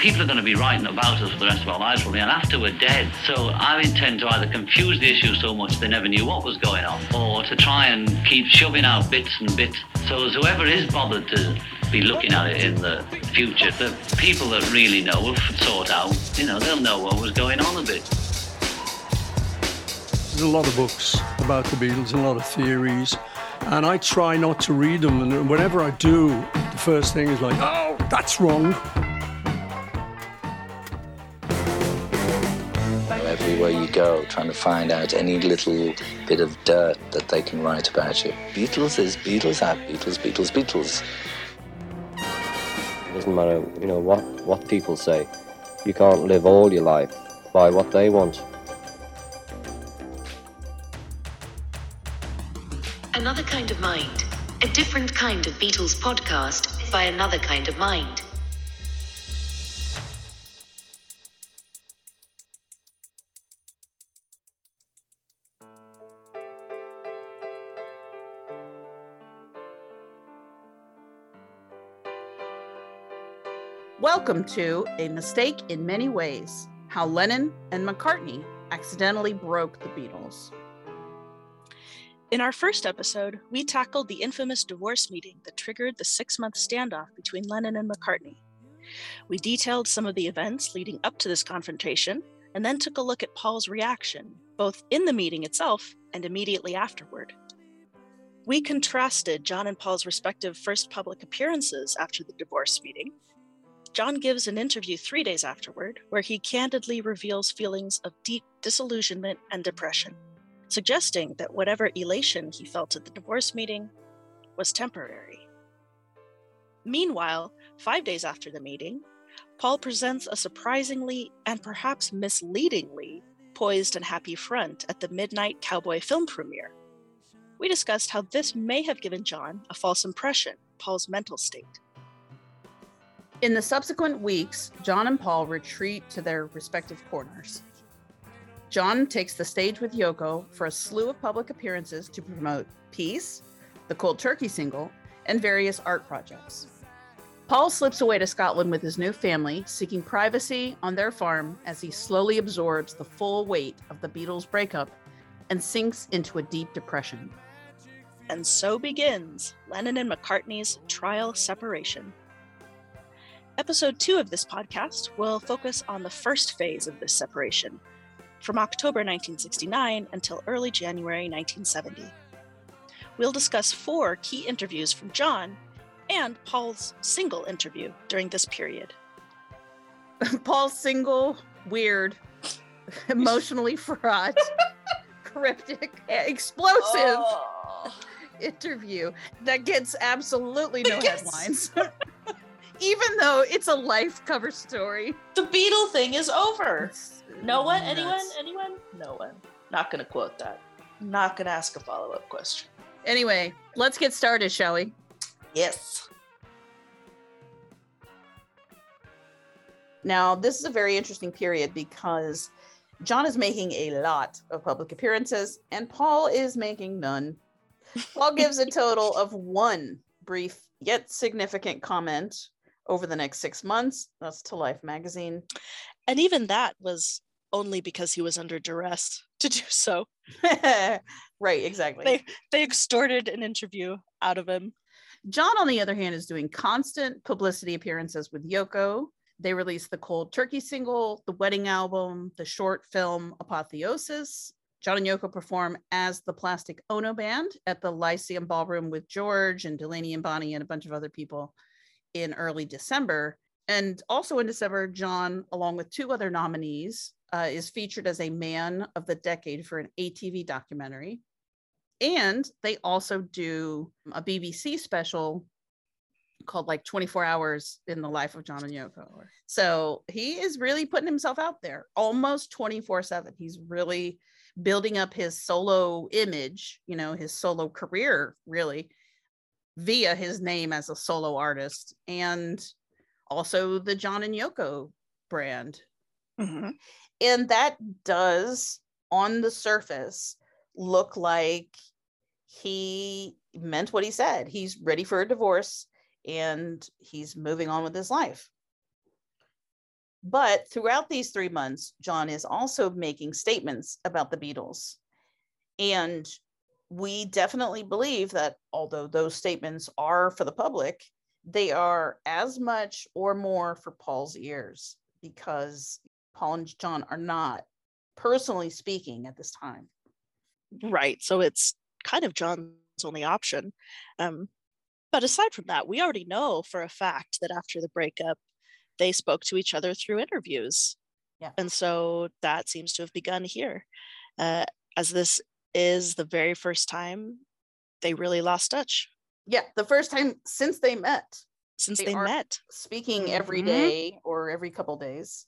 people are going to be writing about us for the rest of our lives probably, and after we're dead. So I intend to either confuse the issue so much they never knew what was going on, or to try and keep shoving out bits and bits. So as whoever is bothered to be looking at it in the future, the people that really know will sort out, you know, they'll know what was going on a bit. There's a lot of books about the Beatles, a lot of theories, and I try not to read them. And whenever I do, the first thing is like, oh, that's wrong. Everywhere you go, trying to find out any little bit of dirt that they can write about you. Beatles is Beatles are Beatles, Beatles, Beatles. It doesn't matter, you know, what, what people say. You can't live all your life by what they want. Another Kind of Mind, a different kind of Beatles podcast by another kind of mind. Welcome to A Mistake in Many Ways How Lennon and McCartney Accidentally Broke the Beatles. In our first episode, we tackled the infamous divorce meeting that triggered the six month standoff between Lennon and McCartney. We detailed some of the events leading up to this confrontation and then took a look at Paul's reaction, both in the meeting itself and immediately afterward. We contrasted John and Paul's respective first public appearances after the divorce meeting John gives an interview three days afterward where he candidly reveals feelings of deep disillusionment and depression, suggesting that whatever elation he felt at the divorce meeting was temporary. Meanwhile, five days after the meeting, Paul presents a surprisingly and perhaps misleadingly poised and happy front at the midnight cowboy film premiere. We discussed how this may have given John a false impression of Paul's mental state. In the subsequent weeks, John and Paul retreat to their respective corners. John takes the stage with Yoko for a slew of public appearances to promote Peace, the Cold Turkey single, and various art projects. Paul slips away to Scotland with his new family, seeking privacy on their farm as he slowly absorbs the full weight of the Beatles' breakup and sinks into a deep depression. And so begins Lennon and McCartney's trial separation. Episode two of this podcast will focus on the first phase of this separation, from October 1969 until early January 1970. We'll discuss four key interviews from John and Paul's single interview during this period. Paul's single, weird, emotionally fraught, cryptic, eh, explosive oh. interview that gets absolutely no headlines. Even though it's a life cover story. The Beatle thing is over. no one? Nuts. Anyone? Anyone? No one. Not gonna quote that. Not gonna ask a follow up question. Anyway, let's get started, shall we? Yes. Now, this is a very interesting period because John is making a lot of public appearances and Paul is making none. Paul gives a total of one brief yet significant comment over the next six months. That's to Life magazine. And even that was only because he was under duress to do so. right, exactly. They they extorted an interview out of him. John, on the other hand, is doing constant publicity appearances with Yoko. They released the Cold Turkey single, the wedding album, the short film Apotheosis. John and Yoko perform as the Plastic Ono Band at the Lyceum Ballroom with George and Delaney and Bonnie and a bunch of other people in early December. And also in December, John, along with two other nominees, uh, is featured as a man of the decade for an ATV documentary. And they also do a BBC special called like 24 hours in the life of John and Yoko. So he is really putting himself out there almost 24 7. He's really building up his solo image, you know, his solo career, really via his name as a solo artist and also the John and Yoko brand. Mm-hmm. And that does, on the surface, look like he meant what he said. He's ready for a divorce and he's moving on with his life. But throughout these three months, John is also making statements about the Beatles. And we definitely believe that although those statements are for the public, they are as much or more for Paul's ears because Paul and John are not personally speaking at this time. Right. So it's kind of John's only option. Um, but aside from that, we already know for a fact that after the breakup, they spoke to each other through interviews. Yeah. And so that seems to have begun here. Uh, as this is the very first time they really lost touch Yeah, the first time since they met, since They they, met. speaking every Mhm. day or every couple days.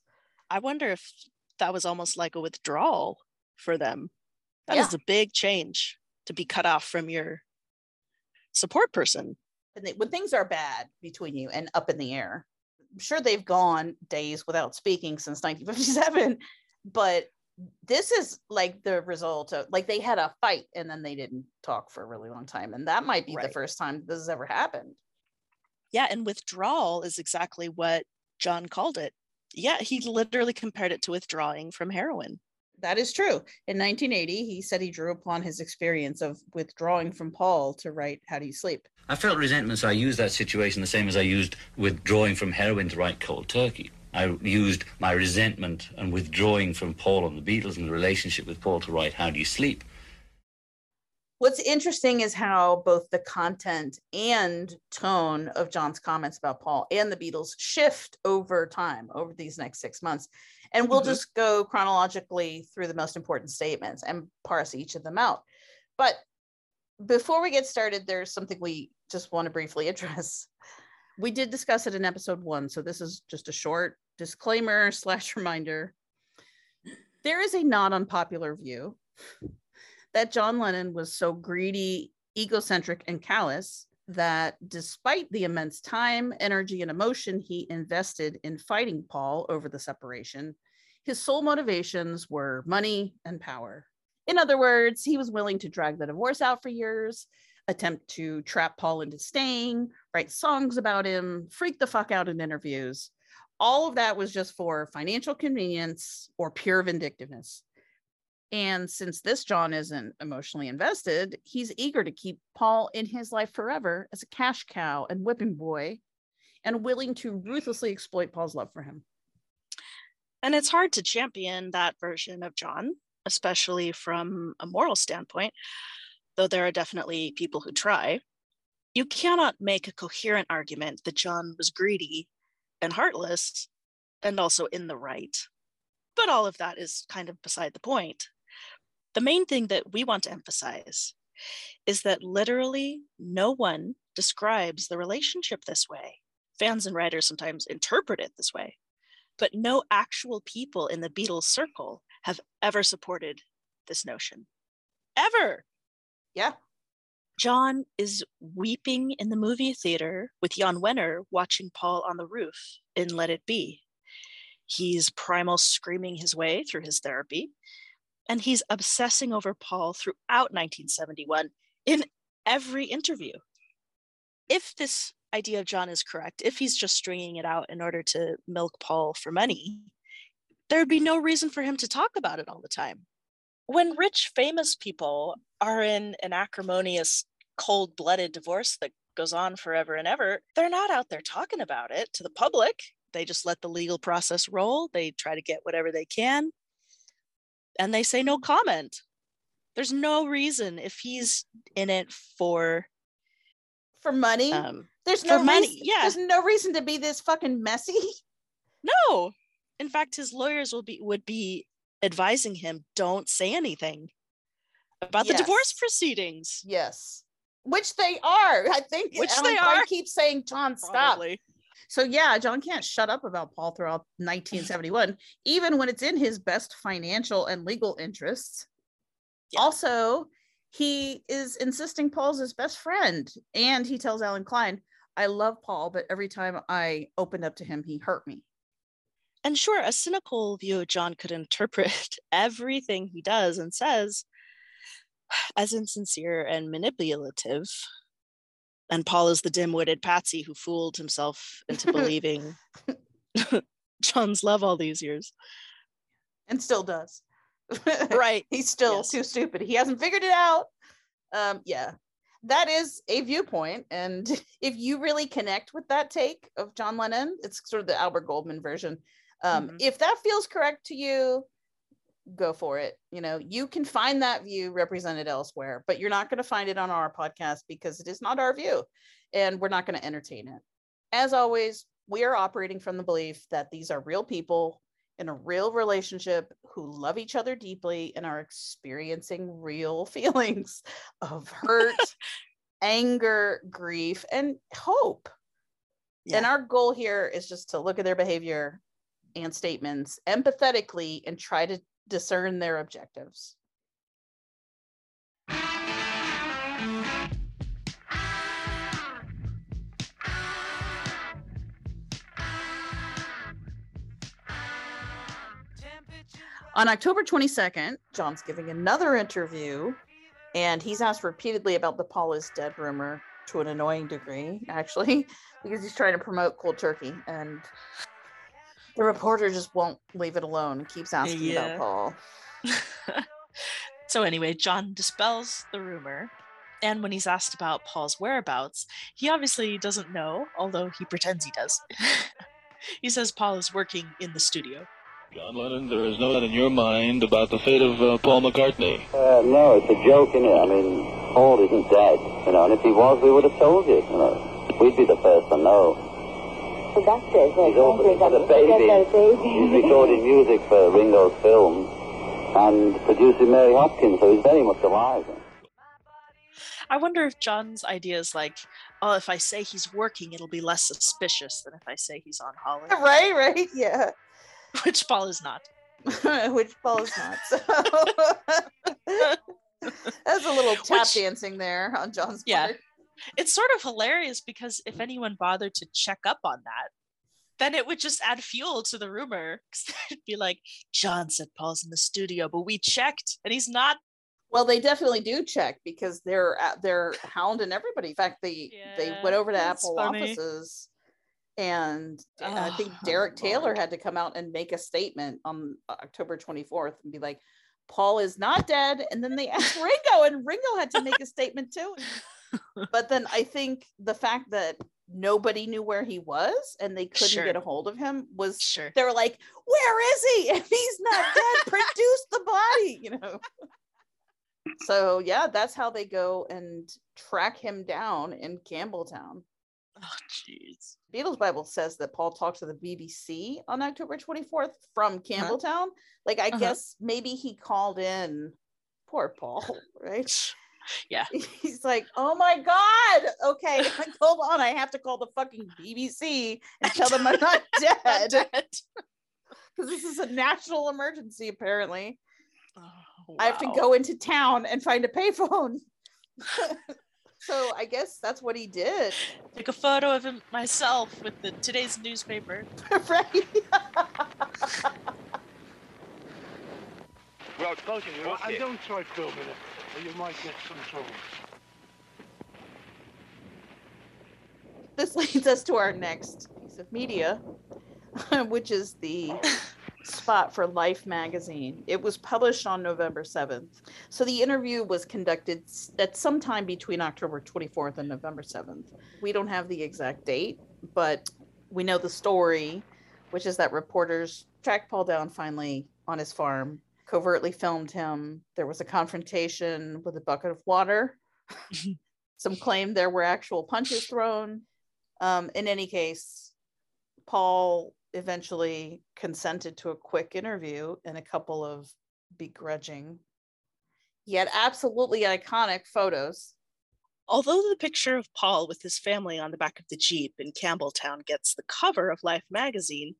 I wonder if that was almost like a withdrawal for them. That is Yeah. a big change to be cut off from your support person. And they, when things are bad between you and up in the air, I'm sure they've gone days without speaking since 1957, but this is like the result of like they had a fight and then they didn't talk for a really long time. And that might be the first time this has ever happened. Yeah, and withdrawal is exactly what John called it. Yeah, he literally compared it to withdrawing from heroin. That is true. In 1980, he said he drew upon his experience of withdrawing from Paul to write How Do You Sleep? I felt resentment, so I used that situation the same as I used withdrawing from heroin to write Cold Turkey. I used my resentment and withdrawing from Paul and the Beatles and the relationship with Paul to write How Do You Sleep. What's interesting is how both the content and tone of John's comments about Paul and the Beatles shift over time, over these next six months. And we'll Mhm. just go chronologically through the most important statements and parse each of them out. But before we get started, there's something we just want to briefly address. We did discuss it in episode one, so this is just a short disclaimer slash reminder. There is a not unpopular view that John Lennon was so greedy, egocentric, and callous that despite the immense time, energy, and emotion he invested in fighting Paul over the separation, his sole motivations were money and power. In other words, he was willing to drag the divorce out for years, attempt to trap Paul into staying, write songs about him, freak the fuck out in interviews. All of that was just for financial convenience or pure vindictiveness. And since this John isn't emotionally invested, he's eager to keep Paul in his life forever as a cash cow and whipping boy and willing to ruthlessly exploit Paul's love for him. And it's hard to champion that version of John, especially from a moral standpoint, though there are definitely people who try. You cannot make a coherent argument that John was greedy and heartless and also in the right. But all of that is kind of beside the point. The main thing that we want to emphasize is that literally no one describes the relationship this way. Fans and writers sometimes interpret it this way but no actual people in the Beatles circle have ever supported this notion. Ever. Yeah. John is weeping in the movie theater with Jann Wenner watching Paul on the roof in Let It Be. He's primal screaming his way through his therapy, and he's obsessing over Paul throughout 1971 in every interview. If this idea of John is correct, if he's just stringing it out in order to milk Paul for money, there'd be no reason for him to talk about it all the time. When rich, famous people are in an acrimonious, cold blooded divorce that goes on forever and ever, they're not out there talking about it to the public. They just let the legal process roll. They try to get whatever they can. And they say no comment. There's no reason if he's in it for For money, um, there's no money, reason, yeah. There's no reason to be this fucking messy. No. In fact, his lawyers will be would be advising him don't say anything about the divorce proceedings. Yes. Which they are. I think Which Allen they Klein are. keeps saying, John, stop. So yeah, John can't shut up about Paul throughout 1971, even when it's in his best financial and legal interests. Yeah. Also, he is insisting Paul's his best friend, and he tells Allen Klein, "I love Paul, but every time I opened up to him, he hurt me." And sure, a cynical view of John could interpret everything he does and says as insincere and manipulative. And Paul is the dim witted patsy who fooled himself into believing John's love all these years. and still does. Right. He's still Yes. too stupid. He hasn't figured it out. Um, yeah, that is a viewpoint. And if you really connect with that take of John Lennon, it's sort of the Albert Goldman version. Um, Mhm. If that feels correct to you, go for it. You know, you can find that view represented elsewhere, but you're not going to find it on our podcast because it is not our view and we're not going to entertain it. As always, we are operating from the belief that these are real people in a real relationship who love each other deeply and are experiencing real feelings of hurt, anger, grief, and hope. And our goal here is just to look at their behavior and statements empathetically and try to discern their objectives. On October 22nd, John's giving another interview and he's asked repeatedly about the Paul is dead rumor to an annoying degree, actually, because he's trying to promote cold turkey and the reporter just won't leave it alone and keeps asking Yeah. about Paul. so anyway, John dispels the rumor. And when he's asked about Paul's whereabouts, he obviously doesn't know, although he pretends he does. he says Paul is working in the studio. John Lennon, there is no doubt in your mind about the fate of uh, Paul McCartney. Uh, no, it's a joke, isn't it? I mean, Paul isn't dead, you know, and if he was, we would have told you, you know. We'd be the first to know. The doctors are He's also got a baby. He's recording music for Ringo's film and producing Mary Hopkins, so he's very much alive. I wonder if John's idea is like, oh, if I say he's working, it'll be less suspicious than if I say he's on holiday, right, right, yeah. which Paul is not. Which Paul is not. So that's a little tap Which- dancing there on John's Yeah. It's sort of hilarious because if anyone bothered to check up on that, then it would just add fuel to the rumor. It'd be like, John said Paul's in the studio, but we checked and he's not. Well, they definitely do check because they're they're hounding everybody. In fact, they they went over to Apple funny. offices, and I think Oh, Derek Taylor Lord. had to come out and make a statement on October 24th and be like, "Paul is not dead." And then they asked Ringo, and Ringo had to make a statement too. But then I think the fact that nobody knew where he was and they couldn't Sure. get a hold of him was Sure. they were like, "Where is he? If he's not dead, produce the body," you know. So yeah, that's how they go and track him down in Campbeltown. Oh, jeez. Beatles Bible says that Paul talked to the BBC on October 24th from Campbeltown. Like I Uh-huh. guess maybe he called in poor Paul, right? Yeah. He's like, oh my God. Okay, hold on. I have to call the fucking BBC and tell them I'm not dead. Dead. Because this is a national emergency, apparently. Oh, I have to go into town and find a payphone. so I guess that's what he did. Take a photo of him myself with the today's newspaper. right? We're out closing, we're don't try filming it, or you might get some trouble. this leads us to our next piece of media, which is the spot for Life magazine. It was published on November 7th. So the interview was conducted at some time between October 24th and November 7th. We don't have the exact date, but we know the story, which is that reporters tracked Paul down finally on his farm, covertly filmed him. There was a confrontation with a bucket of water. Some claim there were actual punches thrown. Um, in any case, Paul eventually consented to a quick interview and a couple of begrudging, yet absolutely iconic photos. Although the picture of Paul with his family on the back of the Jeep in Campbeltown gets the cover of Life magazine,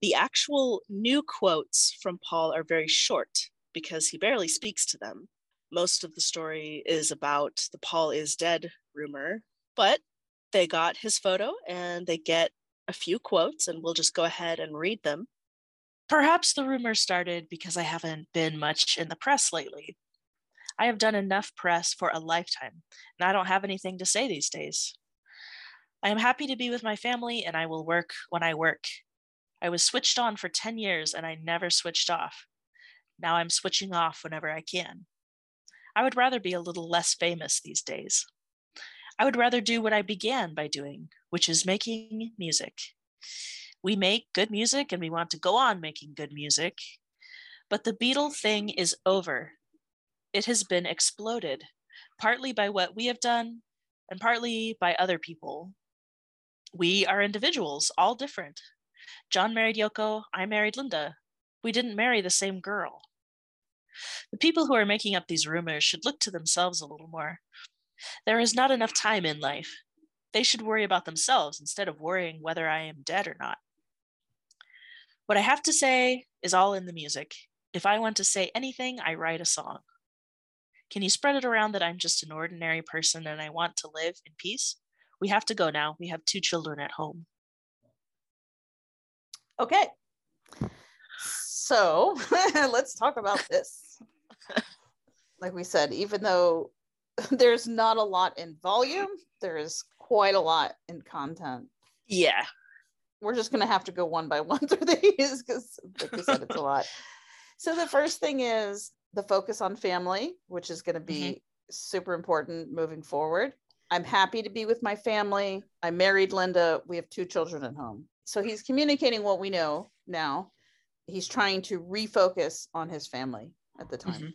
the actual new quotes from Paul are very short because he barely speaks to them. Most of the story is about the Paul is dead rumor, but they got his photo and they get a few quotes, and we'll just go ahead and read them. Perhaps the rumor started because I haven't been much in the press lately. I have done enough press for a lifetime, and I don't have anything to say these days. I am happy to be with my family, and I will work when I work. I was switched on for 10 years and I never switched off. Now I'm switching off whenever I can. I would rather be a little less famous these days. I would rather do what I began by doing, which is making music. We make good music and we want to go on making good music. But the Beatle thing is over. It has been exploded, partly by what we have done and partly by other people. We are individuals, all different. John married Yoko, I married Linda. We didn't marry the same girl. The people who are making up these rumors should look to themselves a little more. There is not enough time in life. They should worry about themselves instead of worrying whether I am dead or not. What I have to say is all in the music. If I want to say anything, I write a song. Can you spread it around that I'm just an ordinary person and I want to live in peace? We have to go now. We have two children at home. Okay. So let's talk about this. like we said, even though there's not a lot in volume, there is quite a lot in content. Yeah. We're just going to have to go one by one through these because, like we said, it's a lot. So the first thing is the focus on family, which is going to be mm-hmm. super important moving forward. I'm happy to be with my family. I married Linda. We have two children at home. So he's communicating what we know now. He's trying to refocus on his family at the time.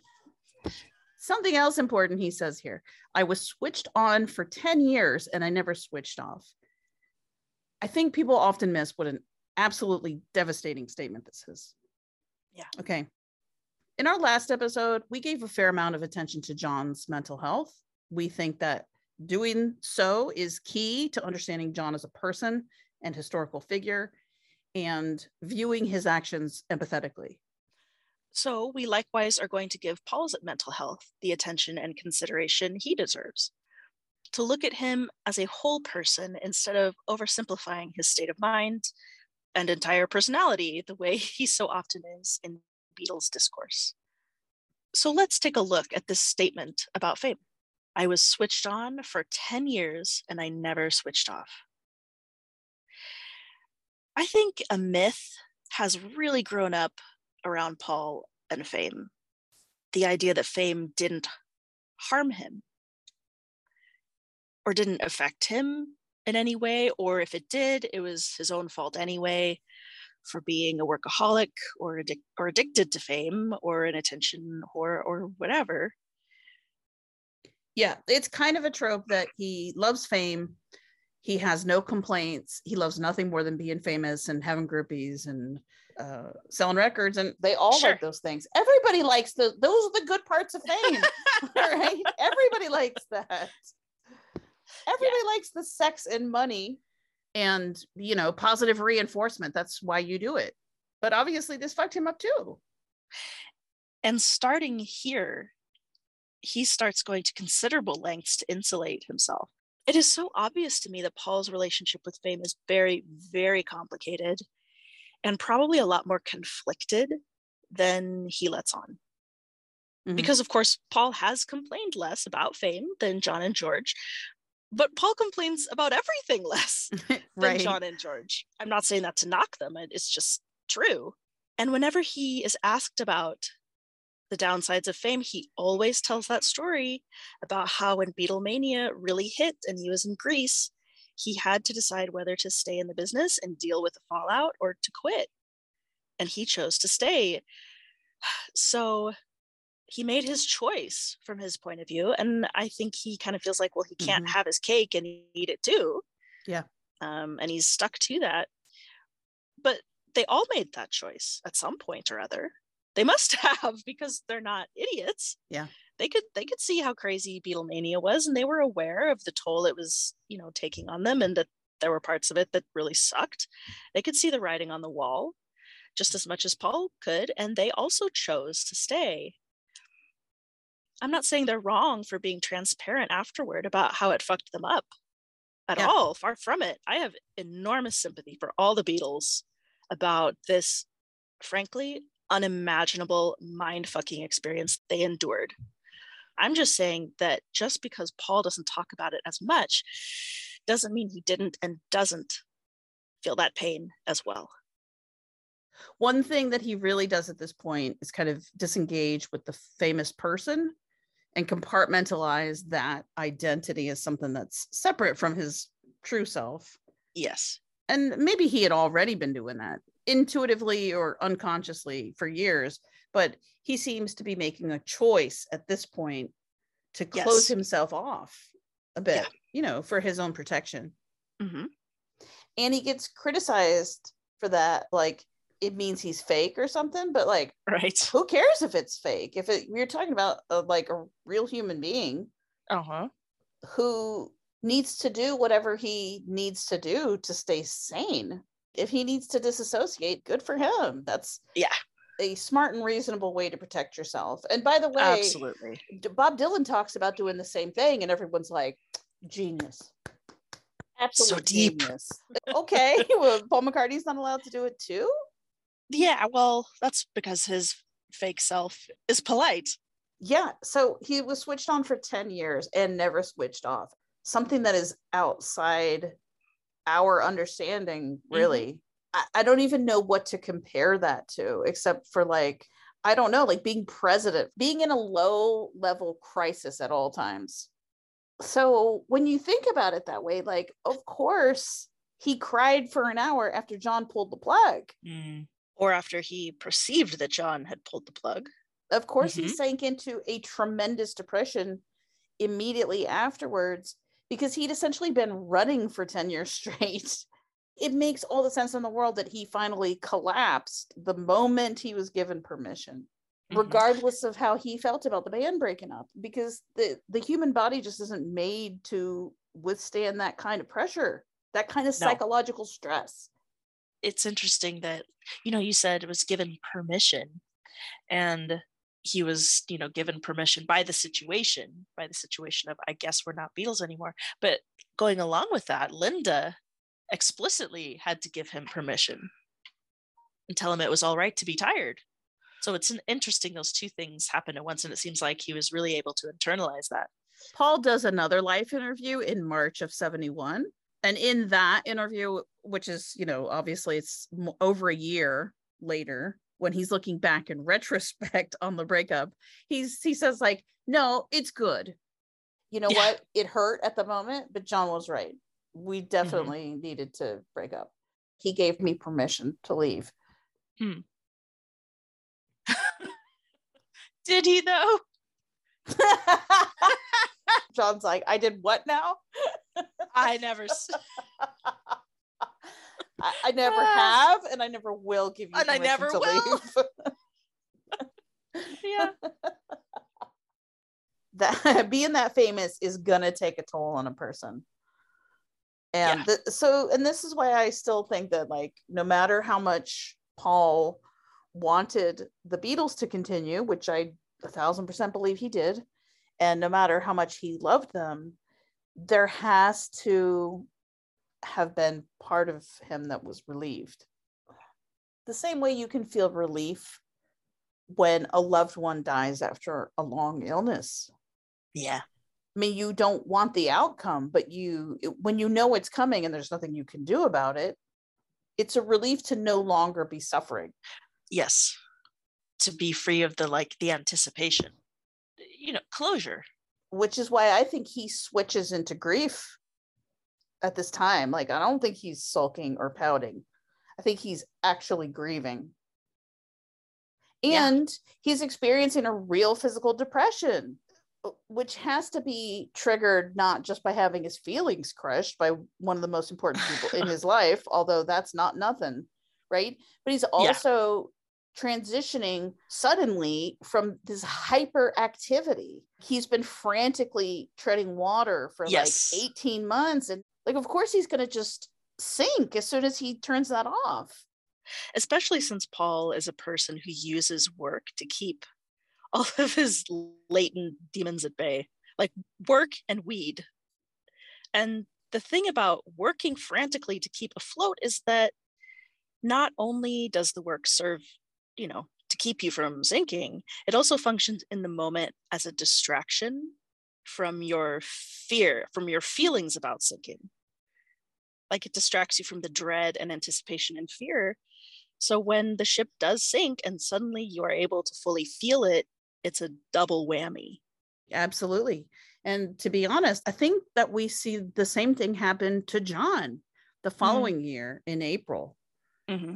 Mm-hmm. Something else important he says here I was switched on for 10 years and I never switched off. I think people often miss what an absolutely devastating statement this is. Yeah. Okay. In our last episode, we gave a fair amount of attention to John's mental health. We think that doing so is key to understanding John as a person and historical figure and viewing his actions empathetically. So, we likewise are going to give Paul's mental health the attention and consideration he deserves. To look at him as a whole person instead of oversimplifying his state of mind and entire personality the way he so often is in Beatles discourse. So, let's take a look at this statement about fame. I was switched on for 10 years and I never switched off. I think a myth has really grown up around Paul and fame. The idea that fame didn't harm him or didn't affect him in any way, or if it did, it was his own fault anyway for being a workaholic or, addic- or addicted to fame or an attention whore or whatever. Yeah, it's kind of a trope that he loves fame he has no complaints. He loves nothing more than being famous and having groupies and uh, selling records, and they all sure. like those things. Everybody likes the those are the good parts of fame, right? Everybody likes that. Everybody yeah. likes the sex and money, and you know, positive reinforcement. That's why you do it. But obviously, this fucked him up too. And starting here, he starts going to considerable lengths to insulate himself it is so obvious to me that Paul's relationship with fame is very, very complicated and probably a lot more conflicted than he lets on. Mm-hmm. Because, of course, Paul has complained less about fame than John and George, but Paul complains about everything less than right. John and George. I'm not saying that to knock them, it's just true. And whenever he is asked about the downsides of fame, he always tells that story about how when Beatlemania really hit and he was in Greece, he had to decide whether to stay in the business and deal with the fallout or to quit. And he chose to stay. So he made his choice from his point of view. And I think he kind of feels like, well, he can't mm-hmm. have his cake and eat it too. Yeah. Um, and he's stuck to that. But they all made that choice at some point or other they must have because they're not idiots. Yeah. They could they could see how crazy beatlemania was and they were aware of the toll it was you know taking on them and that there were parts of it that really sucked. They could see the writing on the wall just as much as paul could and they also chose to stay. I'm not saying they're wrong for being transparent afterward about how it fucked them up at yeah. all. Far from it. I have enormous sympathy for all the beatles about this frankly unimaginable mind fucking experience they endured. I'm just saying that just because Paul doesn't talk about it as much doesn't mean he didn't and doesn't feel that pain as well. One thing that he really does at this point is kind of disengage with the famous person and compartmentalize that identity as something that's separate from his true self. Yes. And maybe he had already been doing that intuitively or unconsciously for years, but he seems to be making a choice at this point to close Yes. himself off a bit, Yeah. you know, for his own protection. hmm And he gets criticized for that. Like, it means he's fake or something, but like, Right. who cares if it's fake? If it, we're talking about a, like a real human being Uh huh. who needs to do whatever he needs to do to stay sane. If he needs to disassociate, good for him. That's Yeah. a smart and reasonable way to protect yourself. And by the way, Absolutely. Bob Dylan talks about doing the same thing, and everyone's like, genius. Absolute deep. genius. okay, well, Paul McCartney's not allowed to do it too. Yeah. Well, that's because his fake self is polite. Yeah, so he was switched on for 10 years and never switched off. Something that is outside our understanding, really. I, I don't even know what to compare that to, except for like, I don't know, like being president, being in a low level crisis at all times. So when you think about it that way, like, of course, he cried for an hour after John pulled the plug. Or after he perceived that John had pulled the plug. of course he Mhm. sank into a tremendous depression immediately afterwards because he'd essentially been running for 10 years straight it makes all the sense in the world that he finally collapsed the moment he was given permission Mhm. regardless of how he felt about the band breaking up because the the human body just isn't made to withstand that kind of pressure that kind of No. psychological stress It's interesting that, you know, you said it was given permission and he was, you know, given permission by the situation, by the situation of, I guess we're not Beatles anymore. But going along with that, Linda explicitly had to give him permission and tell him it was all right to be tired. So it's interesting those two things happen at once. And it seems like he was really able to internalize that. Paul does another life interview in March of 71. And in that interview, which is, you know, obviously it's over a year later, when he's looking back in retrospect on the breakup, he's he says, like, no, it's good. You know Yeah. what? It hurt at the moment, but John was right. We mm-hmm. definitely needed to break up. He gave me permission to leave. Hmm. Did he though? John's like, I did what now? I never I, I never have, and I never will give you And I never to will. leave. yeah. that being that famous is gonna take a toll on a person. And Yeah. th- so, and this is why I still think that, like, no matter how much Paul wanted the Beatles to continue, which I a thousand percent believe he did, and no matter how much he loved them, there has to have been part of him that was relieved. The same way you can feel relief when a loved one dies after a long illness. Yeah. I mean, you don't want the outcome, but you, when you know it's coming and there's nothing you can do about it, it's a relief to no longer be suffering. Yes. To be free of the like the anticipation. You know, closure. which is why I think he switches into grief at this time. Like, I don't think he's sulking or pouting. I think he's actually grieving. Yeah. And he's experiencing a real physical depression, uh, which has to be triggered not just by having his feelings crushed by one of the most important people in his life, although that's not nothing, right? But he's also transitioning suddenly from this hyperactivity. He's been frantically treading water for Yes. like 18 months. And like, of course, he's going to just sink as soon as he turns that off. Especially since Paul is a person who uses work to keep all of his latent demons at bay, like work and weed. And the thing about working frantically to keep afloat is that not only does the work serve, you know, to keep you from sinking, it also functions in the moment as a distraction from your fear, from your feelings about sinking. Like it distracts you from the dread and anticipation and fear So when the ship does sink and suddenly you are able to fully feel it, it's a double whammy. Absolutely. And to be honest, I think that we see the same thing happen to John the following mm-hmm. year in April. Mm-hmm.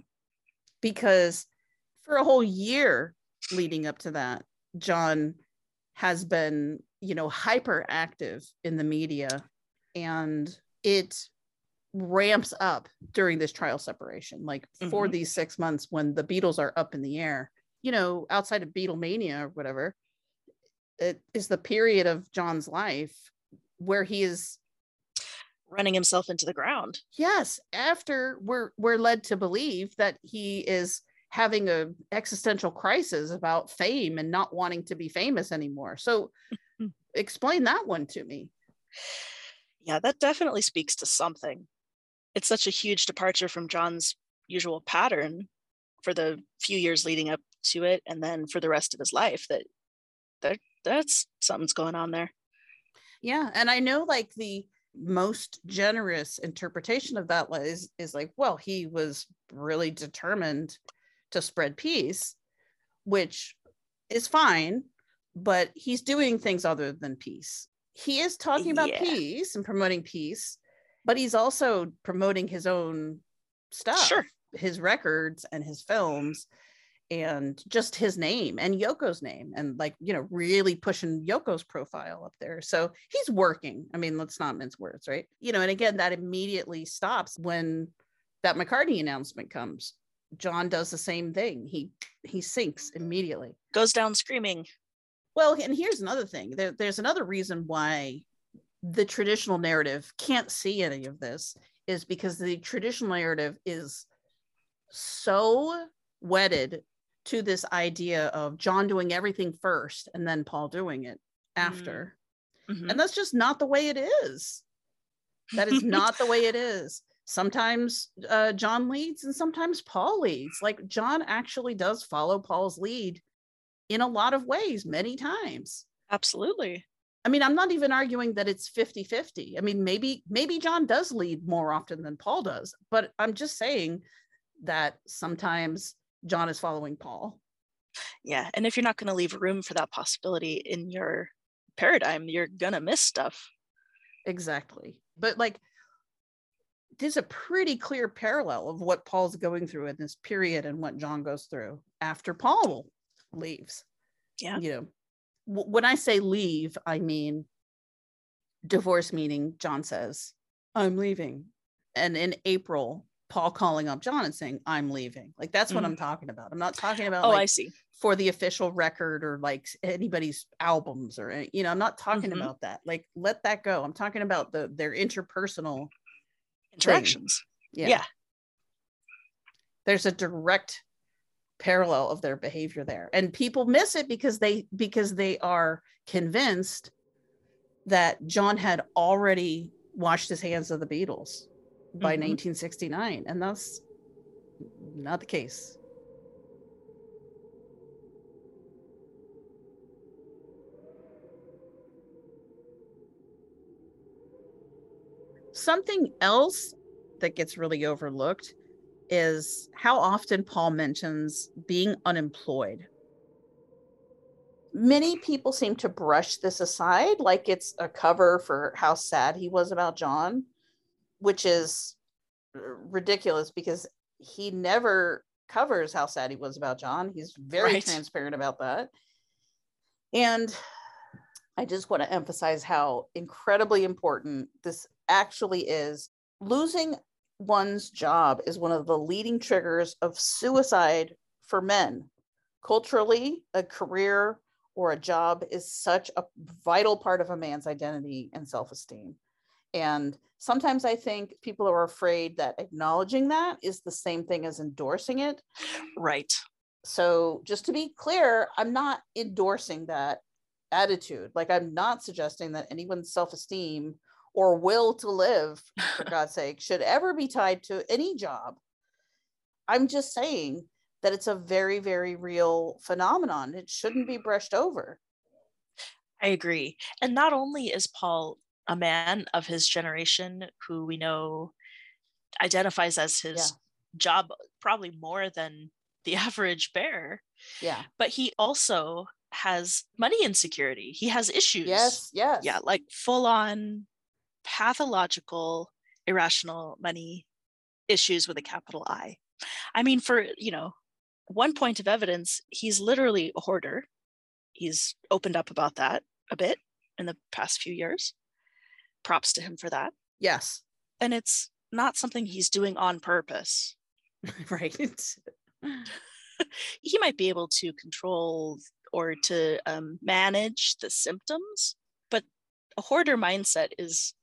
Because for a whole year leading up to that, John has been, you know, hyperactive in the media and it ramps up during this trial separation. Like mm-hmm. for these six months when the Beatles are up in the air, you know, outside of Beatlemania or whatever, it is the period of John's life where he is running himself into the ground. Yes, after we're we're led to believe that he is having a existential crisis about fame and not wanting to be famous anymore. So explain that one to me. Yeah, that definitely speaks to something. It's such a huge departure from John's usual pattern for the few years leading up to it and then for the rest of his life that that that's something's going on there. Yeah, and I know like the most generous interpretation of that is is like, well, he was really determined to spread peace, which is fine, but he's doing things other than peace. He is talking about yeah. peace and promoting peace, but he's also promoting his own stuff, sure. his records and his films and just his name and Yoko's name and like you know really pushing Yoko's profile up there. So he's working. I mean, let's not mince words, right? You know, and again that immediately stops when that McCartney announcement comes. John does the same thing. He he sinks immediately. Goes down screaming. Well, and here's another thing. There, there's another reason why the traditional narrative can't see any of this is because the traditional narrative is so wedded to this idea of John doing everything first and then Paul doing it after. Mm-hmm. And that's just not the way it is. That is not the way it is. Sometimes uh, John leads and sometimes Paul leads. Like John actually does follow Paul's lead in a lot of ways, many times. Absolutely. I mean, I'm not even arguing that it's 50 50. I mean, maybe, maybe John does lead more often than Paul does, but I'm just saying that sometimes John is following Paul. Yeah. And if you're not going to leave room for that possibility in your paradigm, you're going to miss stuff. Exactly. But like, there's a pretty clear parallel of what Paul's going through in this period and what John goes through after Paul leaves. Yeah. You know, w- when I say leave, I mean divorce, meaning John says, I'm leaving. And in April, Paul calling up John and saying, I'm leaving. Like that's what mm. I'm talking about. I'm not talking about oh, like, I see. For the official record or like anybody's albums or you know, I'm not talking mm-hmm. about that. Like let that go. I'm talking about the their interpersonal interactions. Yeah. yeah. There's a direct parallel of their behavior there. And people miss it because they because they are convinced that John had already washed his hands of the Beatles by mm-hmm. 1969 and that's not the case something else that gets really overlooked is how often Paul mentions being unemployed. Many people seem to brush this aside like it's a cover for how sad he was about John which is ridiculous because he never covers how sad he was about John. He's very right. transparent about that. And I just want to emphasize how incredibly important this actually is. Losing one's job is one of the leading triggers of suicide for men. Culturally, a career or a job is such a vital part of a man's identity and self esteem. And sometimes I think people are afraid that acknowledging that is the same thing as endorsing it. Right. So, just to be clear, I'm not endorsing that attitude. Like, I'm not suggesting that anyone's self esteem or will to live, for God's sake, should ever be tied to any job. I'm just saying that it's a very, very real phenomenon. It shouldn't be brushed over. I agree. And not only is Paul a man of his generation who we know identifies as his job probably more than the average bear. Yeah. But he also has money insecurity. He has issues. Yes, yes. Yeah, like full on pathological, irrational money issues with a capital I. I mean, for, you know, one point of evidence, he's literally a hoarder. He's opened up about that a bit in the past few years. Props to him for that. Yes. And it's not something he's doing on purpose. right. he might be able to control or to um, manage the symptoms, but a hoarder mindset is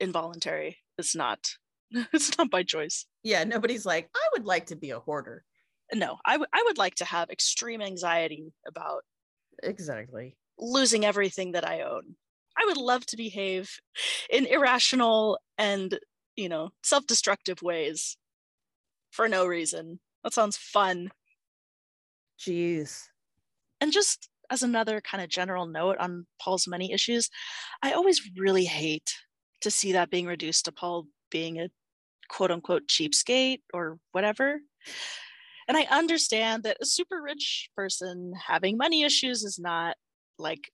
involuntary. It's not. It's not by choice. Yeah, nobody's like, I would like to be a hoarder. No, I, w- I would like to have extreme anxiety about Exactly. losing everything that I own. I would love to behave in irrational and, you know, self destructive ways for no reason. That sounds fun. Jeez. And just as another kind of general note on Paul's money issues, I always really hate to see that being reduced to Paul being a quote unquote cheapskate or whatever. And I understand that a super rich person having money issues is not like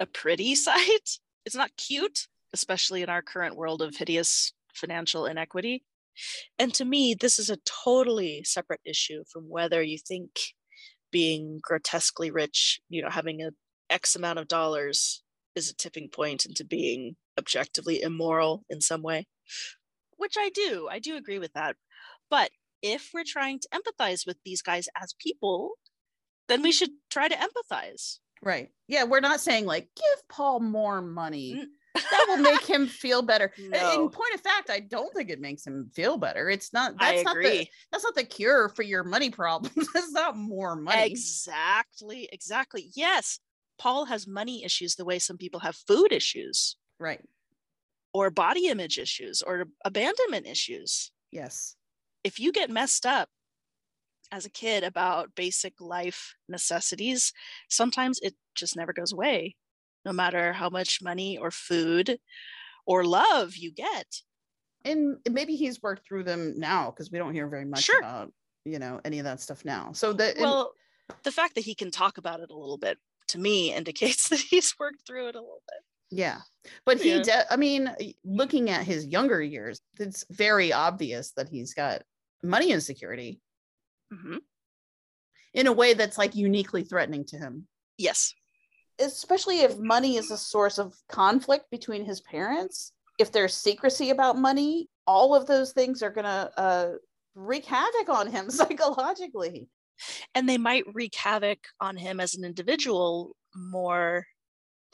a pretty sight. It's not cute, especially in our current world of hideous financial inequity. And to me, this is a totally separate issue from whether you think being grotesquely rich, you know, having a X amount of dollars is a tipping point into being objectively immoral in some way, which I do. I do agree with that. But if we're trying to empathize with these guys as people, then we should try to empathize. Right. Yeah, we're not saying like give Paul more money. that will make him feel better. No. In point of fact, I don't think it makes him feel better. It's not I that's not the agree. that's not the cure for your money problems. that's not more money. Exactly. Exactly. Yes. Paul has money issues the way some people have food issues Right. or body image issues or abandonment issues. Yes. if you get messed up as a kid about basic life necessities, sometimes it just never goes away, no matter how much money or food or love you get. And maybe he's worked through them now because we don't hear very much Sure. about, you know, any of that stuff now. So that Well, the fact that he can talk about it a little bit to me indicates that he's worked through it a little bit. Yeah. But he, Yeah. de- I mean, looking at his younger years, it's very obvious that he's got money insecurity Mhm. in a way that's like uniquely threatening to him. Yes. Especially if money is a source of conflict between his parents. If there's secrecy about money, all of those things are going to uh, wreak havoc on him psychologically. And they might wreak havoc on him as an individual more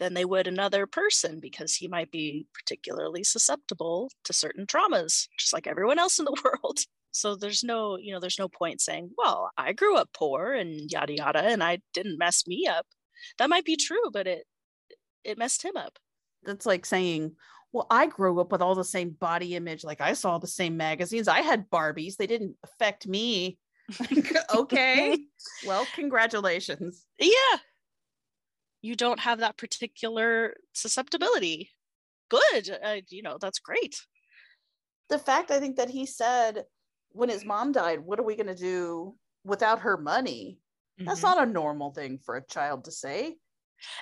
than they would another person because he might be particularly susceptible to certain traumas, just like everyone else in the world. So there's no, you know, there's no point saying, well, I grew up poor and yada yada, and I didn't mess me up. That might be true, but it it messed him up. That's like saying, well, I grew up with all the same body image. Like I saw the same magazines. I had Barbies. They didn't affect me. Like, okay. well, congratulations. Yeah. You don't have that particular susceptibility. Good. Uh, you know, that's great. The fact I think that he said when his mom died, what are we going to do without her money? That's Mhm. not a normal thing for a child to say.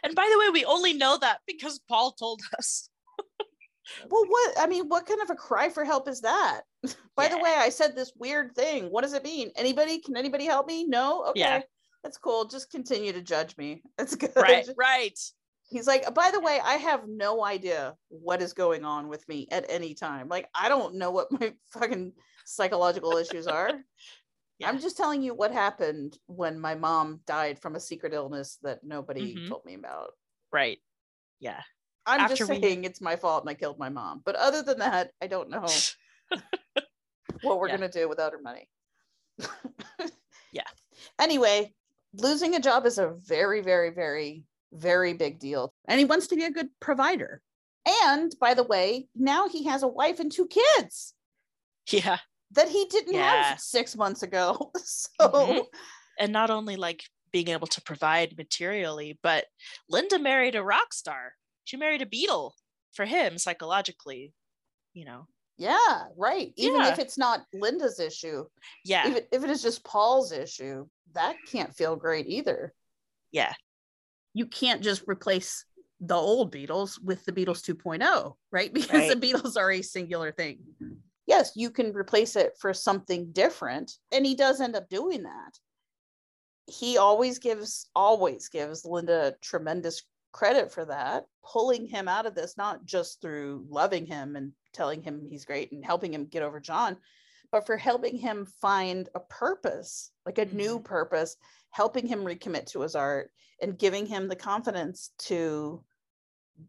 And by the way, we only know that because Paul told us. Well, what I mean, what kind of a cry for help is that? By the way, I said this weird thing. What does it mean? Anybody? Can anybody help me? No? Okay. Yeah. That's cool. Just continue to judge me. That's good. Right, right. He's like, by the way, I have no idea what is going on with me at any time. Like, I don't know what my fucking psychological issues are. I'm just telling you what happened when my mom died from a secret illness that nobody Mhm. told me about. Right. Yeah. I'm After just we- saying it's my fault and I killed my mom. But other than that, I don't know what we're Yeah. gonna do without her money. Yeah. Anyway, losing a job is a very, very, very, very big deal. And he wants to be a good provider. And by the way, now he has a wife and two kids Yeah. that he didn't Yeah. have six months ago. So Mhm. And not only like being able to provide materially, but Linda married a rock star. She married a Beatle for him psychologically. You know, Yeah, right. Even Yeah. if it's not Linda's issue. Yeah. If it, if it is just Paul's issue, that can't feel great either. Yeah. You can't just replace the old Beatles with the Beatles 2.0, right? Because Right. the Beatles are a singular thing. Yes, you can replace it for something different. And he does end up doing that. He always gives, always gives Linda tremendous credit for that, pulling him out of this, not just through loving him and telling him he's great and helping him get over John, but for helping him find a purpose, like a new mm-hmm. purpose, helping him recommit to his art and giving him the confidence to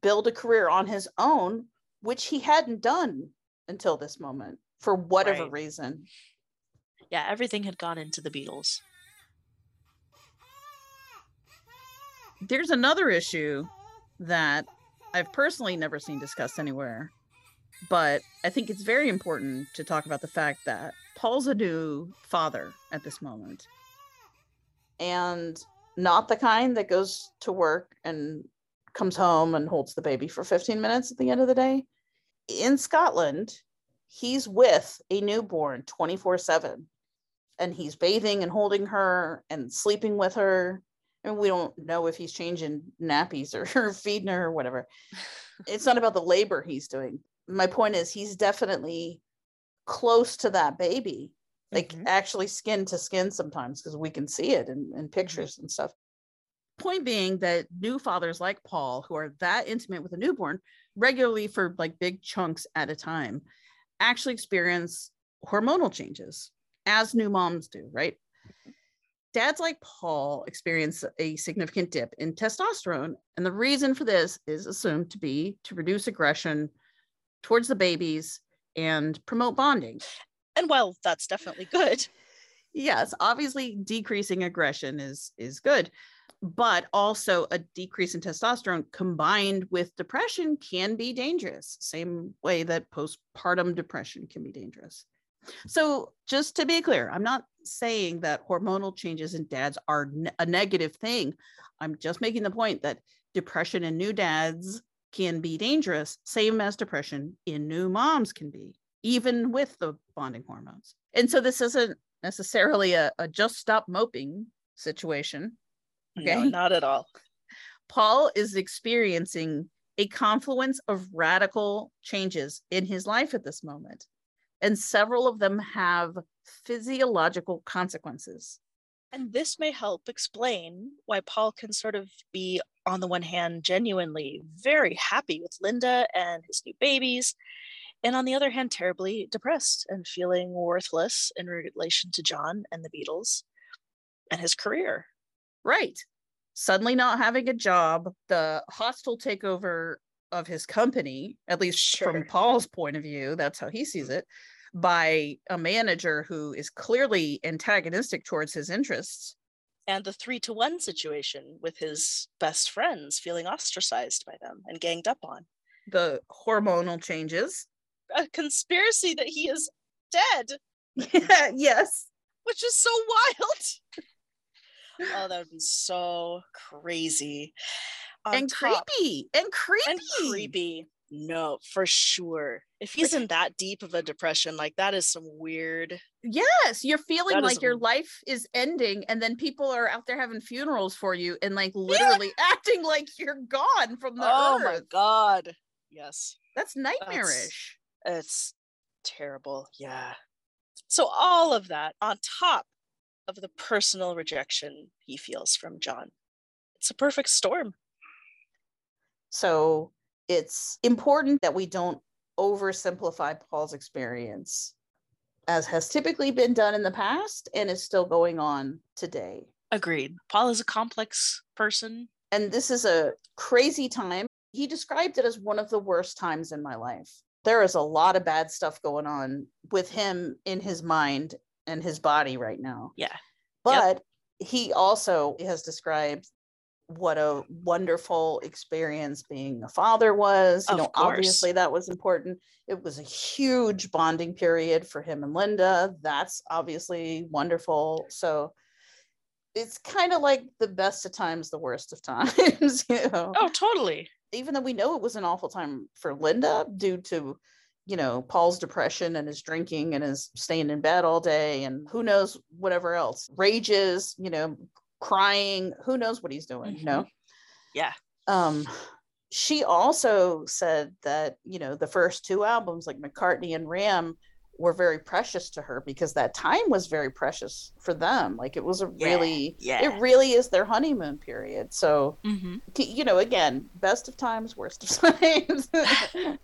build a career on his own, which he hadn't done until this moment for whatever Right. reason. Yeah, everything had gone into the Beatles. There's another issue that I've personally never seen discussed anywhere, but I think it's very important to talk about the fact that Paul's a new father at this moment. And not the kind that goes to work and comes home and holds the baby for 15 minutes at the end of the day. In Scotland, he's with a newborn 24 7 and he's bathing and holding her and sleeping with her. And we don't know if he's changing nappies or, or feeding her or whatever. It's not about the labor he's doing. My point is, he's definitely close to that baby, like mm-hmm. actually skin to skin sometimes, because we can see it in, in mm-hmm. pictures and stuff. Point being that new fathers like Paul, who are that intimate with a newborn regularly for like big chunks at a time, actually experience hormonal changes as new moms do, right? Mm-hmm. Dads like Paul experience a significant dip in testosterone. And the reason for this is assumed to be to reduce aggression towards the babies and promote bonding. And while that's definitely good, Yes, obviously decreasing aggression is is good, but also a decrease in testosterone combined with depression can be dangerous. Same way that postpartum depression can be dangerous. So, just to be clear, I'm not saying that hormonal changes in dads are ne- a negative thing. I'm just making the point that depression in new dads can be dangerous, same as depression in new moms can be, even with the bonding hormones. And so, this isn't necessarily a, a just stop moping situation. no, not at all. Paul is experiencing a confluence of radical changes in his life at this moment, and several of them have physiological consequences. And this may help explain why Paul can sort of be, on the one hand, genuinely very happy with Linda and his new babies, and on the other hand, terribly depressed and feeling worthless in relation to John and the Beatles and his career. Right. Suddenly not having a job, the hostile takeover of his company, at least from Paul's point of view, that's how he sees it, by a manager who is clearly antagonistic towards his interests. And the three to one situation with his best friends feeling ostracized by them and ganged up on. The hormonal changes. A conspiracy that he is dead. yes. Which is so wild. oh, that would be so crazy. On and top- creepy. And creepy. and creepy. No, for sure. If he's in that deep of a depression, like that is some weird. Yes, you're feeling That is like your a- life is ending, and then people are out there having funerals for you and like literally acting like you're gone from the oh earth. Oh earth. my god. Yes. That's nightmarish. It's terrible. Yeah. So all of that on top of the personal rejection he feels from John. It's a perfect storm. So it's important that we don't oversimplify Paul's experience, as has typically been done in the past and is still going on today. Agreed. Paul is a complex person. And this is a crazy time. He described it as one of the worst times in my life. There is a lot of bad stuff going on with him in his mind and his body right now. Yeah. But he also has described what a wonderful experience being a father was. You Of know, course. obviously that was important. It was a huge bonding period for him and Linda. That's obviously wonderful. So it's kind of like the best of times, the worst of times, you know. Oh, totally. Even though we know it was an awful time for Linda due to you know, Paul's depression and his drinking and his staying in bed all day and who knows whatever else. Rages, you know, crying, who knows what he's doing, you know? Yeah. Um she also said that, you know, the first two albums like McCartney and Ram were very precious to her because that time was very precious for them. Like it was a Yeah, really yeah. it really is their honeymoon period. So Mm-hmm. you know, again, best of times, worst of times.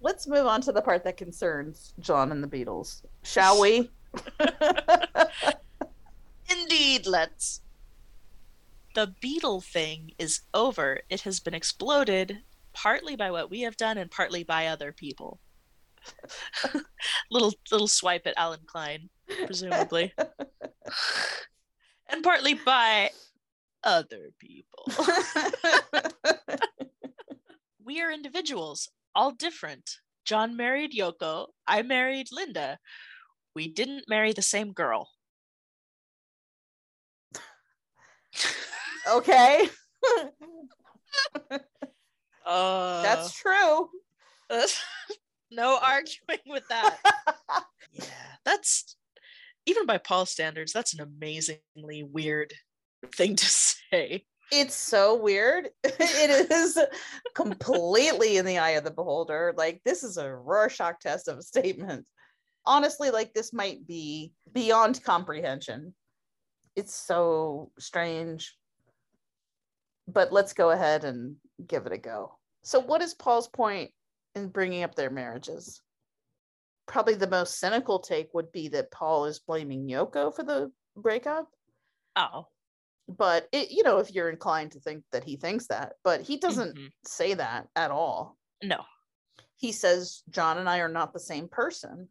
Let's move on to the part that concerns John and the Beatles, shall we? Indeed, let's. The Beatle thing is over. It has been exploded, partly by what we have done and partly by other people. little little swipe at Allen Klein, presumably. and partly by other people. we are individuals, all different. John married Yoko. I married Linda. We didn't marry the same girl. okay, Uh, that's true. no arguing with that. yeah, that's even by Paul standards, that's an amazingly weird thing to say. It's so weird. it is completely in the eye of the beholder. Like this is a Rorschach test of a statement. Honestly, like this might be beyond comprehension. It's so strange. But let's go ahead and give it a go. So, what is Paul's point in bringing up their marriages? Probably the most cynical take would be that Paul is blaming Yoko for the breakup Oh, but it, you know if you're inclined to think that he thinks that but he doesn't Mhm. say that at all no. he says john and i are not the same person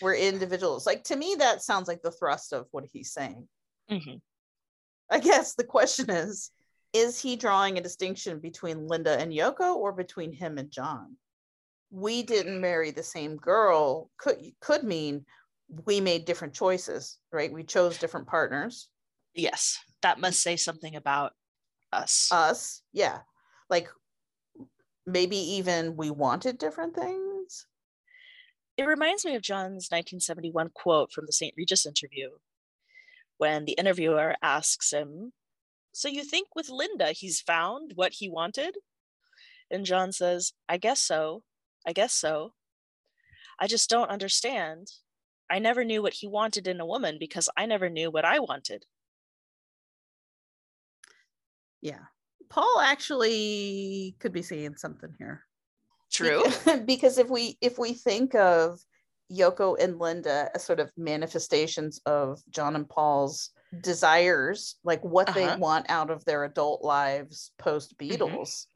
we're individuals. Like to me that sounds like the thrust of what he's saying. Mhm. i guess the question is is he drawing a distinction between linda and yoko or between him and john? We didn't marry the same girl could could mean we made different choices right? We chose different partners. Yes, that must say something about us. us yeah. Like maybe even we wanted different things it reminds me of John's 1971 quote from the St. Regis interview when the interviewer asks him, So you think with Linda he's found what he wanted? And John says, I guess so. I guess so. I just don't understand. I never knew what he wanted in a woman because I never knew what I wanted. yeah paul actually could be saying something here True. because if we if we think of yoko and linda as sort of manifestations of john and paul's desires like what Uh-huh. they want out of their adult lives post beatles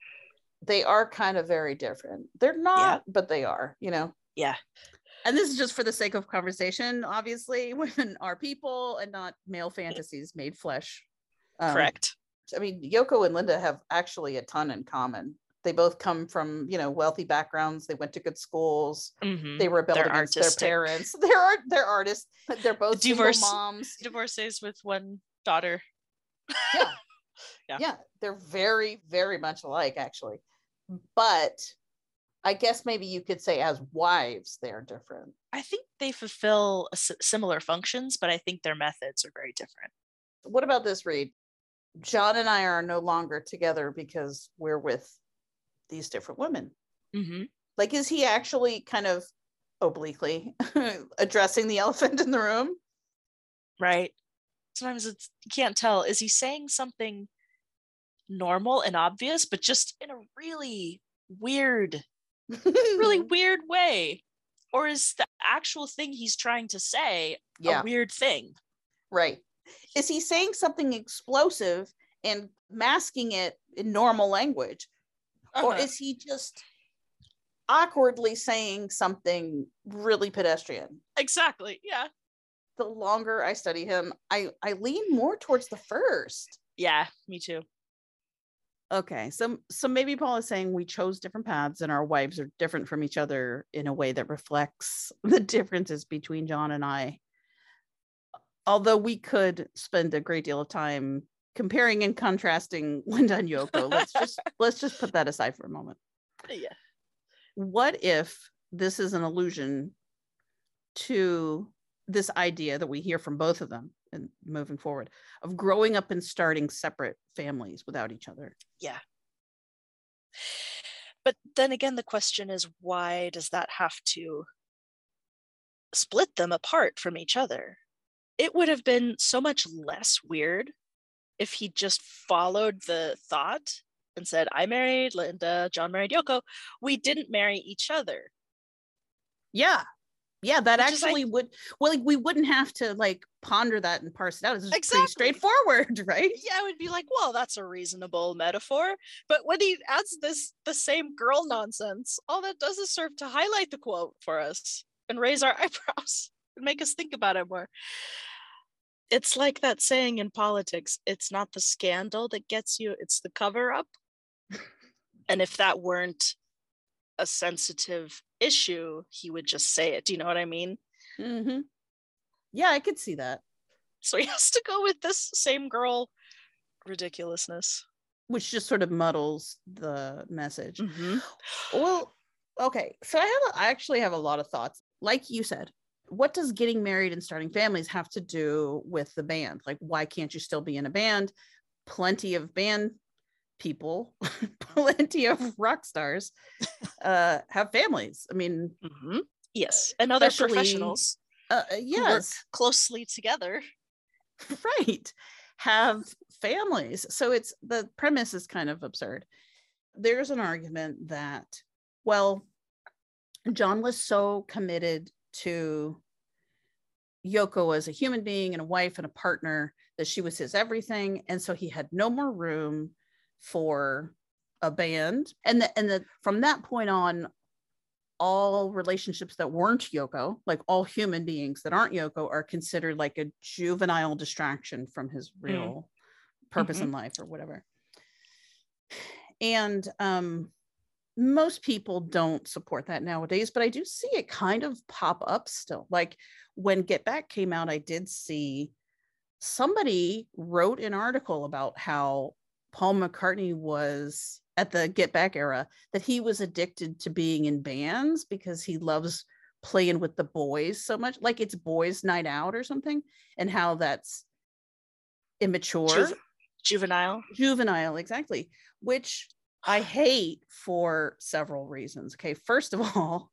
they are kind of very different they're not but they are you know Yeah. and this is just for the sake of conversation obviously women are people and not male fantasies made flesh Um, Correct. I mean, Yoko and Linda have actually a ton in common. They both come from, you know, wealthy backgrounds. They went to good schools. Mhm. They rebelled They're against artistic. their parents. They're art. They're artists. They're both Divorce- single moms. Divorcees with one daughter. Yeah. Yeah. yeah, they're very, very much alike, actually. But I guess maybe you could say as wives, they're different. I think they fulfill similar functions, but I think their methods are very different. What about this, Reed? John and I are no longer together because we're with these different women. Mm-hmm. Like, is he actually kind of obliquely addressing the elephant in the room? Right. Sometimes it's you can't tell. Is he saying something normal and obvious, but just in a really weird, really weird way? Or is the actual thing he's trying to say Yeah. a weird thing? Right. Is he saying something explosive and masking it in normal language? Or Uh-huh. is he just awkwardly saying something really pedestrian? Exactly. Yeah. The longer I study him, I, I lean more towards the first. Yeah, me too. Okay, so so maybe Paul is saying we chose different paths and our wives are different from each other in a way that reflects the differences between John and I. Although we could spend a great deal of time comparing and contrasting Linda and Yoko, let's just let's just put that aside for a moment. Yeah. what if this is an allusion to this idea that we hear from both of them and moving forward of growing up and starting separate families without each other Yeah. But then again, the question is why does that have to split them apart from each other? It would have been so much less weird if he just followed the thought and said, I married Linda, John married Yoko. We didn't marry each other. yeah yeah that Which is like- actually would well like we wouldn't have to like ponder that and parse it out it's just Exactly. pretty straightforward right Yeah, I would be like, well, that's a reasonable metaphor. But when he adds this the same girl nonsense, all that does is serve to highlight the quote for us and raise our eyebrows and make us think about it more. It's like that saying in politics, it's not the scandal that gets you, it's the cover up. and if that weren't a sensitive issue, he would just say it. Do you know what I mean? mm-hmm. yeah i could see that So he has to go with this same girl ridiculousness. which just sort of muddles the message Mhm. well okay so i have a, i actually have a lot of thoughts like you said what does getting married and starting families have to do with the band? Like why can't you still be in a band? Plenty of band people plenty of rock stars uh have families. I mean Mhm. Yes, and other professionals uh, work yes. closely together. right. Have families. So it's the premise is kind of absurd. There's an argument that well john was so committed to yoko as a human being and a wife and a partner that she was his everything. And so he had no more room for a band. And the, and the, from that point on all relationships that weren't Yoko, like all human beings that aren't Yoko, are considered like a juvenile distraction from his real purpose in life or whatever. And um, most people don't support that nowadays, but I do see it kind of pop up still. Like when Get Back came out, I did see somebody wrote an article about how Paul McCartney was at the Get Back era that he was addicted to being in bands because he loves playing with the boys so much, like it's boys' night out or something, and how that's immature, Juve- juvenile. juvenile, exactly, which I hate for several reasons. Okay, first of all,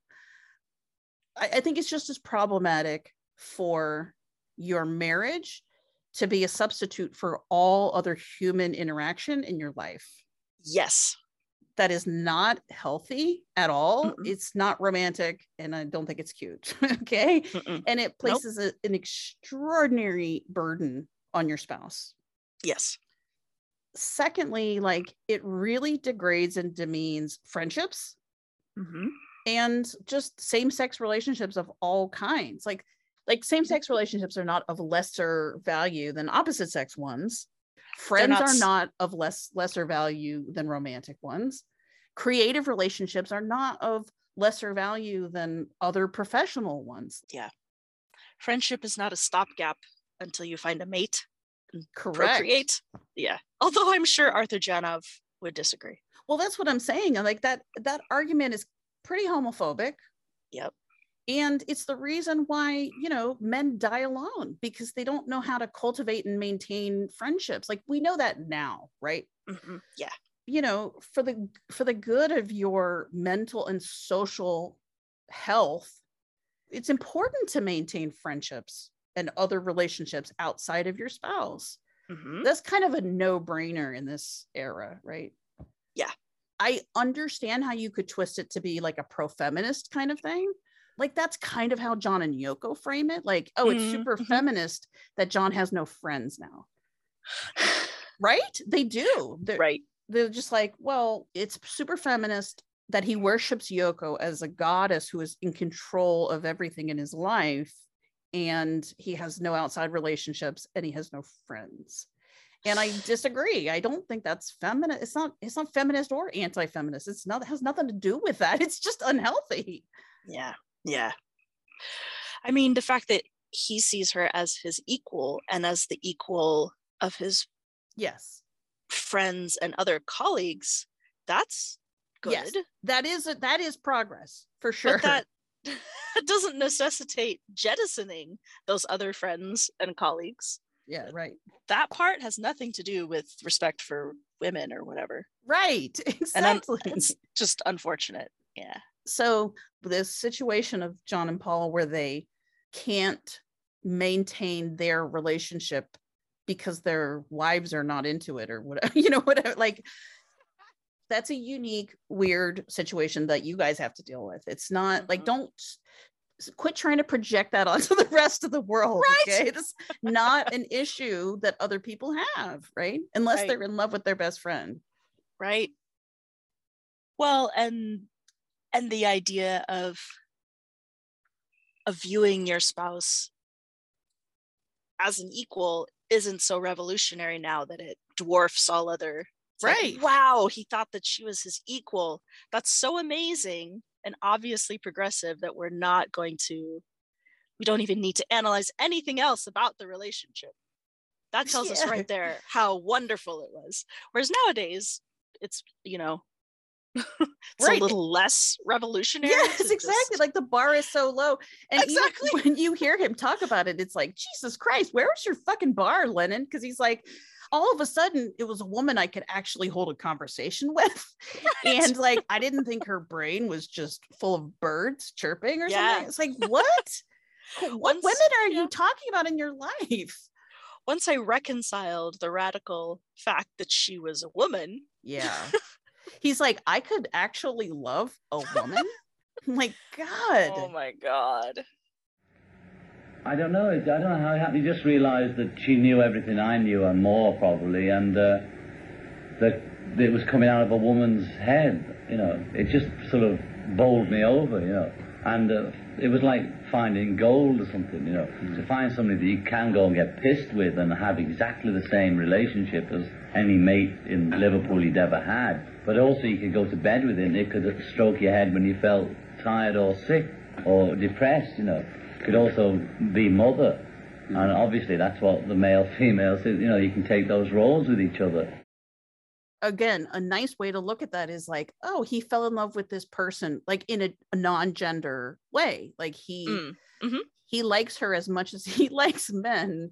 I, I think it's just as problematic for your marriage to be a substitute for all other human interaction in your life. Yes. That is not healthy at all. Mm-mm. It's not romantic, and I don't think it's cute. okay. Mm-mm. And it places a- an extraordinary burden on your spouse. Yes. Secondly, like it really degrades and demeans friendships Mhm. and just same-sex relationships of all kinds. Like like same-sex relationships are not of lesser value than opposite sex ones friends not are not of less lesser value than romantic ones. Creative relationships are not of lesser value than other professional ones. Yeah. Friendship is not a stopgap until you find a mate Correct. procreate. Yeah. Although I'm sure Arthur Janov would disagree. well that's what i'm saying like that that argument is pretty homophobic Yep. and it's the reason why you know men die alone because they don't know how to cultivate and maintain friendships like we know that now right Mhm. Yeah. you know for the for the good of your mental and social health it's important to maintain friendships and other relationships outside of your spouse Mhm. that's kind of a no-brainer in this era right Yeah. i understand how you could twist it to be like a pro-feminist kind of thing like that's kind of how john and yoko frame it like oh it's Mhm, super mhm. feminist that john has no friends now right they do they're, Right. they're just like well it's super feminist that he worships yoko as a goddess who is in control of everything in his life and he has no outside relationships and he has no friends and i disagree i don't think that's feminist it's not it's not feminist or anti-feminist it's not it has nothing to do with that it's just unhealthy Yeah. Yeah. I mean, the fact that he sees her as his equal and as the equal of his yes friends and other colleagues, that's good. Yes, that is that is progress for sure. But that doesn't necessitate jettisoning those other friends and colleagues. yeah, right. That part has nothing to do with respect for women or whatever. Right. And Exactly. it's just unfortunate. Yeah. so this situation of John and Paul where they can't maintain their relationship because their wives are not into it or whatever, you know, whatever. Like that's a unique, weird situation that you guys have to deal with. It's not like mm-hmm. don't quit trying to project that onto the rest of the world. Right. Okay. It's not an issue that other people have, right? Unless Right. they're in love with their best friend. right well and and the idea of of viewing your spouse as an equal isn't so revolutionary now that it dwarfs all other it's like, Right. wow he thought that she was his equal that's so amazing and obviously progressive that we're not going to we don't even need to analyze anything else about the relationship that tells us right there how wonderful it was whereas nowadays it's you know it's Right. a little less revolutionary Yes, exactly. just- Like the bar is so low. And Exactly. when you hear him talk about it, it's like, Jesus Christ, where was your fucking bar, Lennon? Because he's like, all of a sudden, it was a woman I could actually hold a conversation with. And like, I didn't think her brain was just full of birds chirping or Yeah. something. It's like, what? what Once- women are you talking about in your life? once i reconciled the radical fact that she was a woman Yeah. He's like, I could actually love a woman. I'm like, God. oh my god I don't know. I don't know how it happened. You just realised that she knew everything I knew and more probably, and uh, that it was coming out of a woman's head. You know, it just sort of bowled me over. You know, and uh, it was like finding gold or something. You know, to find somebody that you can go and get pissed with and have exactly the same relationship as any mate in Liverpool you'd ever had. But also you could go to bed with him. It could stroke your head when you felt tired or sick or depressed. You know could also be mother. And obviously that's what the male female says, you know, you can take those roles with each other. again a nice way to look at that is like oh he fell in love with this person like in a, a non-gender way like he Mm, mhm. he likes her as much as he likes men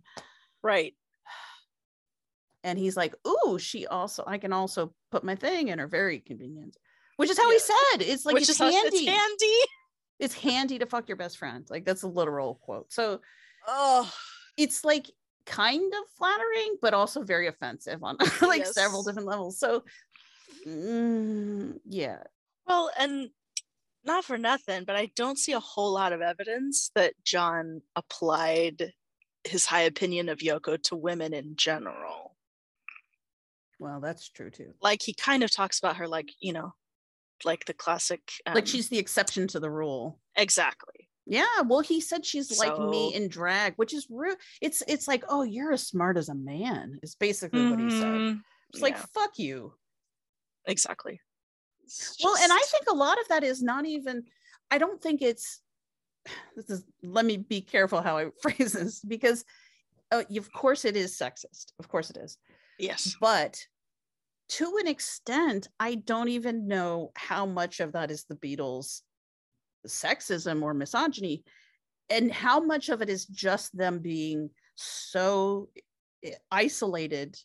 right and he's like ooh she also i can also put my thing in her very convenient which is how he said it's like which it's is how it's handy it's handy to fuck your best friend like that's a literal quote. So oh it's like kind of flattering but also very offensive on like several different levels. So mm, yeah. Well and not for nothing but i don't see a whole lot of evidence that john applied his high opinion of yoko to women in general. Well that's true too. Like he kind of talks about her like you know like the classic like um, she's the exception to the rule. Exactly. Yeah well he said she's like me So- in drag which is rude it's it's like oh you're as smart as a man is basically what he said. Mhm. it's like fuck you. Exactly. It's well and i think a lot of that is not even i don't think it's this is let me be careful how i phrase this because uh, of course it is sexist of course it is. Yes. But to an extent i don't even know how much of that is the beatles sexism or misogyny and how much of it is just them being so isolated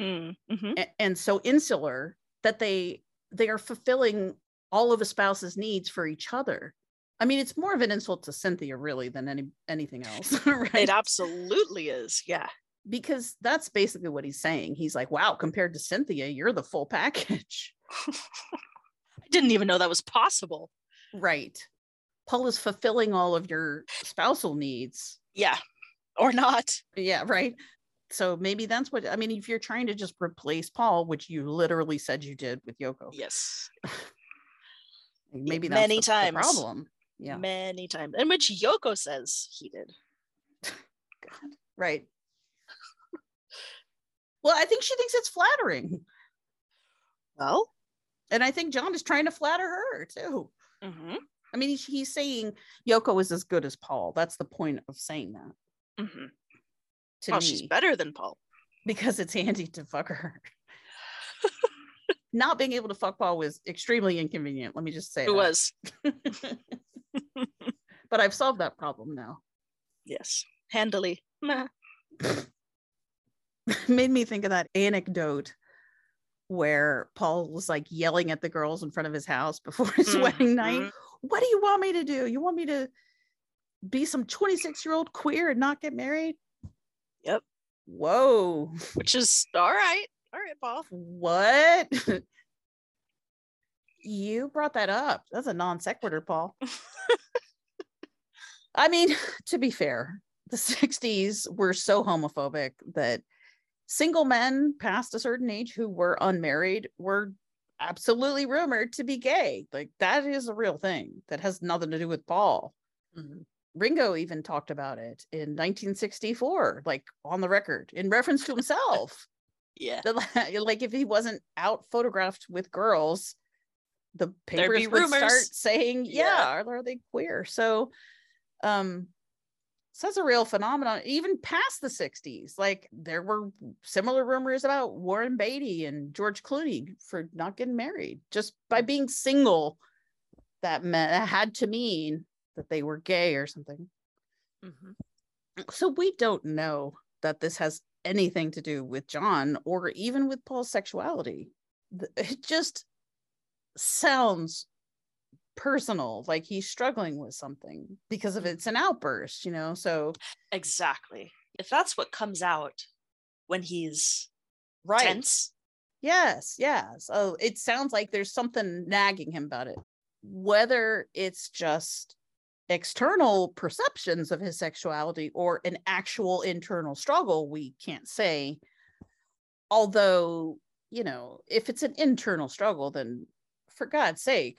Mm, mhm. a- and so insular that they they are fulfilling all of a spouse's needs for each other. I mean it's more of an insult to cynthia really than any anything else right? it absolutely is yeah because that's basically what he's saying. He's like wow compared to cynthia you're the full package. I didn't even know that was possible. Right. Paul is fulfilling all of your spousal needs. Yeah or not. Yeah right. So maybe that's what i mean if you're trying to just replace paul which you literally said you did with yoko. Yes. Maybe that's many the, the times. problem. Yeah. Many times in which yoko says he did. God. right well i think she thinks it's flattering well and i think john is trying to flatter her too mhm, i mean he's, he's saying yoko is as good as paul that's the point of saying that mhm. to well me she's better than paul because it's handy to fuck her not being able to fuck Paul was extremely inconvenient. Let me just say It that. was. but I've solved that problem now. Yes. Handily. Made me think of that anecdote where Paul was like yelling at the girls in front of his house before his Mhm, wedding night. What do you want me to do? You want me to be some 26 year old queer and not get married? Yep. Whoa. Which is all right. All right, Paul. What? you brought that up. That's a non sequitur, Paul. I mean, to be fair, the 60s were so homophobic that single men past a certain age who were unmarried were absolutely rumored to be gay. Like, that is a real thing that has nothing to do with Paul. Ringo even talked about it in 1964, like on the record, in reference to himself. Yeah. Like if he wasn't out photographed with girls, the papers would start saying, Yeah. "Yeah, are, are they queer?" So, um, so that's a real phenomenon. Even past the '60s, like there were similar rumors about Warren Beatty and George Clooney for not getting married just by mm. being single. That meant had to mean that they were gay or something. Mm-hmm. So we don't know that this has anything to do with John or even with Paul's sexuality. It just sounds personal, like he's struggling with something because of mm. it's an outburst, you know. So Exactly. If that's what comes out when he's right. tense, Yes, yes. Oh, it sounds like there's something nagging him about it. Whether it's just external perceptions of his sexuality or an actual internal struggle, we can't say. Although, you know, if it's an internal struggle, then for God's sake,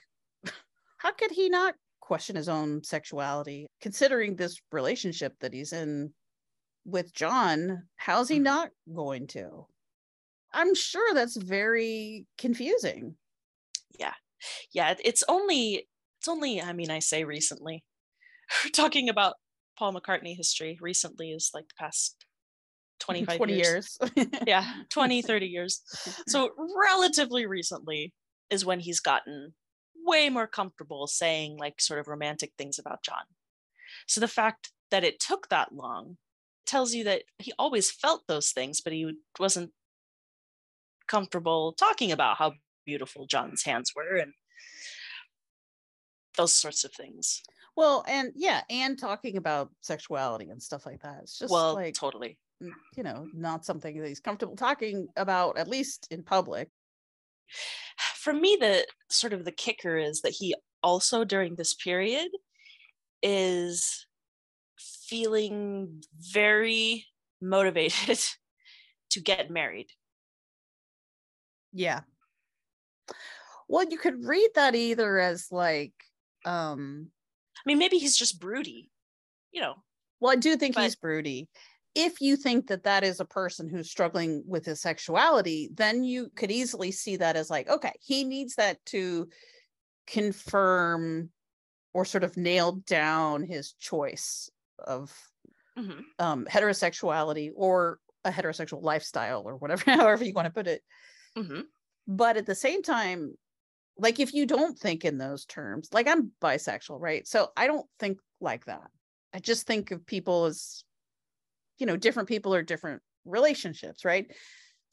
how could he not question his own sexuality? Considering this relationship that he's in with John, how's he mm-hmm. not going to? I'm sure that's very confusing. yeah. Yeah, it's only it's only I mean I say recently. We're talking about Paul McCartney history recently is like the past 25 20 years. years. yeah, 20, 30 years. So relatively recently is when he's gotten way more comfortable saying like sort of romantic things about John. So the fact that it took that long tells you that he always felt those things, but he wasn't comfortable talking about how beautiful John's hands were and those sorts of things. Well, and yeah, and talking about sexuality and stuff like that. It's just well, like totally. you know, not something that he's comfortable talking about, at least in public. For me, the sort of the kicker is that he also during this period is feeling very motivated to get married. Yeah. Well, you could read that either as like, um, I mean, maybe he's just broody, you know. well, I do think he's broody. If you think that that is a person who's struggling with his sexuality, then you could easily see that as like, okay, he needs that to confirm or sort of nail down his choice of Mhm. um, heterosexuality or a heterosexual lifestyle or whatever, however you want to put it. Mhm. But at the same time, like if you don't think in those terms, like I'm bisexual, right? So I don't think like that. I just think of people as, you know, different people are different relationships, right?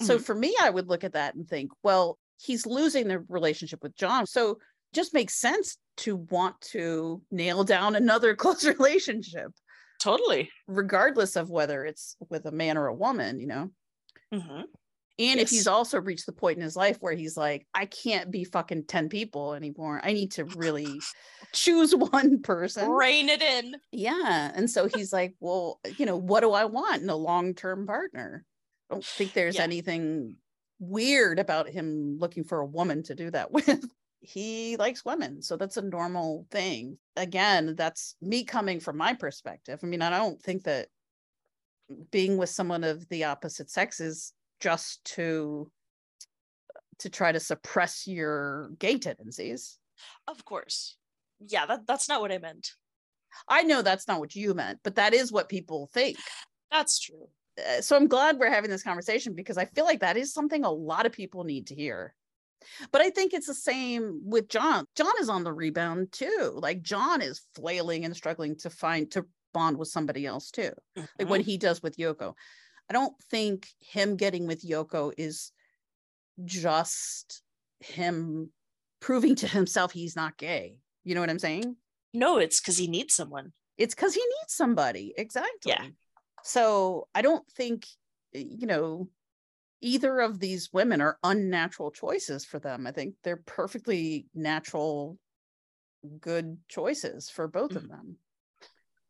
So Mhm. for me, I would look at that and think, well, he's losing the relationship with John. So just makes sense to want to nail down another close relationship Totally. regardless of whether it's with a man or a woman, you know. Mhm. And if he's also reached the point in his life where he's like, I can't be fucking 10 people anymore. I need to really choose one person. Rein it in. Yeah. And so he's like, well, you know, what do I want in a long term partner? I don't think there's Yeah. anything weird about him looking for a woman to do that with. He likes women. So that's a normal thing. Again, that's me coming from my perspective. I mean, I don't think that being with someone of the opposite sex is just to to try to suppress your gay tendencies. Of course. Yeah, that, that's not what I meant. I know that's not what you meant, but that is what people think. That's true. Uh, so I'm glad we're having this conversation because I feel like that is something a lot of people need to hear. But I think it's the same with John. John is on the rebound too. Like John is flailing and struggling to find to bond with somebody else too. Like when Mhm. he does with Yoko. I don't think him getting with Yoko is just him proving to himself he's not gay. You know what I'm saying? No, it's because he needs someone. It's because he needs somebody. Exactly. Yeah. So I don't think, you know, either of these women are unnatural choices for them. I think they're perfectly natural, good choices for both of mm-hmm. them.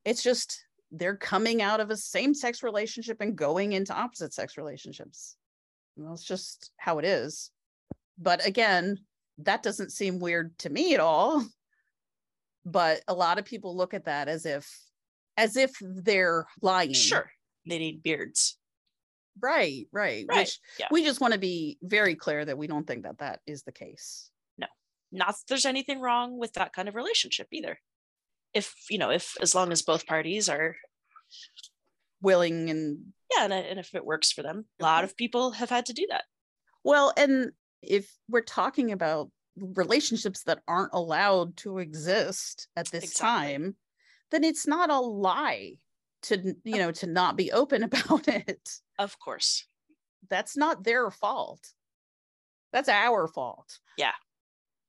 It's just they're coming out of a same sex relationship and going into opposite sex relationships. And That's just how it is. But again, that doesn't seem weird to me at all. But a lot of people look at that as if as if they're lying. Sure. They need beards. Right, right. Right, Which yeah. we just want to be very clear that we don't think that that is the case. No, not that there's anything wrong with that kind of relationship either. If, you know, if as long as both parties are, Willing and yeah, and, and if it works for them, a lot of people have had to do that. well, and if we're talking about relationships that aren't allowed to exist at this Exactly. time, then it's not a lie to you know to not be open about it. Of course. That's not their fault. That's our fault. Yeah.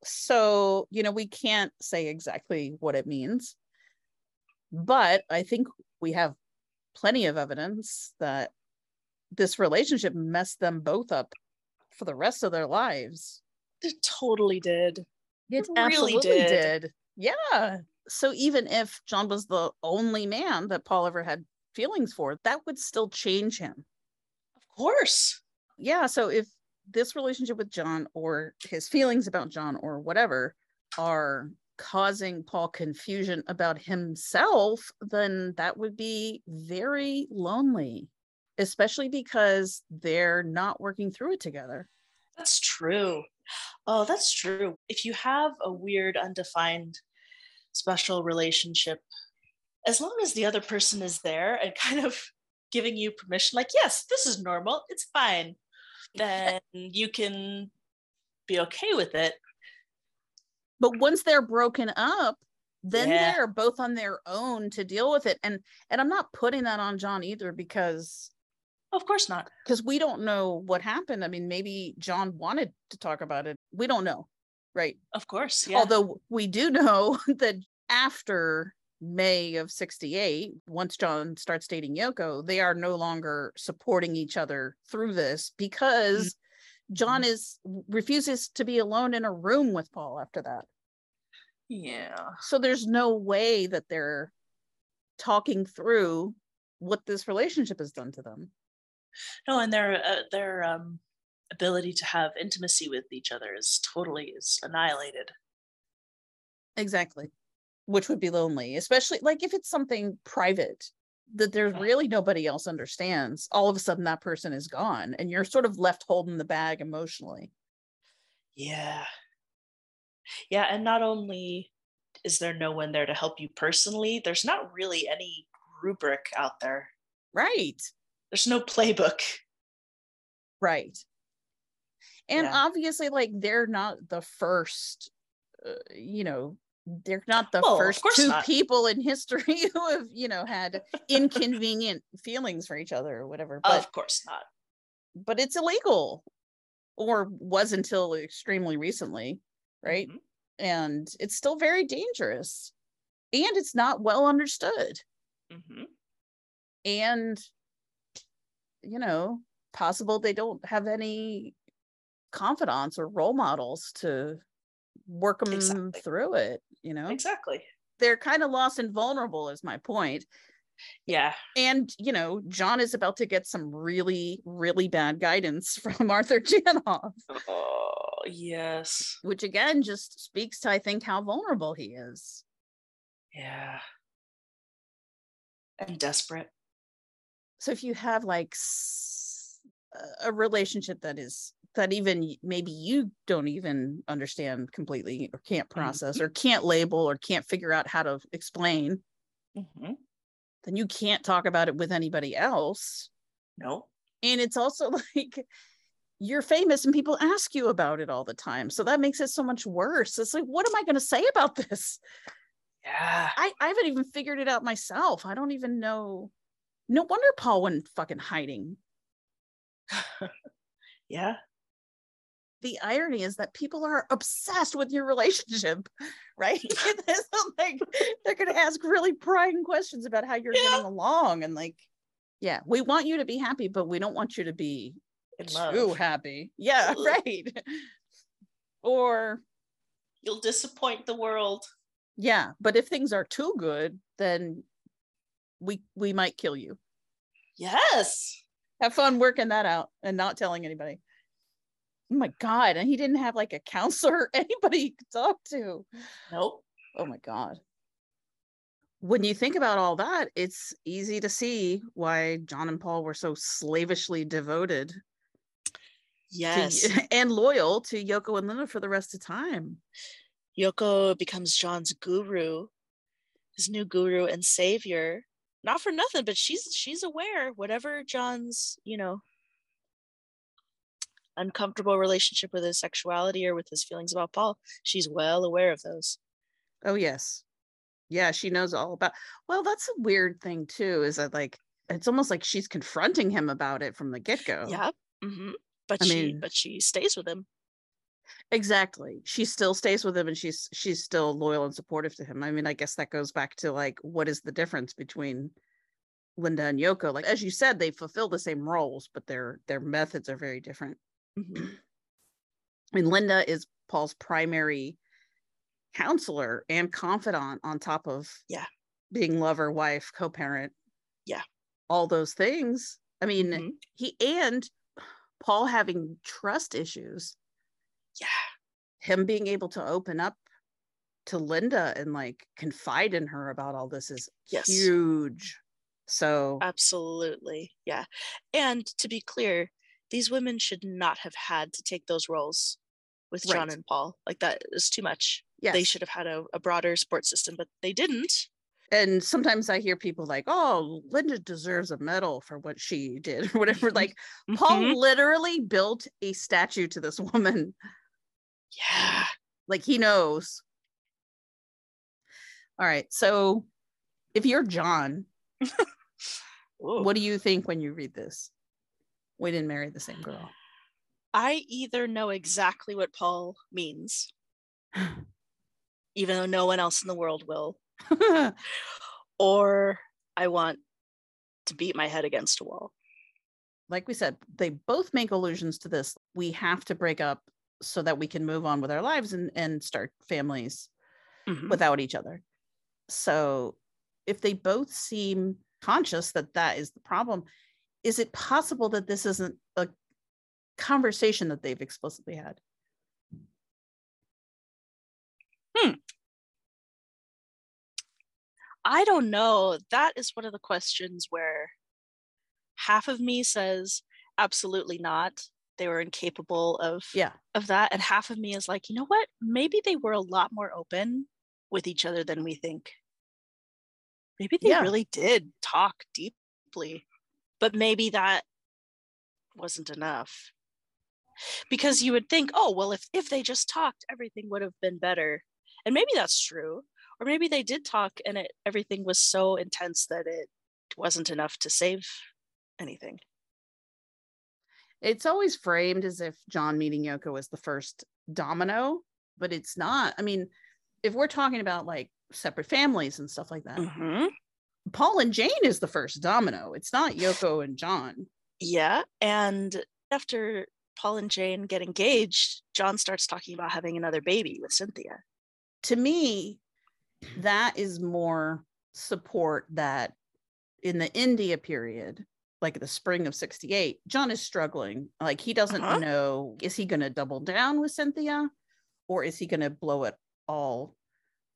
So, you know, we can't say exactly what it means. But I think we have plenty of evidence that this relationship messed them both up for the rest of their lives. It totally did. It really absolutely did. did. Yeah. So even if John was the only man that Paul ever had feelings for, that would still change him. Of course. Yeah. So if this relationship with John or his feelings about John or whatever are causing Paul confusion about himself, then that would be very lonely, especially because they're not working through it together. That's true. Oh, that's true. If you have a weird, undefined, special relationship, as long as the other person is there and kind of giving you permission, like, yes, this is normal, it's fine, then you can be okay with it. but once they're broken up then Yeah. they're both on their own to deal with it and and i'm not putting that on john either because Of course not. because we don't know what happened i mean maybe john wanted to talk about it we don't know right Of course. Yeah. although we do know that after may of 68 once john starts dating yoko they are no longer supporting each other through this because john is refuses to be alone in a room with paul after that yeah. so there's no way that they're talking through what this relationship has done to them No, and their uh, their um, ability to have intimacy with each other is totally is annihilated. exactly which would be lonely especially like if it's something private that there's really nobody else understands all of a sudden that person is gone and you're sort of left holding the bag emotionally Yeah. Yeah, and not only is there no one there to help you personally, there's not really any rubric out there. right There's no playbook. right and Yeah. obviously like they're not the first uh, you know they're not the Well, first two not. people in history who have you know had inconvenient feelings for each other or whatever but of course not. but it's illegal or was until extremely recently right Mhm. and it's still very dangerous and it's not well understood Mhm. and you know possible they don't have any confidants or role models to work them Exactly. through it you know Exactly. they're kind of lost and vulnerable is my point Yeah. and you know john is about to get some really really bad guidance from Arthur Janov Oh, yes. which again just speaks to i think how vulnerable he is Yeah. And desperate. so if you have like a relationship that is that even maybe you don't even understand completely or can't process or can't label or can't figure out how to explain Mhm. then you can't talk about it with anybody else No. and it's also like you're famous and people ask you about it all the time. So that makes it so much worse. It's like, what am I going to say about this? Yeah. I, I haven't even figured it out myself. I don't even know. No wonder Paul went fucking hiding. yeah. The irony is that people are obsessed with your relationship, right? Like they're going to ask really prying questions about how you're Yeah. getting along. And like, yeah, we want you to be happy, but we don't want you to be In too love. happy. Yeah, right. or You'll disappoint the world. yeah, but if things are too good, then we we might kill you. Yes. Have fun working that out and not telling anybody. Oh my god, and he didn't have like a counselor, anybody he could talk to. Nope. Oh my god. When you think about all that, it's easy to see why John and Paul were so slavishly devoted to- Yes. and loyal to Yoko and Linda for the rest of time. Yoko becomes John's guru, his new guru and savior. Not for nothing, but she's she's aware whatever John's, you know, uncomfortable relationship with his sexuality or with his feelings about Paul, she's well aware of those. Oh yes. Yeah, she knows all about. Well, that's a weird thing too is that like it's almost like she's confronting him about it from the get-go. Yeah. hmm But I she mean- but she stays with him. Exactly. She still stays with him and she's she's still loyal and supportive to him. I mean, I guess that goes back to like what is the difference between Linda and Yoko? Like as you said, they fulfill the same roles, but their their methods are very different. Mhm. I mean, Linda is Paul's primary counselor and confidant on top of Yeah. being lover, wife, co-parent. Yeah. All those things. I mean, Mhm. he and Paul having trust issues, Yeah. him being able to open up to Linda and like confide in her about all this is Yes. huge. So Absolutely. Yeah. And to be clear, these women should not have had to take those roles with John Right. and Paul. Like that is too much. yes. They should have had a, a broader sports system, but they didn't. and sometimes I hear people like, "Oh, Linda deserves a medal for what she did," or whatever. Like Paul Mhm. literally built a statue to this woman. Yeah. Like he knows. All right, so if you're John, what do you think when you read this? We didn't marry the same girl. I either know exactly what Paul means, even though no one else in the world will, or I want to beat my head against a wall. like we said, they both make allusions to this. We have to break up so that we can move on with our lives and, and start families Mhm. without each other. So if they both seem conscious that that is the problem, is it possible that this isn't a conversation that they've explicitly had? Hmm. I don't know. That is one of the questions where half of me says absolutely not. They were incapable of Yeah. of that, and half of me is like, you know what? Maybe they were a lot more open with each other than we think. Maybe they Yeah. really did talk deeply, but maybe that wasn't enough. Because you would think, oh, well, if if they just talked, everything would have been better. And maybe that's true. Or maybe they did talk and it everything was so intense that it wasn't enough to save anything. It's always framed as if John meeting Yoko was the first domino, but it's not. I mean, if we're talking about like separate families and stuff like that, Mhm. Paul and Jane is the first domino. It's not Yoko and John. Yeah. And after Paul and Jane get engaged, John starts talking about having another baby with Cynthia. To me, that is more support that in the India period, like the spring of 68, John is struggling. Like he doesn't Uh-huh. know is he going to double down with Cynthia or is he going to blow it all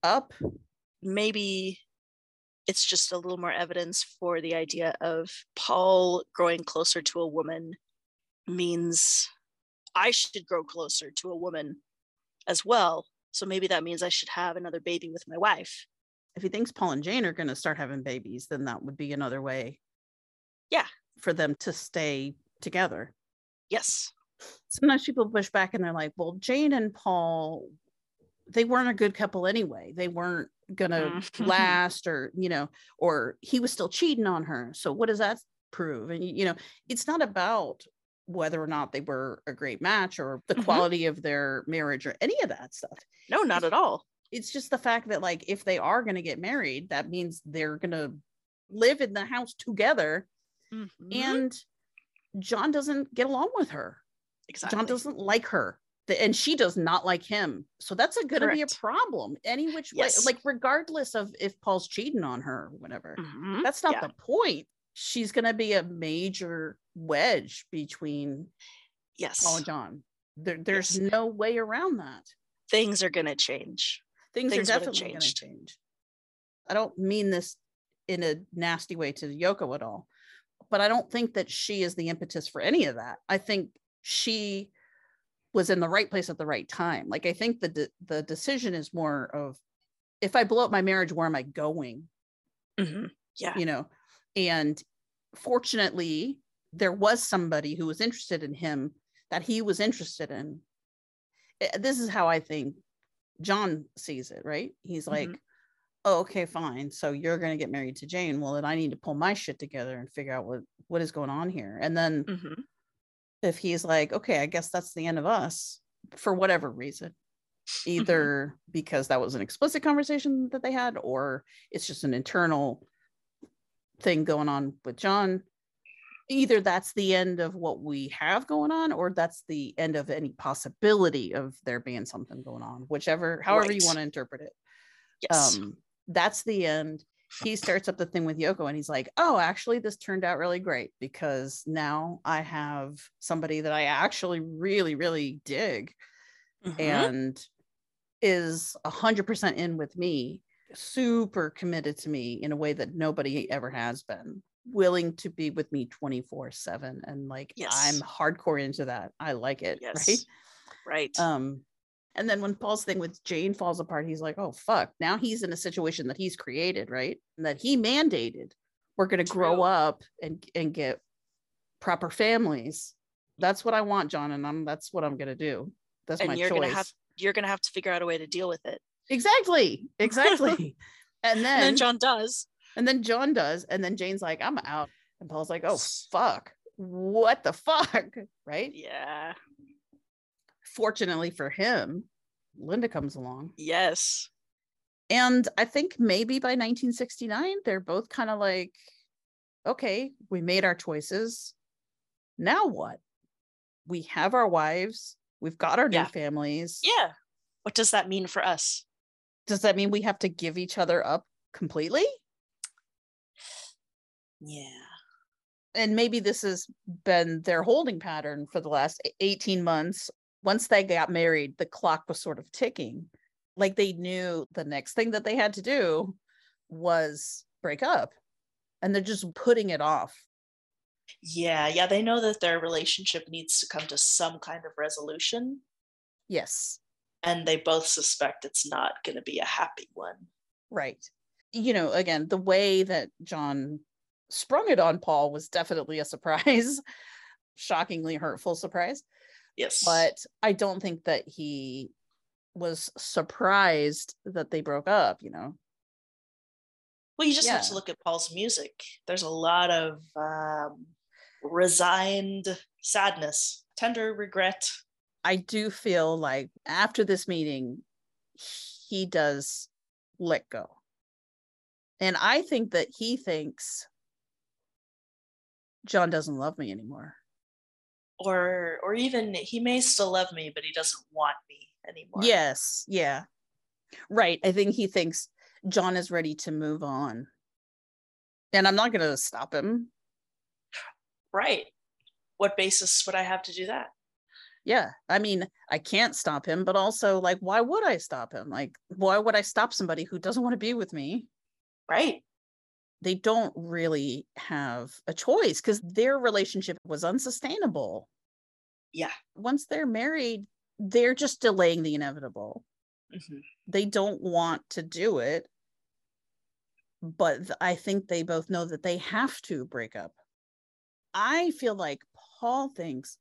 up? Maybe it's just a little more evidence for the idea of Paul growing closer to a woman means I should grow closer to a woman as well. So maybe that means I should have another baby with my wife. If he thinks Paul and Jane are going to start having babies, then that would be another way Yeah. for them to stay together. Yes. sometimes people push back and they're like, well, Jane and Paul, they weren't a good couple anyway. They weren't gonna Mhm. last, or you know, or he was still cheating on her. So what does that prove? And you know, it's not about whether or not they were a great match or the Mhm. quality of their marriage or any of that stuff. No, not at all. It's just the fact that like if they are gonna get married, that means they're gonna live in the house together Mhm. and John doesn't get along with her. exactly. John doesn't like her. The- And she does not like him. So that's going to be a problem any which way. Like, regardless of if Paul's cheating on her or whatever, Mhm. that's not Yeah. the point. She's going to be a major wedge between Yes. Paul and John. There, there's Yes. no way around that. Things are going to change. Things, Things are definitely going to change. I don't mean this in a nasty way to Yoko at all, but I don't think that she is the impetus for any of that. I think she was in the right place at the right time. Like I think the de- the decision is more of if I blow up my marriage, where am I going? Mhm. Yeah. You know, and fortunately, there was somebody who was interested in him that he was interested in. Eh, This is how I think John sees it, right? He's like, Mhm. oh, okay, fine. So you're going to get married to Jane. Well, then I need to pull my shit together and figure out what what is going on here. And then Mhm. If he's like, okay, I guess that's the end of us for whatever reason, Mm-hmm. either because that was an explicit conversation that they had, or it's just an internal thing going on with John. Either that's the end of what we have going on, or that's the end of any possibility of there being something going on, whichever, however you want to interpret it. Yes. Um, that's the end. He starts up the thing with Yoko and he's like, Oh, actually, this turned out really great because now I have somebody that I actually really, really dig Mhm. and is a hundred percent in with me, super committed to me in a way that nobody ever has been, willing to be with me 24 7. And like Yes. I'm hardcore into that. I like it. yes. Right. Right. Um, and then when Paul's thing with Jane falls apart, he's like, oh fuck, now he's in a situation that he's created, right? And that he mandated. We're gonna grow up and and get proper families. That's what I want, John, and I'm that's what I'm gonna do. That's and my you're choice. gonna have you're gonna have to figure out a way to deal with it. Exactly. Exactly. and then And then John does. and then John does, and then Jane's like, I'm out. And Paul's like, oh fuck. What the fuck? Right? Yeah. Fortunately for him, Linda comes along. Yes. And I think maybe by 1969, they're both kind of like, okay, we made our choices. Now what? We have our wives, we've got our Yeah. new families. Yeah. What does that mean for us? Does that mean we have to give each other up completely? Yeah. And maybe this has been their holding pattern for the last e- 18 months. Once they got married, the clock was sort of ticking. Like they knew the next thing that they had to do was break up. And they're just putting it off. Yeah, yeah, they know that their relationship needs to come to some kind of resolution, Yes. and they both suspect it's not going to be a happy one. Right. You know, again, the way that John sprung it on Paul was definitely a surprise, shockingly hurtful surprise. Yes. But I don't think that he was surprised that they broke up, you know. Well, you just have to look at Paul's music. There's a lot of um, resigned sadness, tender regret. I do feel like after this meeting, he does let go. And I think that he thinks John doesn't love me anymore. Or, or even he may still love me, but he doesn't want me anymore. Yes, yeah. Right. I think he thinks John is ready to move on. And I'm not going to stop him. Right. What basis would I have to do that? Yeah. I mean, I can't stop him, but also, like, why would I stop him? Like, why would I stop somebody who doesn't want to be with me? Right. They don't really have a choice because their relationship was unsustainable. Yeah. Once they're married, they're just delaying the inevitable. Mhm. they don't want to do it but i think they both know that they have to break up i feel like paul thinks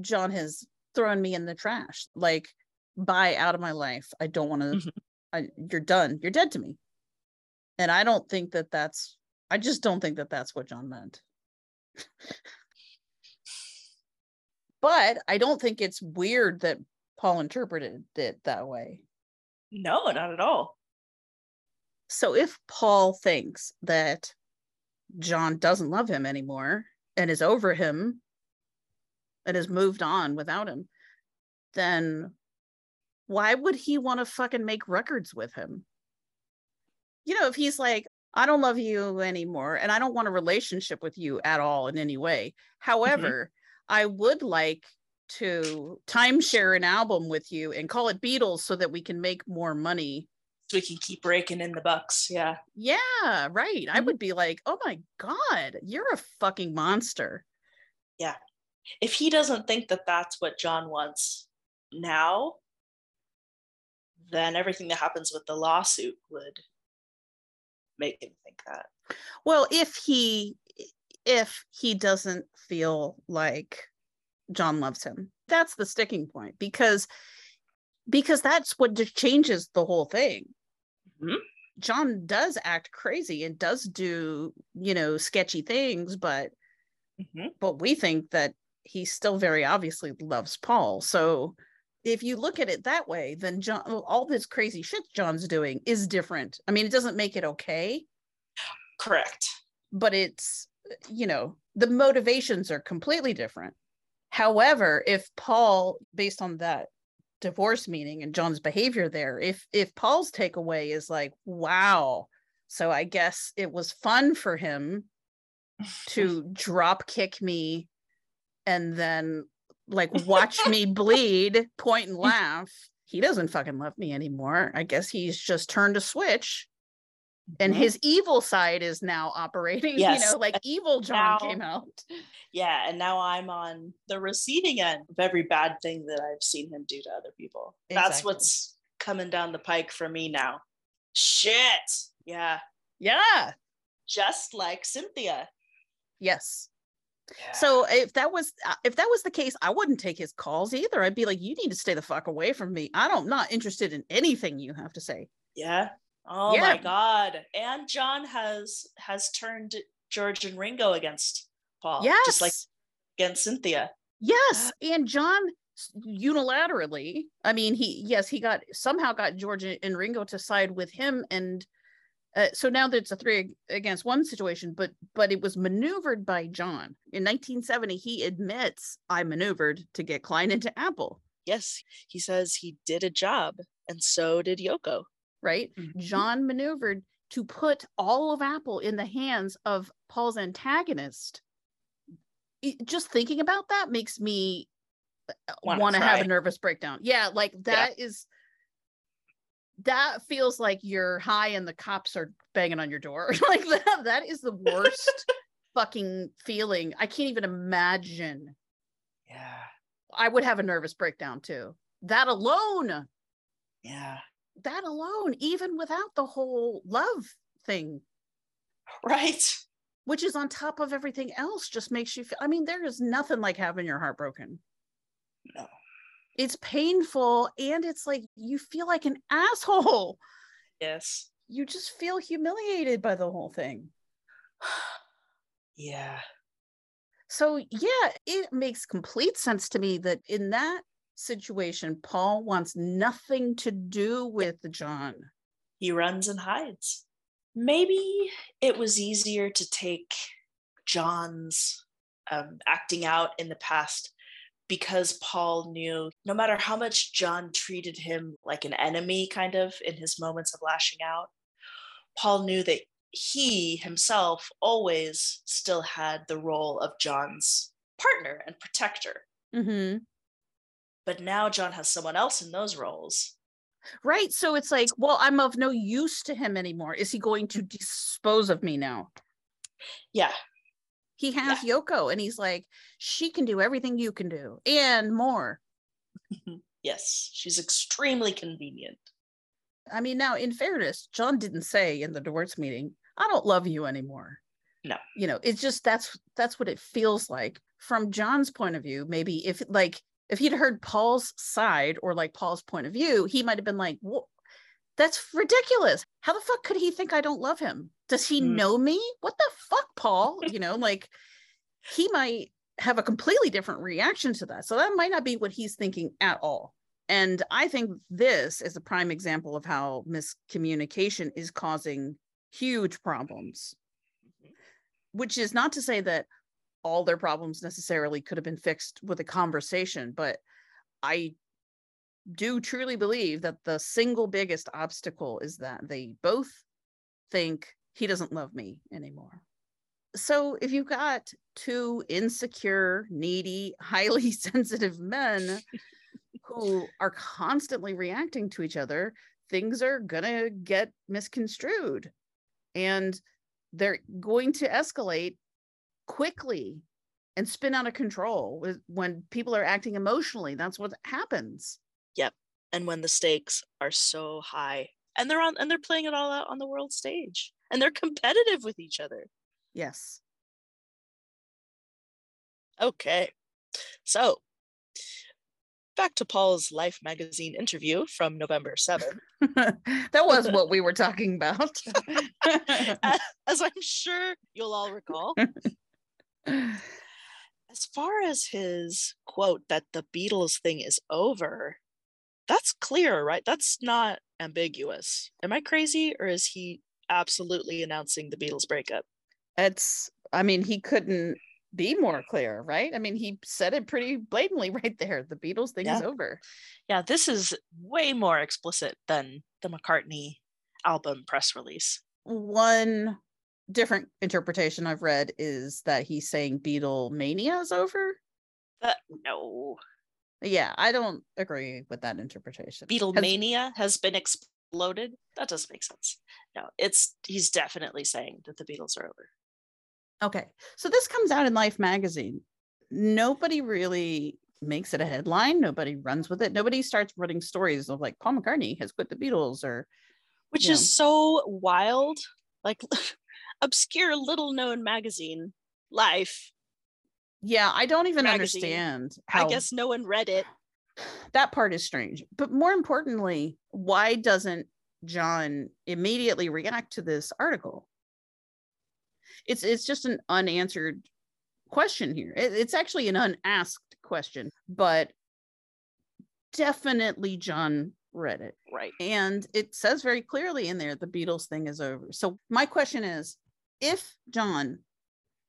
John has thrown me in the trash. Like, bye out of my life. I don't want to. Mhm. I, you're done. You're dead to me. And I don't think that that's. I just don't think that that's what John meant. but I don't think it's weird that Paul interpreted it that way. No, not at all. So if Paul thinks that John doesn't love him anymore and is over him and has moved on without him, then why would he want to fucking make records with him? You know, if he's like, I don't love you anymore and I don't want a relationship with you at all in any way. Mm-hmm. However, I would like to timeshare an album with you and call it Beatles so that we can make more money So we can keep raking in the bucks. Yeah. yeah, right. I mm-hmm. would be like, oh my God, you're a fucking monster. Yeah. If he doesn't think that that's what John wants now, then everything that happens with the lawsuit would make him think that. Well, if he if he doesn't feel like John loves him, that's the sticking point because because that's what just changes the whole thing. Mhm. John does act crazy and does do, you know, sketchy things, but Mhm. but we think that he still very obviously loves Paul. So if you look at it that way, then John all this crazy shit John's doing is different. I mean, it doesn't make it okay, Correct. but it's you know, the motivations are completely different. However, if Paul based on that divorce meeting and John's behavior there, if if Paul's takeaway is like, wow, so I guess it was fun for him to drop kick me and then like watch me bleed, point and laugh. He doesn't fucking love me anymore. I guess he's just turned a switch and Mhm. his evil side is now operating, Yes. you know, like evil John Now- came out. Yeah. And now I'm on the receiving end of every bad thing that I've seen him do to other people. That's what's coming down the pike for me now. Shit. Yeah. Yeah. Just like Cynthia. Yes. So if that was uh, if that was the case, I wouldn't take his calls either. I'd be like, you need to stay the fuck away from me. I don't not interested in anything you have to say. Yeah. Oh Yeah. my god. And John has has turned George and Ringo against Paul. yes. Just like against Cynthia. yes. And John unilaterally, I mean, he yes, he got somehow got George and Ringo to side with him and uh, so now that it's a three against one situation, but but it was maneuvered by John in 1970. He admits I maneuvered to get Klein into Apple. Yes, he says he did a job, and so did Yoko. right? John maneuvered to put all of Apple in the hands of Paul's antagonist. It- just thinking about that makes me Wanna have a nervous breakdown. Yeah, like that is that feels like you're high and the cops are banging on your door. like that that is the worst fucking feeling. I can't even imagine. Yeah. I would have a nervous breakdown too. That alone Yeah. that alone, even without the whole love thing, Right. which is on top of everything else, just makes you feel. I mean, there is nothing like having your heart broken. No. It's painful and it's like you feel like an asshole. Yes. You just feel humiliated by the whole thing. Yeah. So, yeah, it makes complete sense to me that in that situation, Paul wants nothing to do with John. He runs and hides. Maybe it was easier to take John's um, acting out in the past because Paul knew no matter how much John treated him like an enemy, kind of in his moments of lashing out, Paul knew that he himself always still had the role of John's partner and protector. Mm-hmm. But now John has someone else in those roles. Right. So it's like, well, I'm of no use to him anymore. Is he going to dispose of me now? Yeah. He has Yoko and he's like, she can do everything you can do and more. Mm-hmm. Yes, she's extremely convenient. I mean, now in fairness, John didn't say in the divorce meeting, I don't love you anymore. No. You know, it's just that's that's what it feels like from John's point of view, maybe if like if he'd heard Paul's side or like Paul's point of view, he might have been like, "Whoa, that's ridiculous. How the fuck could he think I don't love him? Does he Mm. know me? What the fuck, Paul? You know, like he might have a completely different reaction to that. So that might not be what he's thinking at all. And I think this is a prime example of how miscommunication is causing huge problems, which is not to say that all their problems necessarily could have been fixed with a conversation, but I do truly believe that the single biggest obstacle is that they both think he doesn't love me anymore. So if you've got two insecure, needy, highly sensitive men who are constantly reacting to each other, things are going to get misconstrued and they're going to escalate quickly and spin out of control when people are acting emotionally. That's what happens. Yep. And when the stakes are so high and they're on and they're playing it all out on the world stage and they're competitive with each other. Yes. Okay. So back to Paul's Life magazine interview from November 7th. that was what we were talking about. As I'm sure you'll all recall. As far as his quote that the Beatles thing is over, that's clear, right? That's not ambiguous. Am I crazy or is he absolutely announcing the Beatles breakup? it's i mean he couldn't be more clear right i mean he said it pretty blatantly right there the beatles thing is over Yeah, this is way more explicit than the McCartney album press release. one different interpretation i've read is that he's saying Beatlemania is over That no. Yeah i don't agree with that interpretation Has- Beatlemania has been exploded. That doesn't make sense. No, it's he's definitely saying that the Beatles are over. Okay. So this comes out in Life magazine. Nobody really makes it a headline. Nobody runs with it. Nobody starts running stories of like Paul McCartney has quit the Beatles or Which is so wild. Like obscure little known magazine Life. Yeah, I don't even Magazine. understand I guess no one read it. that part is strange. But more importantly, why doesn't John immediately react to this article? It's it's just an unanswered question here. It- it's actually an unasked question, but definitely John read it. Right. And it says very clearly in there the Beatles thing is over. So my question is if John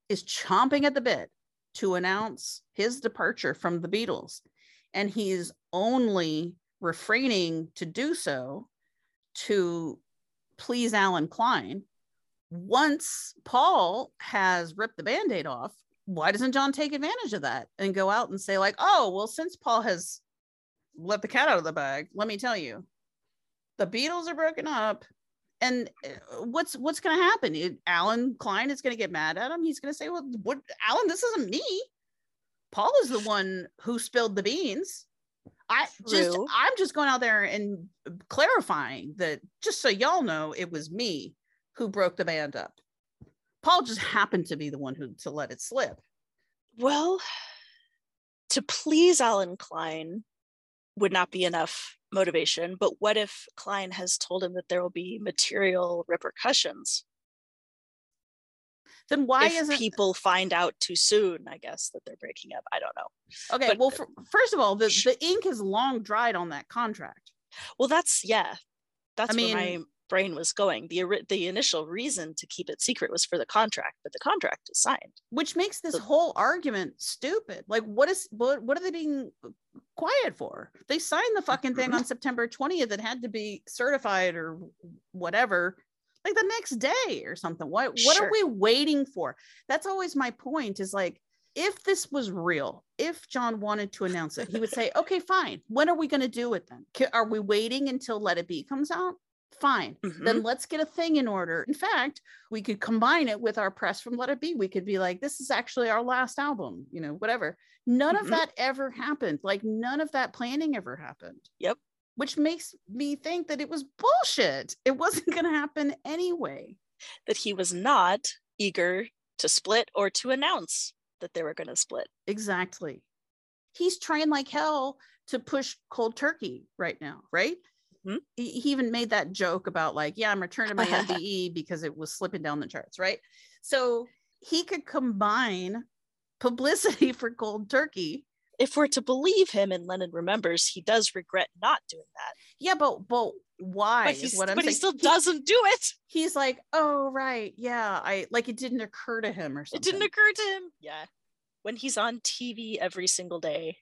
is chomping at the bit to announce his departure from the Beatles and he's only refraining to do so to please Allen Klein, once Paul has ripped the band-aid off, why doesn't John take advantage of that and go out and say, like, oh, well, since Paul has let the cat out of the bag, let me tell you, the Beatles are broken up. And uh, what's what's going to happen? It- Allen Klein is going to get mad at him. He's going to say, "Well, what, Allen? This isn't me. Paul is the one who spilled the beans. I just I'm just going out there and clarifying that just so y'all know, it was me who broke the band up. Paul just happened to be the one who to let it slip. Well, to please Allen Klein would not be enough motivation, but what if Klein has told him that there will be material repercussions? Then why if isn't people find out too soon, I guess, that they're breaking up? I don't know. okay? but- well, fir- first of all, the the ink has long dried on that contract. Well, that's yeah. That's where my brain was going. The the initial reason to keep it secret was for the contract, but the contract is signed. which makes this So- whole argument stupid. Like, what is what? What are they being quiet for? They signed the fucking thing on mm-hmm. September twentieth. It had to be certified or whatever, like the next day or something. What What are we waiting for? That's always my point. Is like, if this was real, if John wanted to announce it, he would say, "Okay, fine. When are we going to do it then? Are we waiting until Let It Be comes out?" Fine. Then let's get a thing in order. In fact, we could combine it with our press from Let It Be. We could be like, this is actually our last album, you know, whatever. None of Mhm. that ever happened. Like, none of that planning ever happened. Yep. Which makes me think that it was bullshit. It wasn't going to happen anyway. That he was not eager to split or to announce that they were going to split. Exactly. He's trying like hell to push cold turkey right now, right? Mhm. He, he even made that joke about like, yeah, I'm returning my MBE because it was slipping down the charts, right? So he could combine publicity for cold turkey. If we're to believe him and Lennon remembers, he does regret not doing that. Yeah, but but why? But, is what I'm but he still doesn't do it. He's like, oh right, yeah, I like it didn't occur to him or something. It didn't occur to him. Yeah. When he's on TV every single day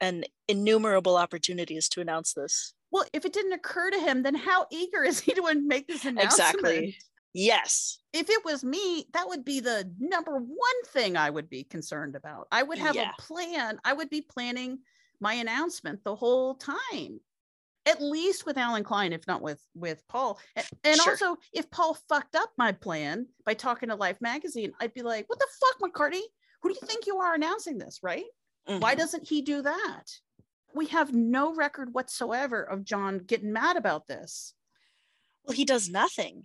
and innumerable opportunities to announce this. Well, if it didn't occur to him, then how eager is he to make this announcement? Exactly. Yes. If it was me, that would be the number one thing I would be concerned about. I would have Yeah. a plan. I would be planning my announcement the whole time. At least with Allen Klein, if not with with Paul. And, Sure. also, if Paul fucked up my plan by talking to Life magazine, I'd be like, "What the fuck, McCartney? Who do you think you are announcing this? Right? Why Mhm. doesn't he do that? We have no record whatsoever of John getting mad about this. Well, he does nothing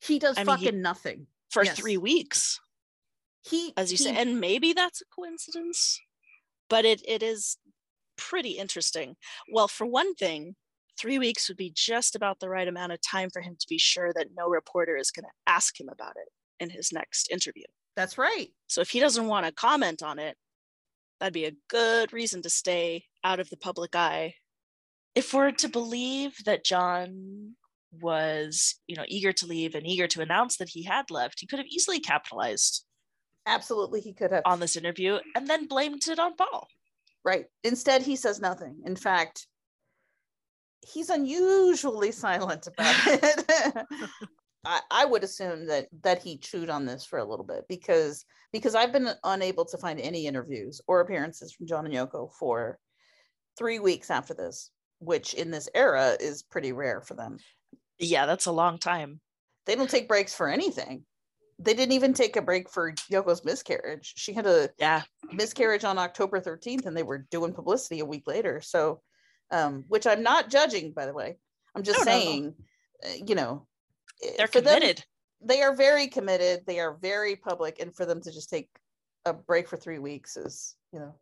He does I mean, he- fucking nothing for Yes. three weeks, He, as you say. And maybe that's a coincidence, but it, it is pretty interesting. Well, for one thing, three weeks would be just about the right amount of time for him to be sure that no reporter is going to ask him about it in his next interview. that's right. So if he doesn't want to comment on it, that'd be a good reason to stay out of the public eye. if we're to believe that John was, you know, eager to leave and eager to announce that he had left, he could have easily capitalized Absolutely, he could have. on this interview and then blamed it on Paul. Right. Instead, he says nothing. In fact, he's unusually silent about it. I, I would assume that that he chewed on this for a little bit because because I've been unable to find any interviews or appearances from John and Yoko for three weeks after this, which in this era is pretty rare for them. Yeah, that's a long time. They don't take breaks for anything. They didn't even take a break for Yoko's miscarriage. She had a Yeah. miscarriage on October 13th and they were doing publicity a week later. So, um, which I'm not judging, by the way. I'm just saying, uh, you know, Eh, They're for them- committed. they are very committed. They are very public. And for them to just take a break for three weeks is, you know,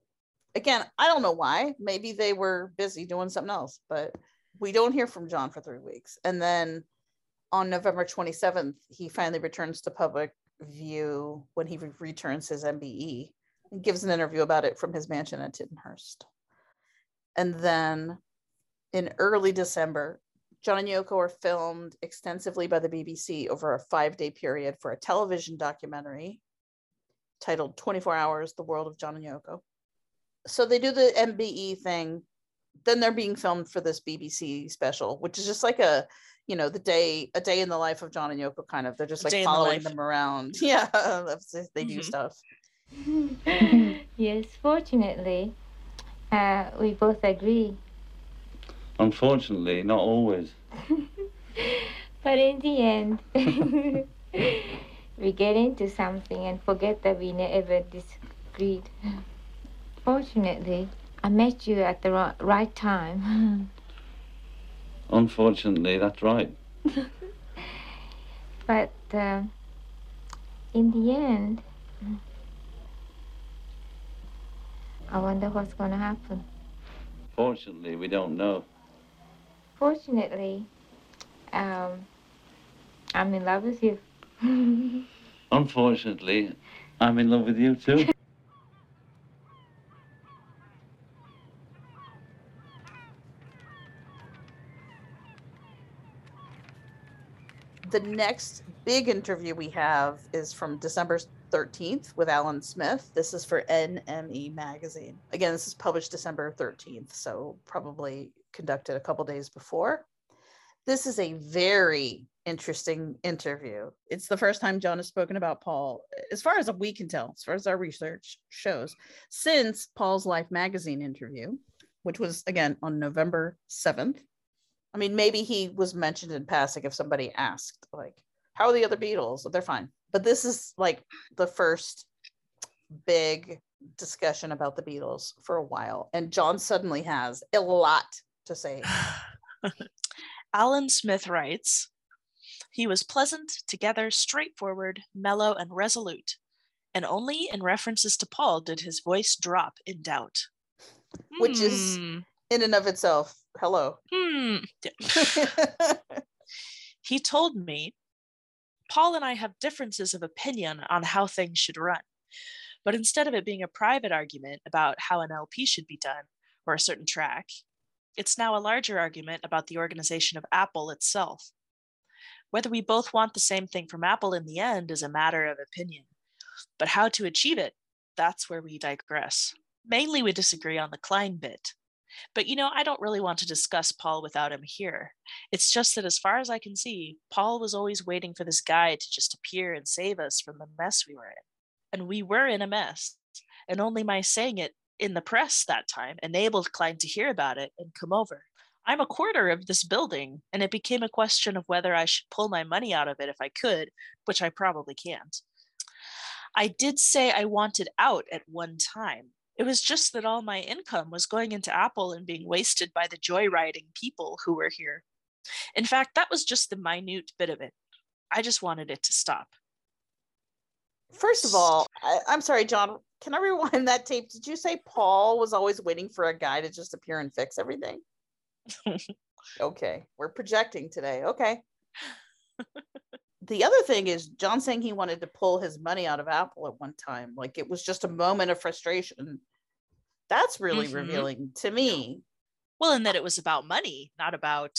again, I don't know why. Maybe they were busy doing something else, but we don't hear from John for three weeks. And then on November 27th, he finally returns to public view when he re- returns his MBE and gives an interview about it from his mansion at Tittenhurst. And then in early December, John and Yoko are filmed extensively by the BBC over a five day period for a television documentary titled 24 Hours The World of John and Yoko. So they do the MBE thing. Then they're being filmed for this BBC special, which is just like a, you know, the day, a day in the life of John and Yoko kind of. They're just A like day in the following them around. Yeah, that's it. they do Mhm. stuff. yes, fortunately, uh, we both agree. Unfortunately, not always. But in the end, we get into something and forget that we never disagreed. Fortunately, I met you at the right time. Unfortunately, that's right. but uh, in the end, I wonder what's going to happen. Fortunately, we don't know. Fortunately, um, I'm in love with you. Unfortunately, I'm in love with you too. the next big interview we have is from December 13th with Alan Smith. This is for NME Magazine. Again, this is published December 13th, so probably conducted a couple days before. This is a very interesting interview. It's the first time John has spoken about Paul, as far as we can tell, as far as our research shows, since Paul's Life Magazine interview, which was again on November 7th. I mean, maybe he was mentioned in passing if somebody asked, like, how are the other Beatles? They're fine. But this is like the first big discussion about the Beatles for a while. And John suddenly has a lot to say. Alan Smith writes He was pleasant, together, straightforward, mellow, and resolute, And only in references to Paul did his voice drop in doubt. which is Hmm. in and of itself, hello. Hmm. he told me, Paul and I have differences of opinion on how things should run. But instead of it being a private argument about how an LP should be done or a certain track, it's now a larger argument about the organization of Apple itself. Whether we both want the same thing from Apple in the end is a matter of opinion. But how to achieve it, that's where we digress. Mainly, we disagree on the Klein bit. But you know, I don't really want to discuss Paul without him here. It's just that as far as I can see, Paul was always waiting for this guy to just appear and save us from the mess we were in. And we were in a mess. And only my saying it in the press that time enabled Klein to hear about it and come over. I'm a quarter of this building, and it became a question of whether I should pull my money out of it if I could, which I probably can't. I did say I wanted out at one time. It was just that all my income was going into Apple and being wasted by the joyriding people who were here. In fact, that was just the minute bit of it. I just wanted it to stop. First of all, I, I'm sorry, John. Can I rewind that tape? Did you say Paul was always waiting for a guy to just appear and fix everything? okay, we're projecting today. Okay. the other thing is John saying he wanted to pull his money out of Apple at one time. Like it was just a moment of frustration. That's really Mhm. revealing to me. Well, and that it was about money, not about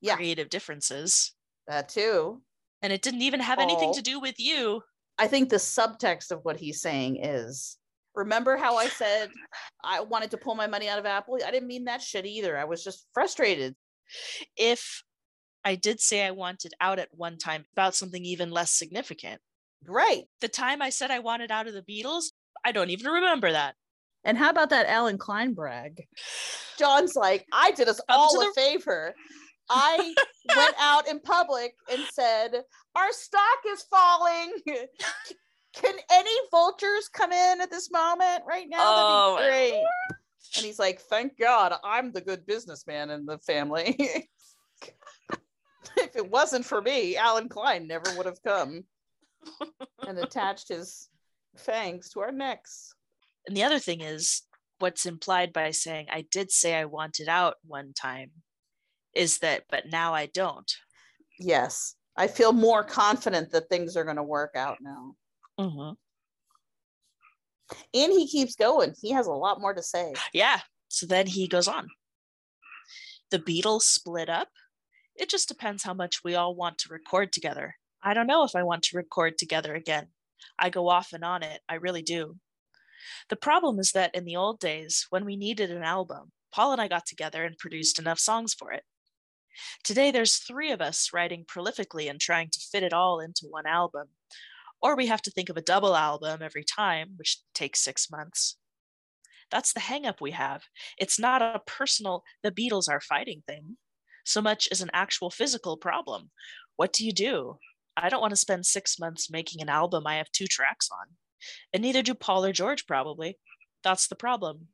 Yeah. creative differences. That too. And it didn't even have anything to do with you. I think the subtext of what he's saying is remember how I said I wanted to pull my money out of Apple? I didn't mean that shit either. I was just frustrated. If I did say I wanted out at one time about something even less significant, Right. the time I said I wanted out of the Beatles, I don't even remember that. And how about that Allen Klein brag? John's like, I did us all a the- favor. I went out in public and said, Our stock is falling. Can any vultures come in at this moment right now? Oh, That'd be oh, great. And he's like, Thank God I'm the good businessman in the family. if it wasn't for me, Allen Klein never would have come and attached his fangs to our necks. And the other thing is what's implied by saying I did say I wanted out one time is that, but now I don't. Yes. I feel more confident that things are going to work out now. Mm-hmm. And he keeps going. He has a lot more to say. Yeah. So then he goes on. The Beatles split up. It just depends how much we all want to record together. I don't know if I want to record together again. I go off and on it. I really do. The problem is that in the old days, when we needed an album, Paul and I got together and produced enough songs for it. Today, there's three of us writing prolifically and trying to fit it all into one album. Or we have to think of a double album every time, which takes six months. That's the hangup we have. It's not a personal, the Beatles are fighting thing, so much as an actual physical problem. What do you do? I don't want to spend six months making an album I have two tracks on. And neither do Paul or George, probably. That's the problem.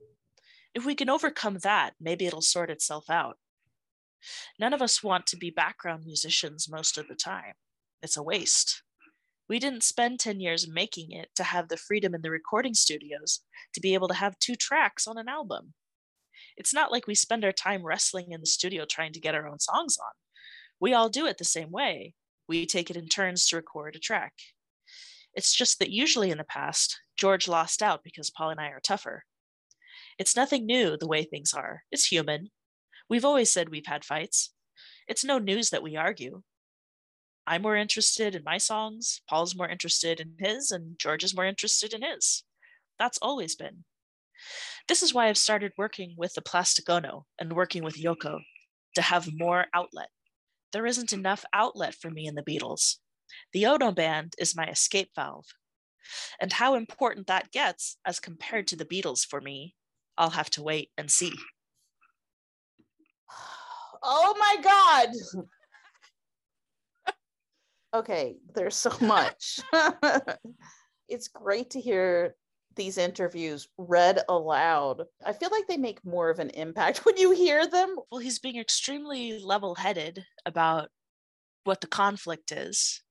If we can overcome that, maybe it'll sort itself out. None of us want to be background musicians most of the time. It's a waste. We didn't spend 10 years making it to have the freedom in the recording studios to be able to have two tracks on an album. It's not like we spend our time wrestling in the studio trying to get our own songs on. We all do it the same way. We take it in turns to record a track. It's just that usually in the past, George lost out because Paul and I are tougher. It's nothing new the way things are. It's human. We've always said we've had fights. It's no news that we argue. I'm more interested in my songs, Paul's more interested in his, and George is more interested in his. That's always been. This is why I've started working with the Plastic Ono and working with Yoko to have more outlet. There isn't enough outlet for me in the Beatles. The Ono band is my escape valve. And how important that gets as compared to the Beatles for me, I'll have to wait and see. Oh my God. okay, there's so much. it's great to hear these interviews read aloud. I feel like they make more of an impact when you hear them. Well, he's being extremely level headed about what the conflict is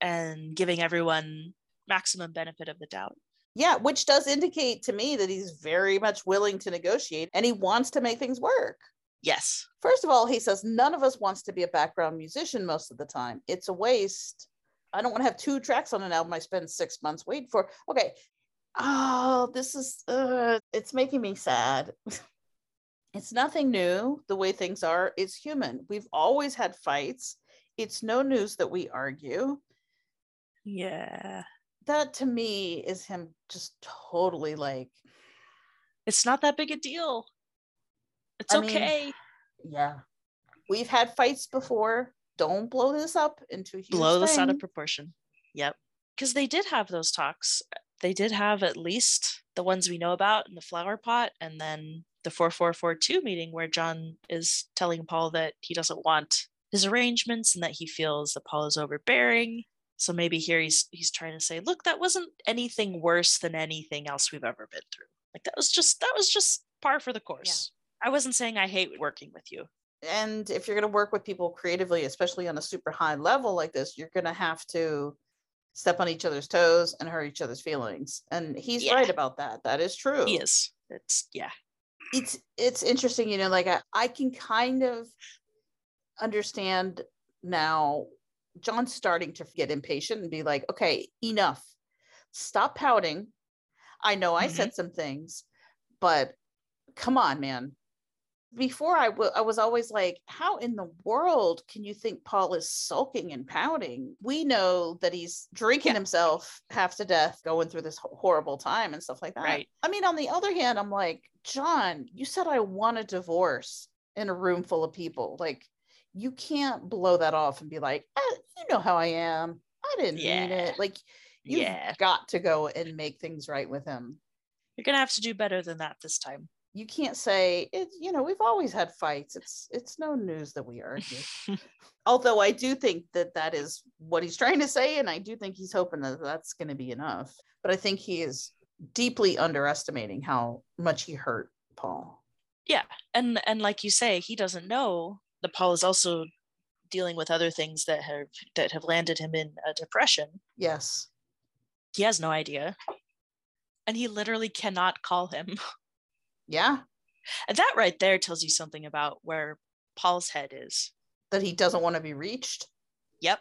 and giving everyone maximum benefit of the doubt. Yeah, which does indicate to me that he's very much willing to negotiate and he wants to make things work. Yes. First of all, he says none of us wants to be a background musician most of the time. It's a waste. I don't want to have two tracks on an album I spend six months waiting for. Okay. Oh, this is uh it's making me sad. it's nothing new the way things are. It's human. We've always had fights. It's no news that we argue. Yeah. That to me is him just totally like It's not that big a deal. It's I mean, okay. yeah. We've had fights before. Don't blow this up into a huge Blow this out of proportion. Yep. Because they did have those talks. They did have at least the ones we know about in the flower pot and then the 4442 meeting where John is telling Paul that he doesn't want his arrangements and that he feels that Paul is overbearing. So maybe here he's he's trying to say, look, that wasn't anything worse than anything else we've ever been through. Like that was just that was just par for the course. I wasn't saying I hate working with you. and if you're going to work with people creatively especially on a super high level like this you're going to have to step on each other's toes and hurt each other's feelings and he's Yeah. right about that that is true He is. It's yeah. it's it's interesting you know like I, I can kind of understand now john's starting to get impatient and be like okay enough stop pouting i know i mm-hmm. said some things but come on man before I was always like how in the world can you think paul is sulking and pouting? We know that he's drinking himself half to death going through this horrible time and stuff like that. Right. i mean on the other hand i'm like john you said i want a divorce in a room full of people. Like you can't blow that off and be like "Ah, you know how i am. I didn't mean it. Like you've Yeah. got to go and make things right with him. You're gonna have to do better than that this time. You can't say it's you know we've always had fights it's it's no news that we argue although i do think that that is what he's trying to say and i do think he's hoping that that's going to be enough but i think he is deeply underestimating how much he hurt paul Yeah. And and like you say, he doesn't know that Paul is also dealing with other things that have that have landed him in a depression. yes He has no idea. And he literally cannot call him. yeah And that right there tells you something about where Paul's head is. that he doesn't want to be reached Yep.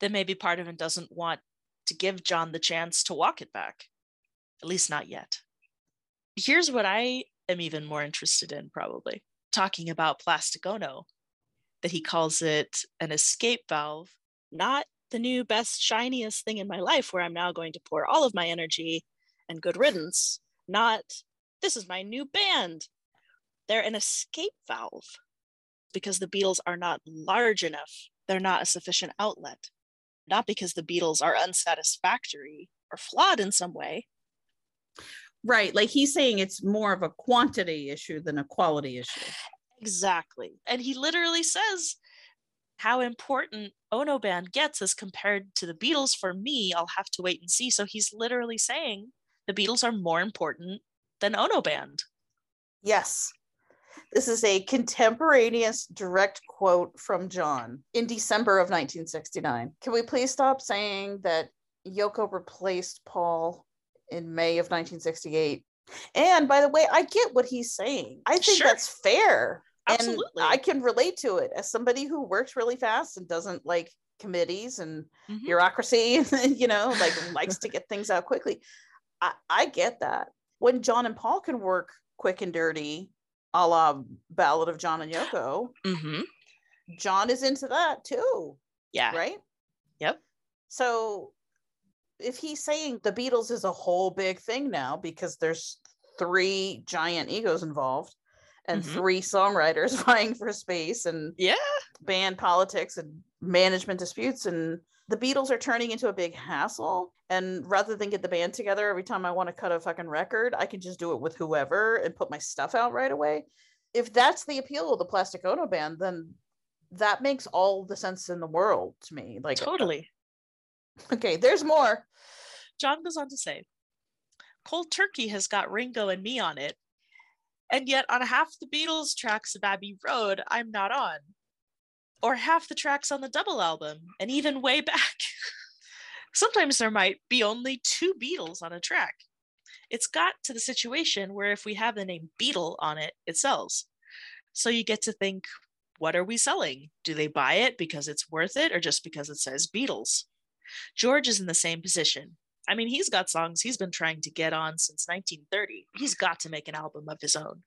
That maybe part of him doesn't want to give John the chance to walk it back. At least not yet. Here's what I am even more interested in, probably talking about Plastic Ono, that he calls it an escape valve, not the new best, shiniest thing in my life where I'm now going to pour all of my energy and good riddance, not this is my new band. They're an escape valve because the Beatles are not large enough. They're not a sufficient outlet. Not because the Beatles are unsatisfactory or flawed in some way. right like he's saying it's more of a quantity issue than a quality issue Exactly. And he literally says how important Ono Band gets as compared to the Beatles. For me, I'll have to wait and see. So he's literally saying the Beatles are more important than Ono Band. Yes. This is a contemporaneous direct quote from John in December of 1969. Can we please stop saying that Yoko replaced Paul in May of 1968? And by the way, I get what he's saying. I think Sure. that's fair. Absolutely. And I can relate to it as somebody who works really fast and doesn't like committees and Mhm. bureaucracy and you know like likes to get things out quickly I, I get that when john and paul can work quick and dirty a la ballad of john and yoko Mhm. john is into that too Yeah. right Yep. so if he's saying the beatles is a whole big thing now because there's three giant egos involved and Mhm. three songwriters vying for space and Yeah. band politics and management disputes and the Beatles are turning into a big hassle and rather than get the band together every time I want to cut a fucking record I can just do it with whoever and put my stuff out right away if that's the appeal of the Plastic Ono band then that makes all the sense in the world to me like Totally. okay there's more John goes on to say, Cold Turkey has got Ringo and me on it. And yet, on half the Beatles tracks of Abbey Road, I'm not on. Or half the tracks on the double album, and even way back. Sometimes there might be only two Beatles on a track. It's got to the situation where if we have the name Beatle on it, it sells. So you get to think, what are we selling? Do they buy it because it's worth it or just because it says Beatles? George is in the same position. I mean, he's got songs he's been trying to get on since 1930. He's got to make an album of his own.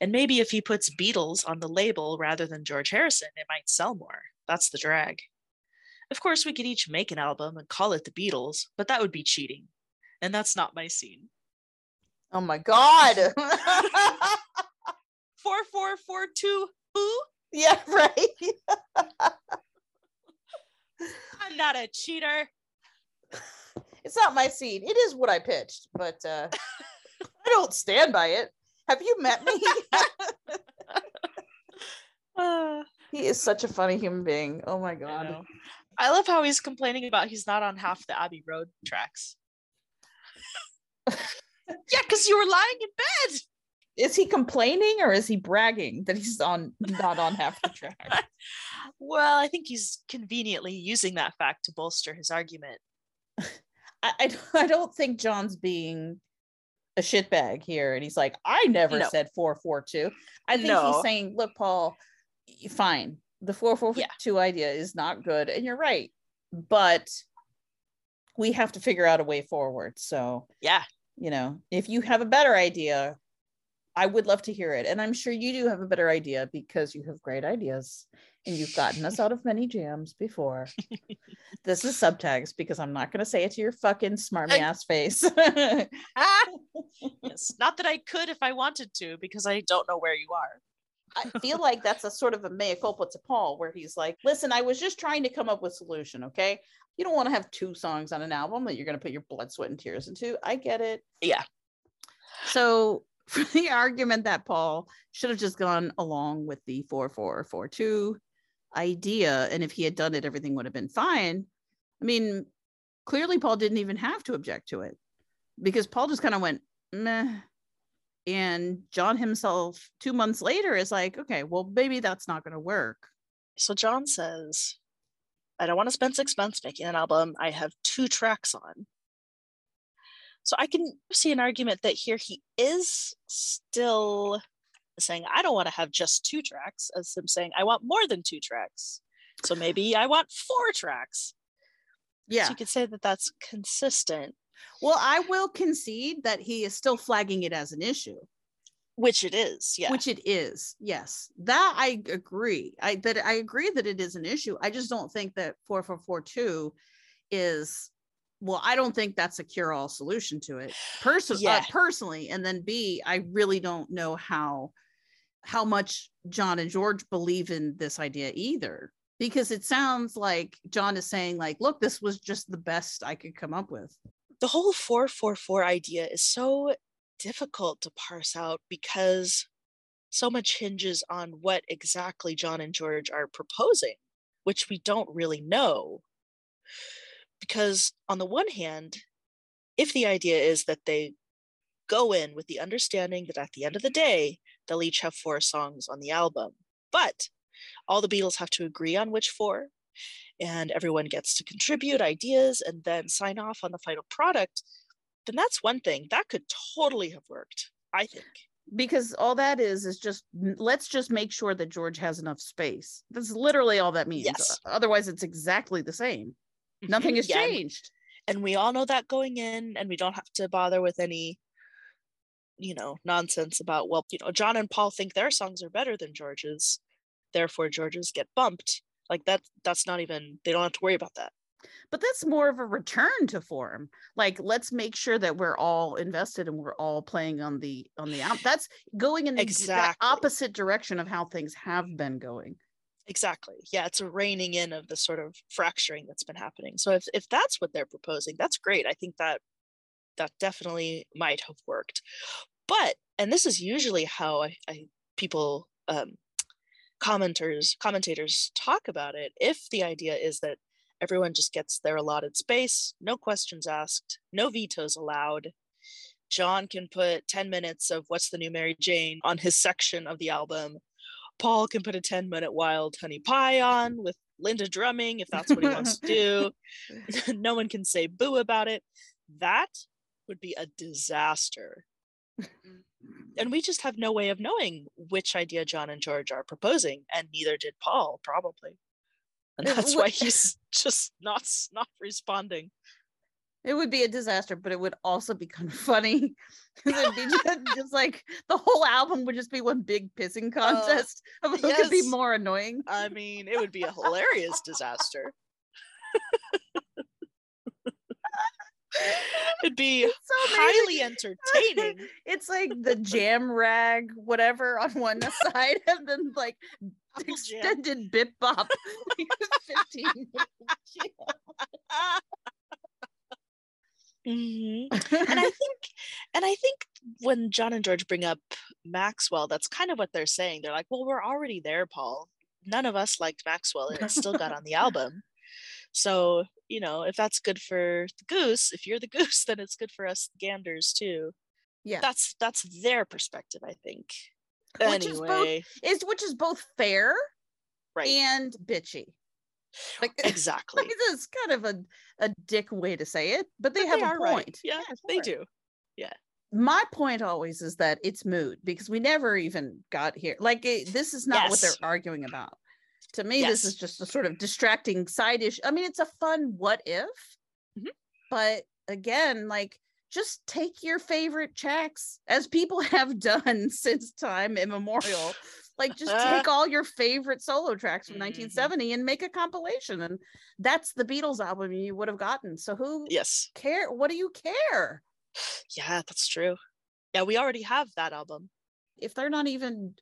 And maybe if he puts Beatles on the label rather than George Harrison, it might sell more. That's the drag. Of course, we could each make an album and call it the Beatles, but that would be cheating. And that's not my scene. Oh my God. 4442 who? Yeah, right. I'm not a cheater. It's not my scene. It is what I pitched, but uh, I don't stand by it. Have you met me? Uh, he is such a funny human being. Oh my God. know. I love how he's complaining about he's not on half the Abbey Road tracks. yeah, because you were lying in bed. Is he complaining or is he bragging that he's on not on half the track? Well, I think he's conveniently using that fact to bolster his argument. I, I, I don't think John's being a shitbag here. And he's like, I never No. said 442. I think No. he's saying, look, Paul, fine. The 442 idea is not good. And you're right. But we have to figure out a way forward. So, Yeah. you know, if you have a better idea, I would love to hear it. And I'm sure you do have a better idea because you have great ideas and you've gotten us out of many jams before. this is subtext because I'm not going to say it to your fucking smarmy ass face. Ah! yes. Not that I could if I wanted to, because I don't know where you are. I feel like that's a sort of a mea culpa to Paul, where he's like, listen, I was just trying to come up with solution. Okay. You don't want to have two songs on an album that you're going to put your blood, sweat, and tears into. I get it. Yeah. So for the argument that Paul should have just gone along with the 4442 idea, and if he had done it, everything would have been fine. I mean, clearly Paul didn't even have to object to it because Paul just kind of went, meh. And John himself, two months later, is like, okay, well, maybe that's not going to work. So John says, I don't want to spend six months making an album. I have two tracks on. So I can see an argument that here he is still saying, I don't want to have just two tracks, as him saying, I want more than two tracks. So maybe I want four tracks. Yeah. So you could say that that's consistent, Well, I will concede that he is still flagging it as an issue. which it is. Yeah. which it is yes that i agree i that i agree that it is an issue i just don't think that 4442 is well i don't think that's a cure-all solution to it personally uh, Yeah. personally and then b i really don't know how how much john and george believe in this idea either because it sounds like john is saying like look this was just the best i could come up with the whole 444 idea is so difficult to parse out because so much hinges on what exactly John and George are proposing, which we don't really know. Because, on the one hand, if the idea is that they go in with the understanding that at the end of the day, they'll each have four songs on the album, but all the Beatles have to agree on which four, and everyone gets to contribute ideas and then sign off on the final product, then that's one thing that could totally have worked, I think. because all that is is just let's just make sure that George has enough space. That's literally all that means. Yes. Otherwise, it's exactly the same. Nothing has Yeah, changed. And we all know that going in, and we don't have to bother with any, you know, nonsense about, well, you know, John and Paul think their songs are better than George's, therefore George's get bumped. Like that, that's not even, they don't have to worry about that. But that's more of a return to form. Like, let's make sure that we're all invested and we're all playing on the on the out. That's going in the exact Exactly. opposite direction of how things have been going. Exactly. Yeah, it's a reining in of the sort of fracturing that's been happening. So if if that's what they're proposing, that's great. I think that that definitely might have worked. But and this is usually how I, I people um commenters commentators talk about it. If the idea is that everyone just gets their allotted space, no questions asked, no vetoes allowed. John can put 10 minutes of What's the New Mary Jane on his section of the album. Paul can put a 10 minute wild honey pie on with Linda drumming if that's what he wants to do. no one can say boo about it. That would be a disaster. and we just have no way of knowing which idea John and George are proposing, and neither did Paul, probably. And that's why he's just not not responding. It would be a disaster, but it would also be kind of funny. It'd be just, just like the whole album would just be one big pissing oh, contest of who could be more annoying. I mean, it would be a hilarious disaster. It'd be so highly entertaining. It's like the jam rag, whatever, on one side, and then like oh, Apple jam. extended bip bop. like 15 Mhm. and I think, and I think when John and George bring up Maxwell, that's kind of what they're saying. They're like, "Well, we're already there, Paul. None of us liked Maxwell, and it still got on the album. So, you know, if that's good for the goose, if you're the goose, then it's good for us ganders too. Yeah. That's that's their perspective, I think. Which is both anyway, is which is both fair right? and bitchy. Like exactly. is kind of a, a dick way to say it, but they But have they a are right. point. Yeah, they do. Yeah. My point always is that it's mood because we never even got here. Like it, this is not what they're arguing about. To me, this is just a sort of distracting side issue. I mean, it's a fun what if, Mhm. but again, like just take your favorite checks as people have done since time immemorial. Like just take all your favorite solo tracks from Mm-hmm. 1970 and make a compilation and that's the Beatles album you would have gotten. So who Yes. care what do you care? Yeah, that's true. Yeah, we already have that album. If they're not even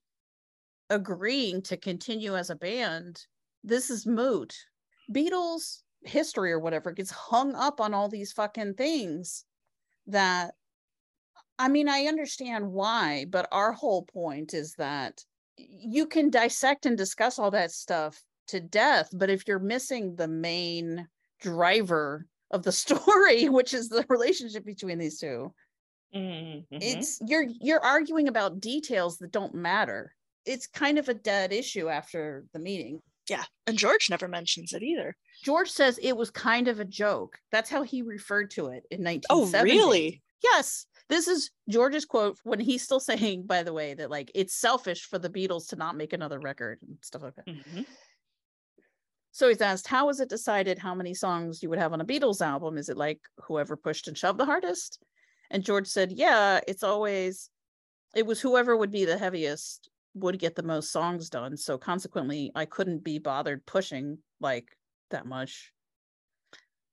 agreeing to continue as a band, this is moot. Beatles history or whatever gets hung up on all these fucking things that I mean, I understand why, but our whole point is that you can dissect and discuss all that stuff to death, but if you're missing the main driver of the story, which is the relationship between these 2 Mm-hmm. it's you're you're arguing about details that don't matter. It's kind of a dead issue after the meeting. Yeah, and George never mentions it either. George says it was kind of a joke. That's how he referred to it in Oh, really? Yes. This is George's quote when he's still saying, by the way, that like it's selfish for the Beatles to not make another record and stuff like that. Mhm. So he's asked, how was it decided how many songs you would have on a Beatles album? Is it like whoever pushed and shoved the hardest? And George said, yeah, it's always, it was whoever would be the heaviest would get the most songs done. So consequently, I couldn't be bothered pushing like that much.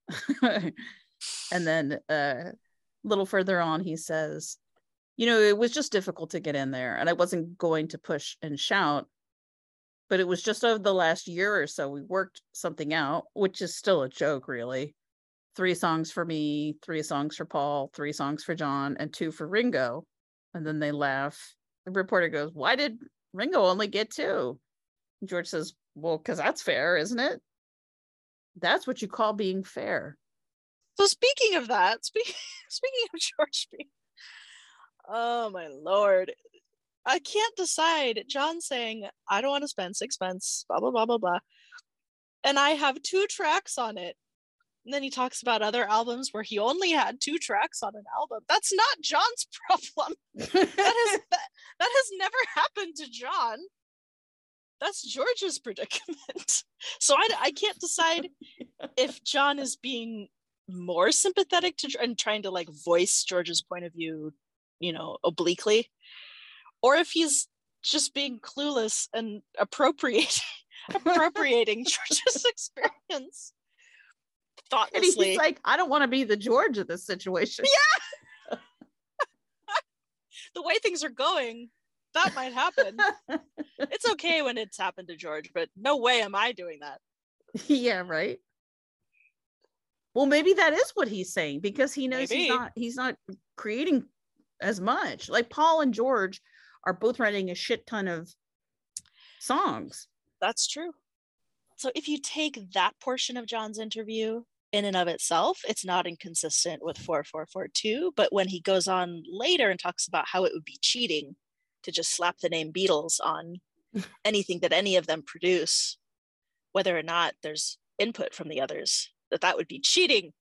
and then uh, little further on, he says, you know, it was just difficult to get in there, and I wasn't going to push and shout but it was just over the last year or so we worked something out which is still a joke really. Three songs for me three songs for paul three songs for john and two for ringo. And then they laugh. The reporter goes why did ringo only get two? George says well because that's fair isn't it? That's what you call being fair So speaking of that, speaking speaking of George being, oh my lord, I can't decide. John saying I don't want to spend sixpence, blah blah blah blah blah, and I have two tracks on it. And then he talks about other albums where he only had two tracks on an album. That's not John's problem. that has that, that has never happened to John. That's George's predicament. So I, I can't decide if John is being more sympathetic to and trying to like voice George's point of view, you know, obliquely, or if he's just being clueless and appropriating appropriating George's experience and thoughtlessly. he's like i don't want to be the george of this situation yeah. the way things are going, that might happen. it's okay when it's happened to George, but no way am I doing that. yeah right well maybe that is what he's saying because he knows Maybe. he's not he's not creating as much like paul and george are both writing a shit ton of songs That's true. So if you take that portion of John's interview in and of itself, it's not inconsistent with 4442. But when he goes on later and talks about how it would be cheating to just slap the name Beatles on anything that any of them produce, whether or not there's input from the others, that that would be cheating.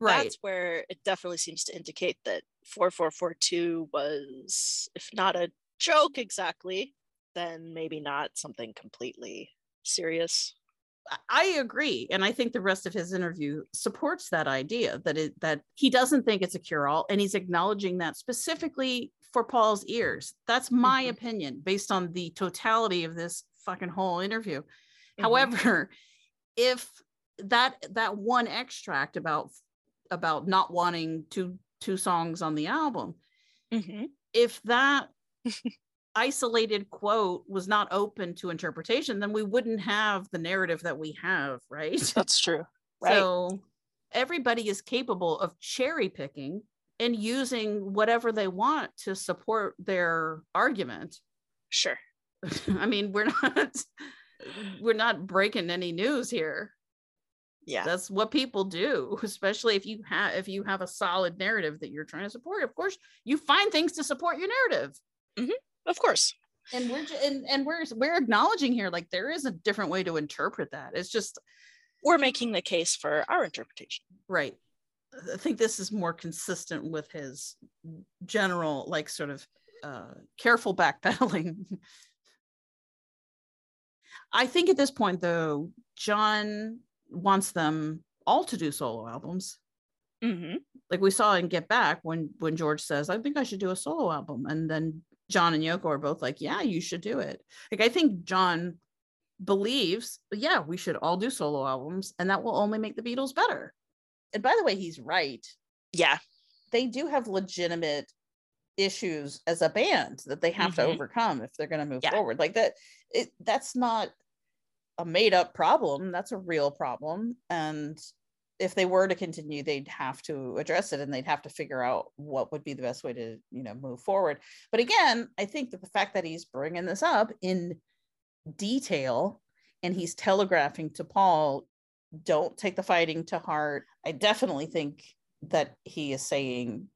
Right. That's where it definitely seems to indicate that 4442 was, if not a joke exactly, then maybe not something completely serious. I agree, and I think the rest of his interview supports that idea that it that he doesn't think it's a cure-all, and he's acknowledging that specifically for Paul's ears. That's my Mhm. opinion based on the totality of this fucking whole interview. Mhm. However, if that that one extract about about not wanting two two songs on the album, Mhm. if that isolated quote was not open to interpretation, then we wouldn't have the narrative that we have, right? That's true. Right. So everybody is capable of cherry picking and using whatever they want to support their argument. Sure. I mean, we're not we're not breaking any news here. Yeah. That's what people do, especially if you have if you have a solid narrative that you're trying to support. Of course, you find things to support your narrative. Of course. And we're ju- and, and we're we're acknowledging here like there is a different way to interpret that. It's just We're making the case for our interpretation. right. I think this is more consistent with his general like sort of uh careful backpedaling. I think at this point though, John wants them all to do solo albums. Mm-hmm. Like we saw in Get Back when when George says, "I think I should do a solo album," and then John and Yoko are both like, "Yeah, you should do it." Like I think John believes, yeah, we should all do solo albums, and that will only make the Beatles better. And by the way, he's right. Yeah. They do have legitimate issues as a band that they have to Mhm. overcome if they're going to move Yeah. forward. Like that, it that's not a made up problem. That's a real problem. And if they were to continue, they'd have to address it and they'd have to figure out what would be the best way to, you know, move forward. But again, I think that the fact that he's bringing this up in detail and he's telegraphing to Paul, don't take the fighting to heart. I definitely think that he is saying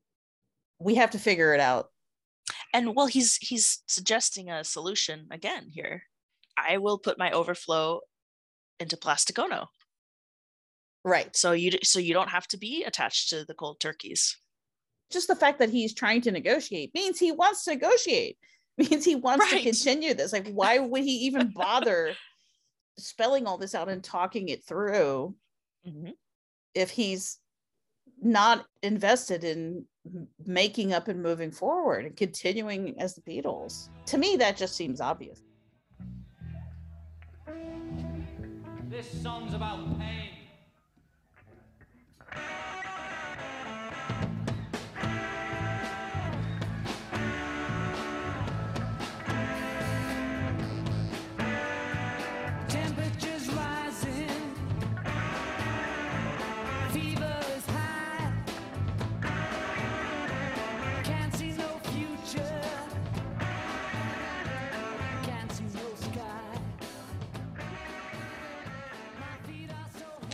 we have to figure it out. And well, he's he's suggesting a solution again here. I will put my overflow into Plastic Ono. Right. So you so you don't have to be attached to the cold turkeys. Just the fact that he's trying to negotiate means he wants to negotiate, means he wants to continue this. Like, why would he even bother spelling all this out and talking it through Mhm. if he's not invested in making up and moving forward and continuing as the Beatles? To me, that just seems obvious. This song's about pain.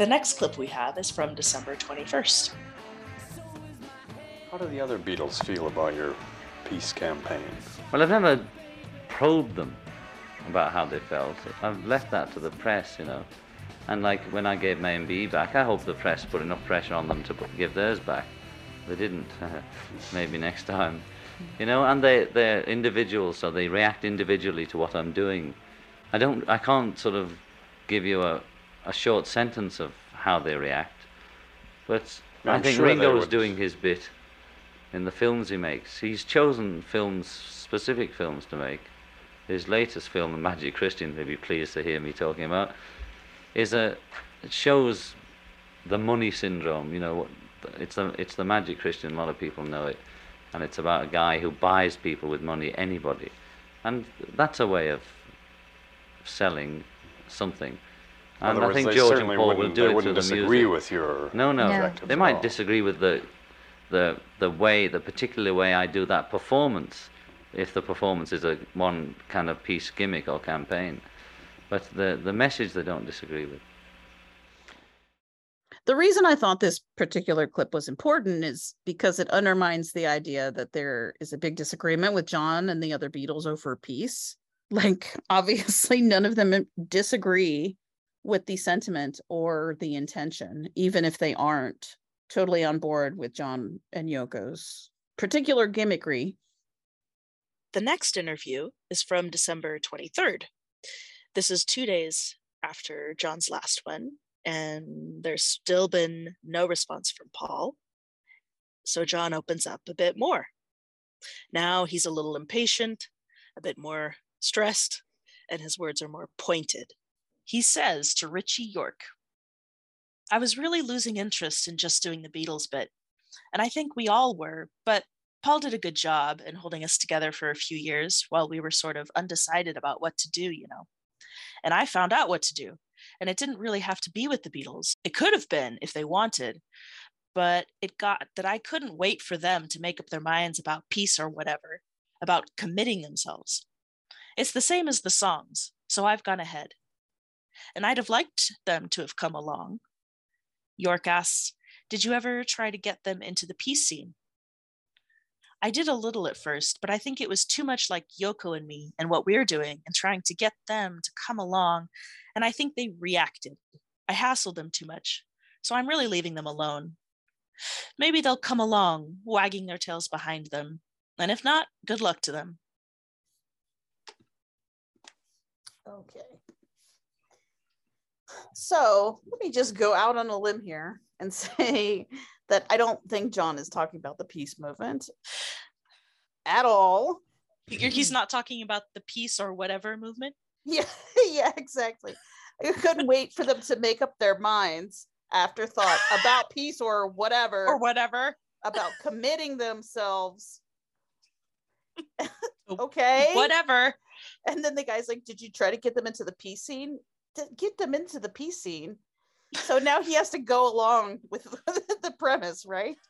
The next clip we have is from December 21st. How do the other Beatles feel about your peace campaign? Well, I've never probed them about how they felt. I've left that to the press, you know. And like when I gave my MBE back, I hope the press put enough pressure on them to put, give theirs back. They didn't. Maybe next time, you know. And they they're individuals, so they react individually to what I'm doing. I don't. I can't sort of give you a a short sentence of how they react. But I I'm think sure Ringo is doing his bit in the films he makes. He's chosen films, specific films to make. His latest film, The Magic Christian, you'll be pleased to hear me talking about, is a it shows the money syndrome. You know, it's the it's the Magic Christian. A lot of people know it, and it's about a guy who buys people with money, anybody, and that's a way of selling something. In And other I words, think George and Paul will wouldn't- do they it wouldn't the disagree music. with your no, no. objectives They might disagree with the the the way, the particular way I do that performance, if the performance is a one kind of piece gimmick or campaign. But the the message they don't disagree with. The reason I thought this particular clip was important is because it undermines the idea that there is a big disagreement with John and the other Beatles over peace. Like, obviously, none of them disagree with the sentiment or the intention, even if they aren't totally on board with John and Yoko's particular gimmickry. The next interview is from December 23rd. This is two days after John's last one, and there's still been no response from Paul. So John opens up a bit more. Now he's a little impatient, a bit more stressed, and his words are more pointed. He says to Ritchie Yorke, I was really losing interest in just doing the Beatles bit, and I think we all were, but Paul did a good job in holding us together for a few years while we were sort of undecided about what to do, you know. And I found out what to do, and it didn't really have to be with the Beatles. It could have been if they wanted, but it got that I couldn't wait for them to make up their minds about peace or whatever, about committing themselves. It's the same as the songs, so I've gone ahead. And I'd have liked them to have come along. Yorke asks, Did you ever try to get them into the peace scene? I did a little at first, but I think it was too much like Yoko and me and what we're doing and trying to get them to come along. And I think they reacted. I hassled them too much. So I'm really leaving them alone. Maybe they'll come along, wagging their tails behind them. And if not, good luck to them. Okay. So let me just go out on a limb here and say that I don't think John is talking about the peace movement at all. He's not talking about the peace or whatever movement. Yeah, yeah, exactly. I couldn't wait for them to make up their minds after thought about peace or whatever or whatever about committing themselves. Oh, okay, whatever. And then the guy's like, "Did you try to get them into the peace scene? To get them into the peace scene." So now he has to go along with the premise, right?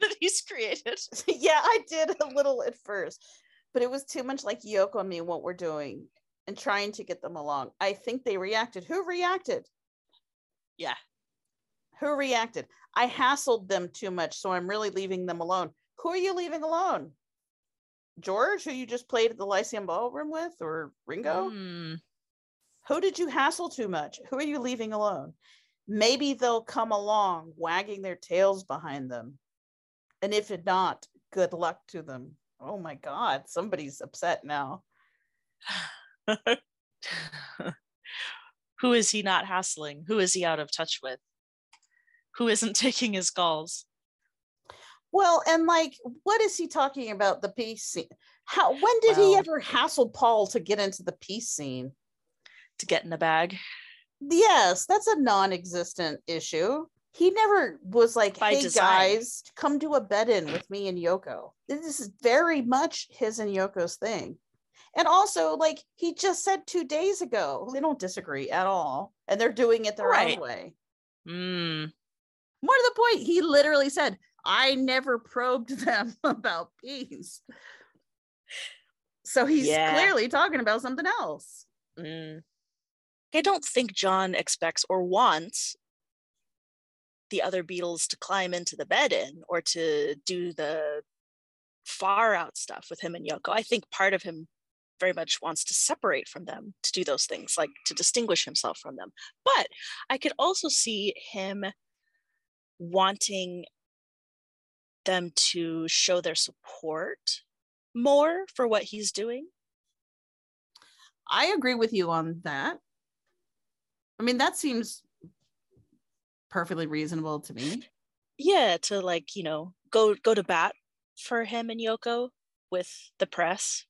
That he's created. yeah, I did a little at first, but it was too much like Yoko and me what we're doing and trying to get them along. I think they reacted. Who reacted? Yeah. Who reacted? I hassled them too much, so I'm really leaving them alone. Who are you leaving alone? George, who you just played at the Lyceum Ballroom with, or Ringo? Mm. Who did you hassle too much? Who are you leaving alone? Maybe they'll come along wagging their tails behind them. And if it not, good luck to them. Oh my God, somebody's upset now. Who is he not hassling? Who is he out of touch with? Who isn't taking his calls? Well, and like, what is he talking about the peace scene? How when did he ever hassle Paul to get into the peace scene? To get in the bag? Yes, that's a non-existent issue. He never was like, By "Hey design. guys, come do a bed in with me and Yoko." This is very much his and Yoko's thing. And also, like he just said two days ago, they don't disagree at all, and they're doing it their Right. own way. Mm. More to the point, he literally said, "I never probed them about peace." So he's Yeah. clearly talking about something else. Mm. I don't think John expects or wants the other Beatles to climb into the bed in or to do the far out stuff with him and Yoko. I think part of him very much wants to separate from them to do those things, like to distinguish himself from them. But I could also see him wanting them to show their support more for what he's doing. I agree with you on that. I mean, that seems perfectly reasonable to me. yeah to like you know go go to bat for him and yoko with the press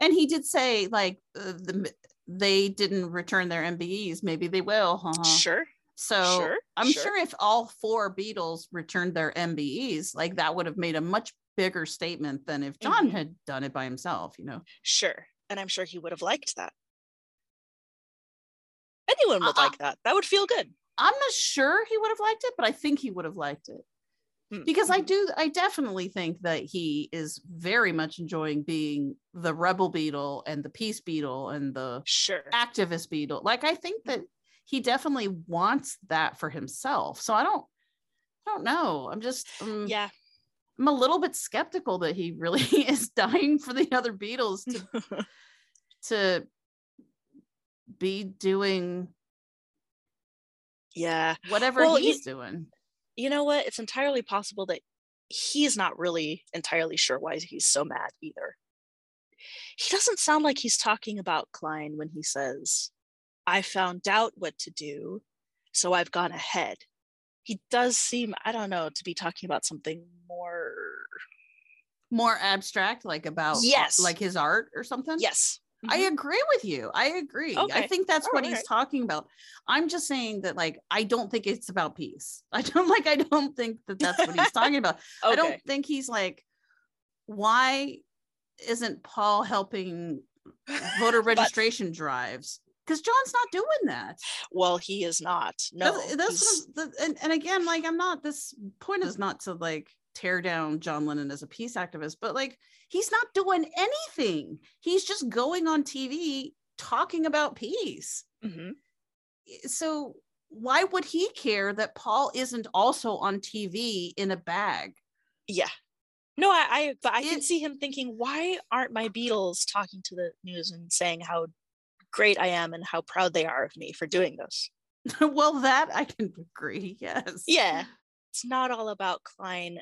And he did say, like, uh, the, they didn't return their MBEs. Maybe they will. huh? sure So Sure, I'm sure. sure if all four Beatles returned their MBEs, like that would have made a much bigger statement than if John Mhm. had done it by himself, you know? sure and i'm sure he would have liked that anyone would Uh-uh. like that that would feel good I'm not sure he would have liked it, but I think he would have liked it. Hmm. Because I do, I definitely think that he is very much enjoying being the rebel Beatle and the peace Beatle and the sure activist Beatle. Like I think that he definitely wants that for himself. So I don't, I don't know. I'm just, um, yeah I'm a little bit skeptical that he really is dying for the other Beatles to to be doing Yeah. Whatever Well, he's you- doing. You know what? It's entirely possible that he's not really entirely sure why he's so mad either. He doesn't sound like he's talking about Klein when he says, I found out what to do, so I've gone ahead. He does seem, I don't know, to be talking about something more. More abstract, like about Yes. like his art or something. Yes. I mm-hmm. agree with you. I agree. I think that's what he's talking about. I'm just saying that like I don't think it's about peace. I don't like I don't think that that's what he's talking about. I don't think he's like why isn't Paul helping voter registration drives? Cuz John's not doing that. Well, he is not. No. That's, that's what I'm- the- and, and again like I'm not this point is not to like tear down John Lennon as a peace activist, but like he's not doing anything. He's just going on TV talking about peace. Mhm. So why would he care that Paul isn't also on TV in a bag? Yeah. No, I, I but I can see him thinking, why aren't my Beatles talking to the news and saying how great I am and how proud they are of me for doing this? well, that I can agree. Yes. Yeah. It's not all about Klein.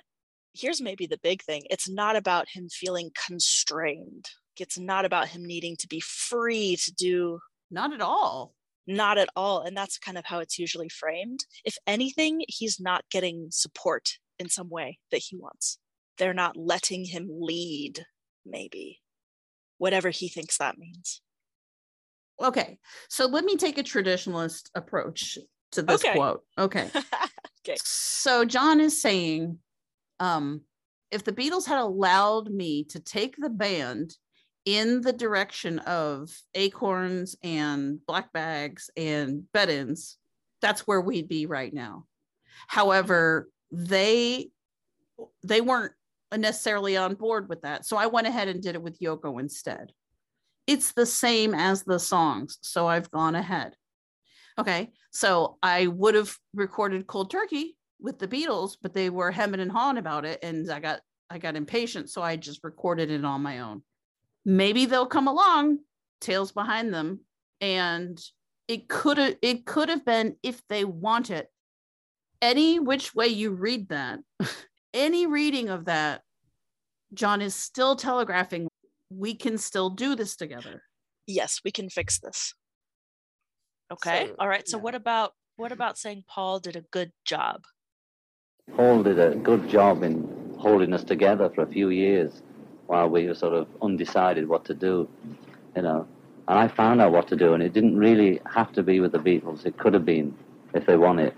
Here's maybe the big thing. It's not about him feeling constrained. It's not about him needing to be free to do not at all. Not at all. And that's kind of how it's usually framed. If anything, he's not getting support in some way that he wants. They're not letting him lead, maybe. Whatever he thinks that means. Okay. So let me take a traditionalist approach to this Okay. quote. Okay. Okay. So John is saying, um, if the Beatles had allowed me to take the band in the direction of acorns and black bags and bed-ins, that's where we'd be right now. However, they they weren't necessarily on board with that. So I went ahead and did it with Yoko instead. It's the same as the songs, so I've gone ahead. Okay, so I would have recorded Cold Turkey with the Beatles, but they were hemming and hawing about it, and I got I got impatient, so I just recorded it on my own. Maybe they'll come along, tails behind them, and it could have it could have been if they want it. Any which way you read that, any reading of that, John is still telegraphing we can still do this together. Yes, we can fix this. Okay. So, All right. So what about what about saying Paul did a good job? Paul did a good job in holding us together for a few years while we were sort of undecided what to do, you know. And I found out what to do, and it didn't really have to be with the Beatles. It could have been if they wanted.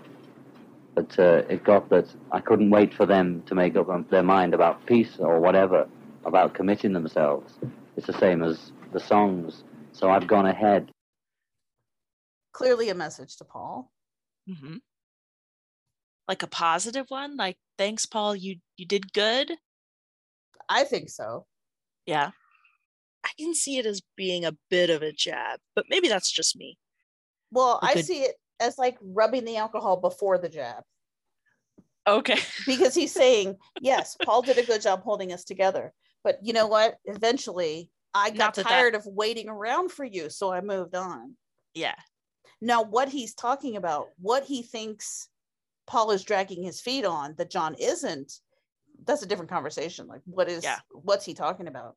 But uh, it got that I couldn't wait for them to make up their mind about peace or whatever, about committing themselves. It's the same as the songs. So I've gone ahead. Clearly a message to Paul. Mm-hmm. Like a positive one, like thanks, Paul. You you did good. I think so. Yeah. I can see it as being a bit of a jab, but maybe that's just me. Well, A I good- see it as like rubbing the alcohol before the jab. Okay. Because he's saying, yes, Paul did a good job holding us together. But you know what? Eventually, I got Not that that- tired of waiting around for you. So I moved on. Yeah. Now, what he's talking about, what he thinks Paul is dragging his feet on that John isn't, that's a different conversation. Like, what is, Yeah. what's he talking about?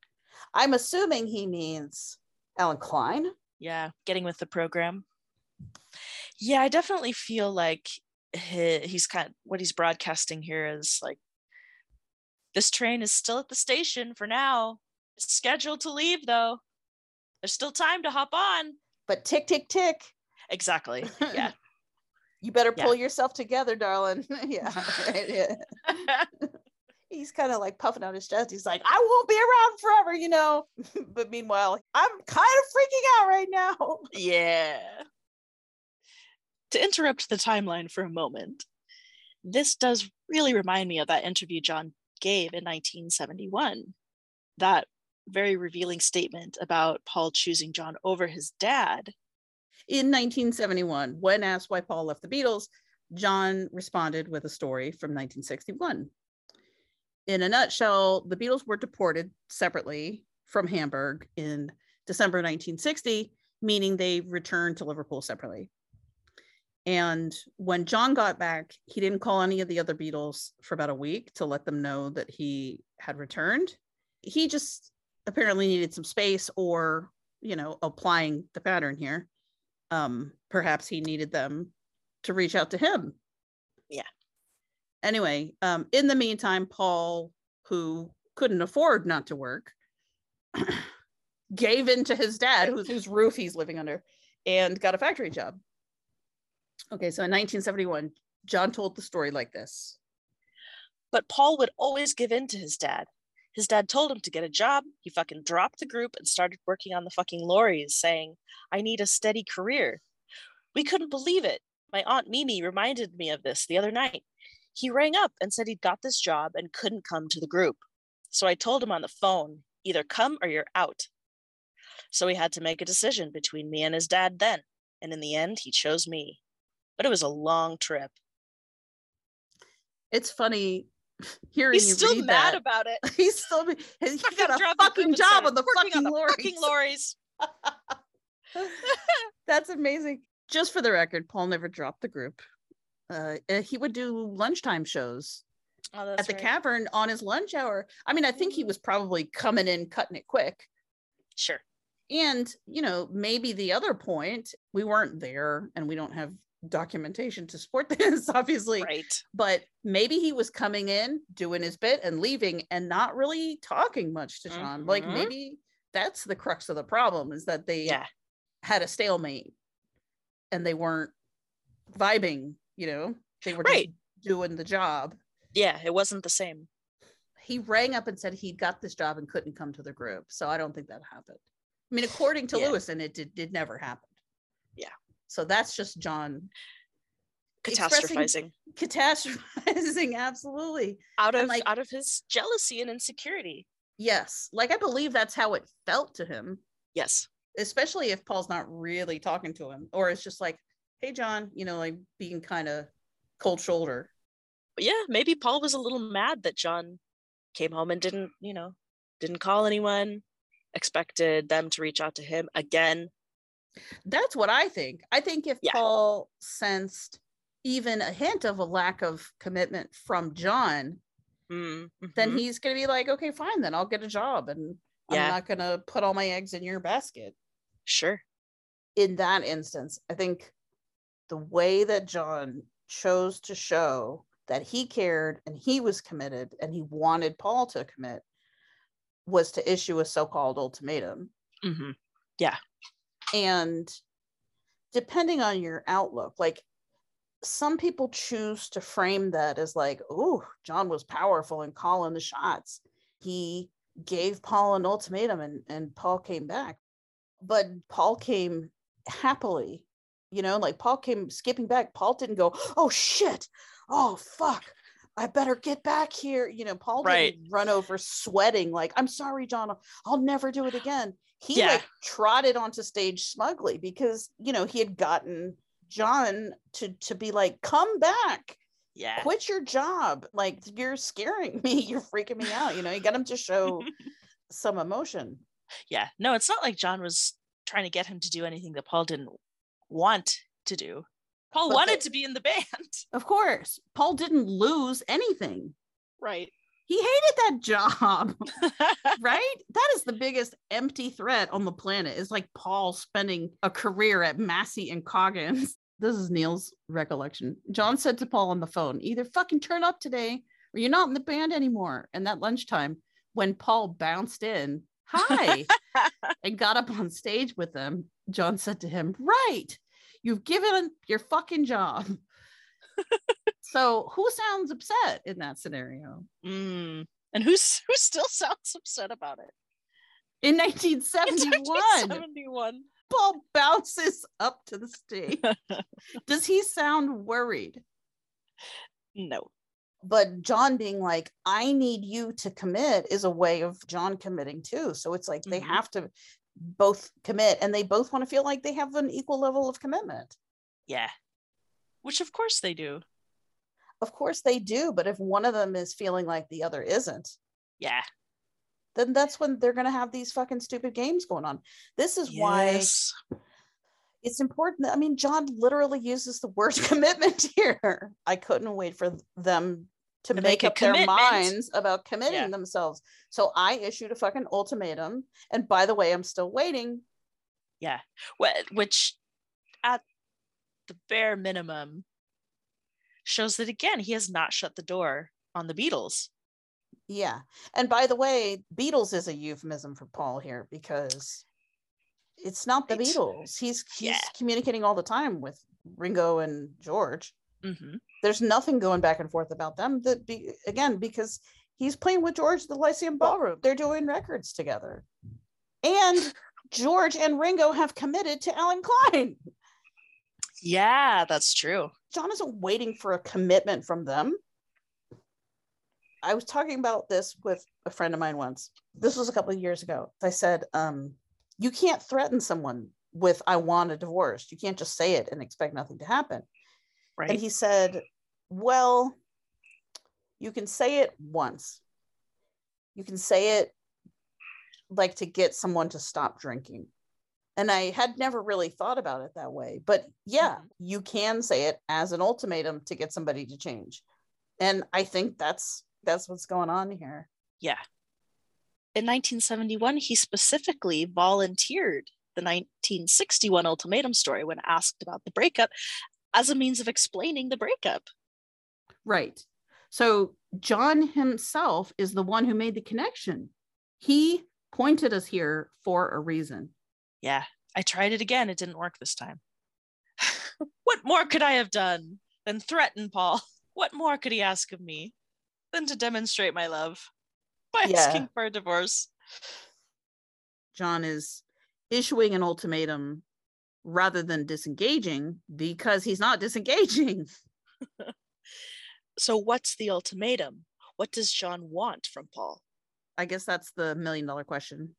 I'm assuming he means Allen Klein. Yeah. Getting with the program. Yeah, I definitely feel like he, he's kind of what he's broadcasting here is like this train is still at the station for now. It's scheduled to leave though. There's still time to hop on. But tick, tick, tick. Exactly. Yeah. You better Yeah. pull yourself together, darling. yeah. yeah. He's kind of like puffing out his chest. He's like, I won't be around forever, you know. but meanwhile, I'm kind of freaking out right now. Yeah. To interrupt the timeline for a moment, this does really remind me of that interview John gave in 1971. That very revealing statement about Paul choosing John over his dad. In 1971, when asked why Paul left the Beatles, John responded with a story from 1961. In a nutshell, the Beatles were deported separately from Hamburg in December 1960, meaning they returned to Liverpool separately. And when John got back, he didn't call any of the other Beatles for about a week to let them know that he had returned. He just apparently needed some space or, you know, applying the pattern here. Um, perhaps he needed them to reach out to him. Yeah. Anyway, um, in the meantime, Paul, who couldn't afford not to work, gave in to his dad, whose, whose roof he's living under, and got a factory job. Okay, so in 1971, John told the story like this. But Paul would always give in to his dad. His dad told him to get a job. He fucking dropped the group and started working on the fucking lorries, saying, I need a steady career. We couldn't believe it. My Aunt Mimi reminded me of this the other night. He rang up and said he'd got this job and couldn't come to the group. So I told him on the phone, either come or you're out. So he had to make a decision between me and his dad then. And in the end, he chose me. But it was a long trip. It's funny hearing He's still mad that. about it. He's still he got a dropped the group fucking job on the fucking on the lorries. fucking lorries. That's amazing. Just for the record, Paul never dropped the group. Uh, uh, he would do lunchtime shows Oh, at the right. cavern on his lunch hour. I mean, I think he was probably coming in, cutting it quick. Sure. And, you know, maybe the other point, we weren't there and we don't have documentation to support this, obviously. Right. But maybe he was coming in, doing his bit and leaving and not really talking much to John. Like Mhm. maybe that's the crux of the problem is that they Yeah. had a stalemate and they weren't vibing, you know, they were Right. just doing the job. Yeah, it wasn't the same. He rang up and said he got this job and couldn't come to the group. So I don't think that happened. I mean, according to Yeah. and it did, did never happen. Yeah. So that's just John Catastrophizing catastrophizing absolutely out of like out of his jealousy and insecurity. yes like i believe that's how it felt to him Yes. especially if paul's not really talking to him or it's just like hey john you know like being kind of cold shoulder yeah, maybe Paul was a little mad that John came home and didn't, you know, didn't call anyone, expected them to reach out to him again. That's what i think i think if Yeah. paul sensed even a hint of a lack of commitment from john Mm, then mhm. he's going to be like okay fine then i'll get a job and Yeah. i'm not going to put all my eggs in your basket sure. in that instance, I think the way that John chose to show that he cared and he was committed and he wanted Paul to commit was to issue a so called ultimatum. hmm Yeah. And depending on your outlook, like some people choose to frame that as like, oh, John was powerful in calling the shots. He gave Paul an ultimatum and, and Paul came back. But Paul came happily, you know, like Paul came skipping back. Paul didn't go, oh shit, oh fuck. I better get back here. You know, Paul Right. didn't run over sweating, like, I'm sorry, John, I'll- I'll never do it again. He Yeah. like trotted onto stage smugly because you know he had gotten John to to be like, come back, Yeah. quit your job. Like you're scaring me, you're freaking me out. You know, you got him to show some emotion. Yeah. No, it's not like John was trying to get him to do anything that Paul didn't want to do. Paul But wanted the- to be in the band. Of course, Paul didn't lose anything. Right. He hated that job, right? That is the biggest empty threat on the planet. Is like Paul spending a career at Massey and Coggins. This is Neil's recollection. John said to Paul on the phone, either fucking turn up today or you're not in the band anymore. And that lunchtime, when Paul bounced in, hi, and got up on stage with them, John said to him, Right, you've given your fucking job. So who sounds upset in that scenario? Mm. And who's who still sounds upset about it? In In 1971, 1971. Paul bounces up to the stage. Does he sound worried? No. But John being like, I need you to commit is a way of John committing too. So it's like they Mhm. have to both commit and they both want to feel like they have an equal level of commitment. Yeah. Which of course they do. Of course they do. But if one of them is feeling like the other isn't, Yeah. then that's when they're going to have these fucking stupid games going on. This is why it's important. I mean, John literally uses the word commitment here. I couldn't wait for them to, To make, make up their minds about committing Yeah. themselves. So I issued a fucking ultimatum. And by the way, I'm still waiting. Yeah. Wh- Which, at the bare minimum, shows that again, he has not shut the door on the Beatles. Yeah. And by the way, Beatles is a euphemism for Paul here because it's not the. Beatles. He's he's Yeah. communicating all the time with Ringo and George. hmm There's nothing going back and forth about them. That be again because he's playing with George the Lyceum Ballroom. They're doing records together. And George and Ringo have committed to Allen Klein. Yeah, that's true. John isn't waiting for a commitment from them. I was talking about this with a friend of mine once. This was a couple of years ago. I said, um, you can't threaten someone with I want a divorce. You can't just say it and expect nothing to happen. Right. And he said, Well, you can say it once. You can say it like to get someone to stop drinking. And I had never really thought about it that way. But yeah, mm-hmm. you can say it as an ultimatum to get somebody to change. And I think that's that's what's going on here. Yeah. In 1971, he specifically volunteered the 1961 ultimatum story when asked about the breakup as a means of explaining the breakup. Right. So John himself is the one who made the connection. He pointed us here for a reason. Yeah, I tried it again. It didn't work this time. what more could I have done than threaten Paul? What more could he ask of me than to demonstrate my love by Yeah. asking for a divorce? John is issuing an ultimatum rather than disengaging because he's not disengaging. So, what's the ultimatum? What does John want from Paul? I guess that's the million dollar question.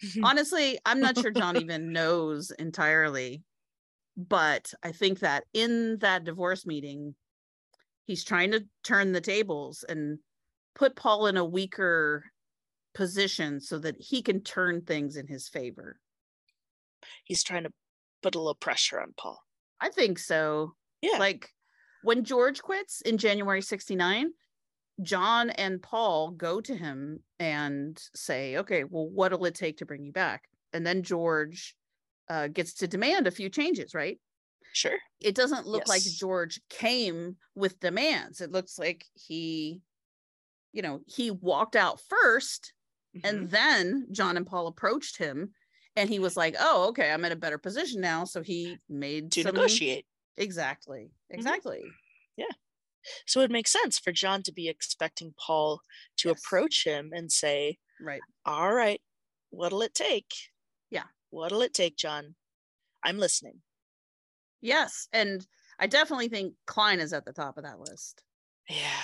Honestly, I'm not sure John even knows entirely, but I think that in that divorce meeting, he's trying to turn the tables and put Paul in a weaker position so that he can turn things in his favor. He's trying to put a little pressure on Paul. I think so. Yeah. Like when George quits in January 69, John and Paul go to him and say, okay, well, what'll it take to bring you back? And then George uh, gets to demand a few changes, right? Sure. It doesn't look like George came with demands. It looks like he, you know, he walked out 1st Mm-hmm. and then John and Paul approached him and he was like, oh, okay, I'm in a better position now. So he made To some- negotiate. Exactly. Exactly. Yeah. So it makes sense for John to be expecting Paul to approach him and say, Right. All right, what'll it take? Yeah. What'll it take, John? I'm listening. Yes, and I definitely think Klein is at the top of that list. Yeah.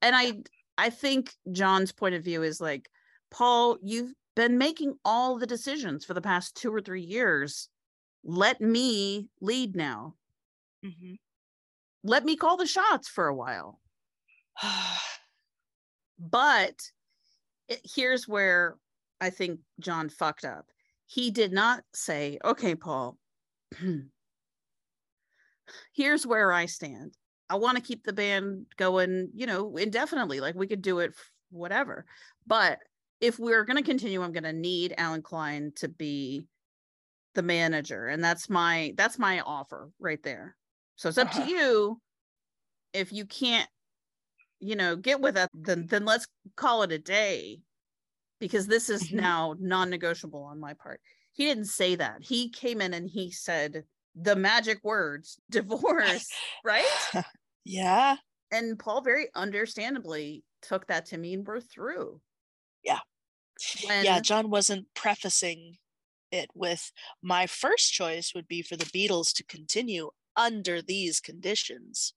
And I I think John's point of view is like, Paul, you've been making all the decisions for the past 2 or 3 years. Let me lead now. Mm-hmm. Let me call the shots for a while. but it, here's where I think John fucked up. He did not say, "Okay, Paul, here's where I stand. I want to keep the band going, you know, indefinitely. Like we could do it, whatever. But if we're going to continue, I'm going to need Allen Klein to be the manager, and that's my that's my offer right there. So it's up Uh-huh. to you. If you can't, you know, get with it, then then let's call it a day, because this is Mhm. now non-negotiable on my part. He didn't say that. He came in and he said the magic words, divorce, right? Yeah. And Paul very understandably took that to mean we're through. Yeah. When, yeah, John wasn't prefacing it with my first choice would be for the Beatles to continue under these conditions.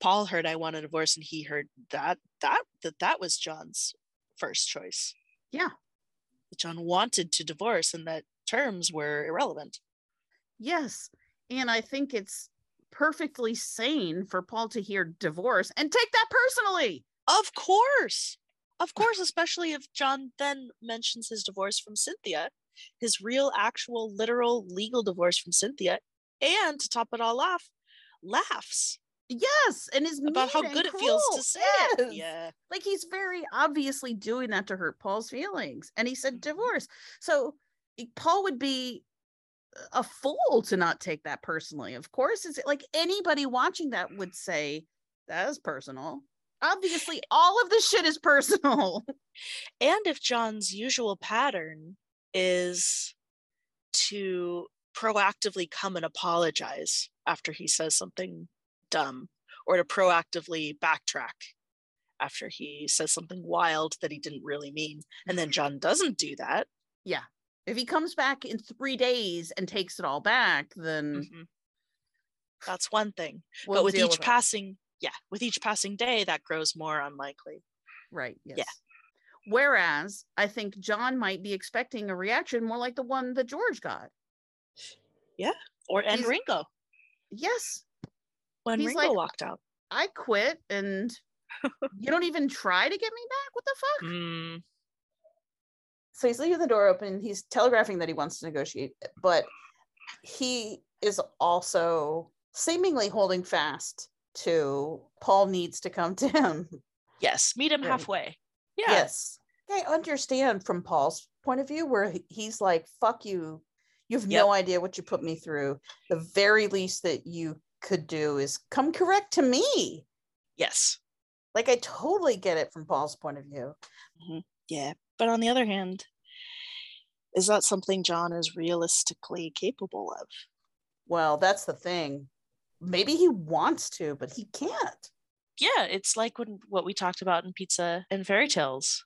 Paul heard I want a divorce and he heard that that that that was John's first choice. Yeah. That John wanted to divorce and that terms were irrelevant. Yes. And I think it's perfectly sane for Paul to hear divorce and take that personally. Of course. Of course, especially if John then mentions his divorce from Cynthia, his real, actual, literal, legal divorce from Cynthia And to top it all off, laughs Yes, and is about how good it feels to say it. Yeah. Like he's very obviously doing that to hurt Paul's feelings. And he said mm-hmm. divorce. So Paul would be a fool to not take that personally. Of course, it's like anybody watching that would say that is personal. Obviously, all of this shit is personal. And if John's usual pattern is to proactively come and apologize after he says something dumb or to proactively backtrack after he says something wild that he didn't really mean. And then John doesn't do that. yeah. If he comes back in three days and takes it all back, then Mhm. That's one thing. We'll but with each with it. passing, yeah, with each passing day, that grows more unlikely. Right. Yes. Yeah. Whereas I think John might be expecting a reaction more like the one that George got. Yeah. Or and He's- Ringo Yes. when He's Ringo like, walked out. I quit and you don't even try to get me back. What the fuck? Mm, So he's leaving the door open. He's telegraphing that he wants to negotiate, but he is also seemingly holding fast to Paul needs to come to him. yes, meet him Right. halfway. Yeah. Yes. I understand from Paul's point of view where he's like, fuck you. You have no idea what you put me through. The very least that you could do is come correct to me. Yes. Like, I totally get it from Paul's point of view. Mhm. Yeah. But on the other hand, is that something John is realistically capable of? Well, that's the thing. Maybe he wants to, but he can't. Yeah, it's like when what we talked about in Pizza and Fairy Tales,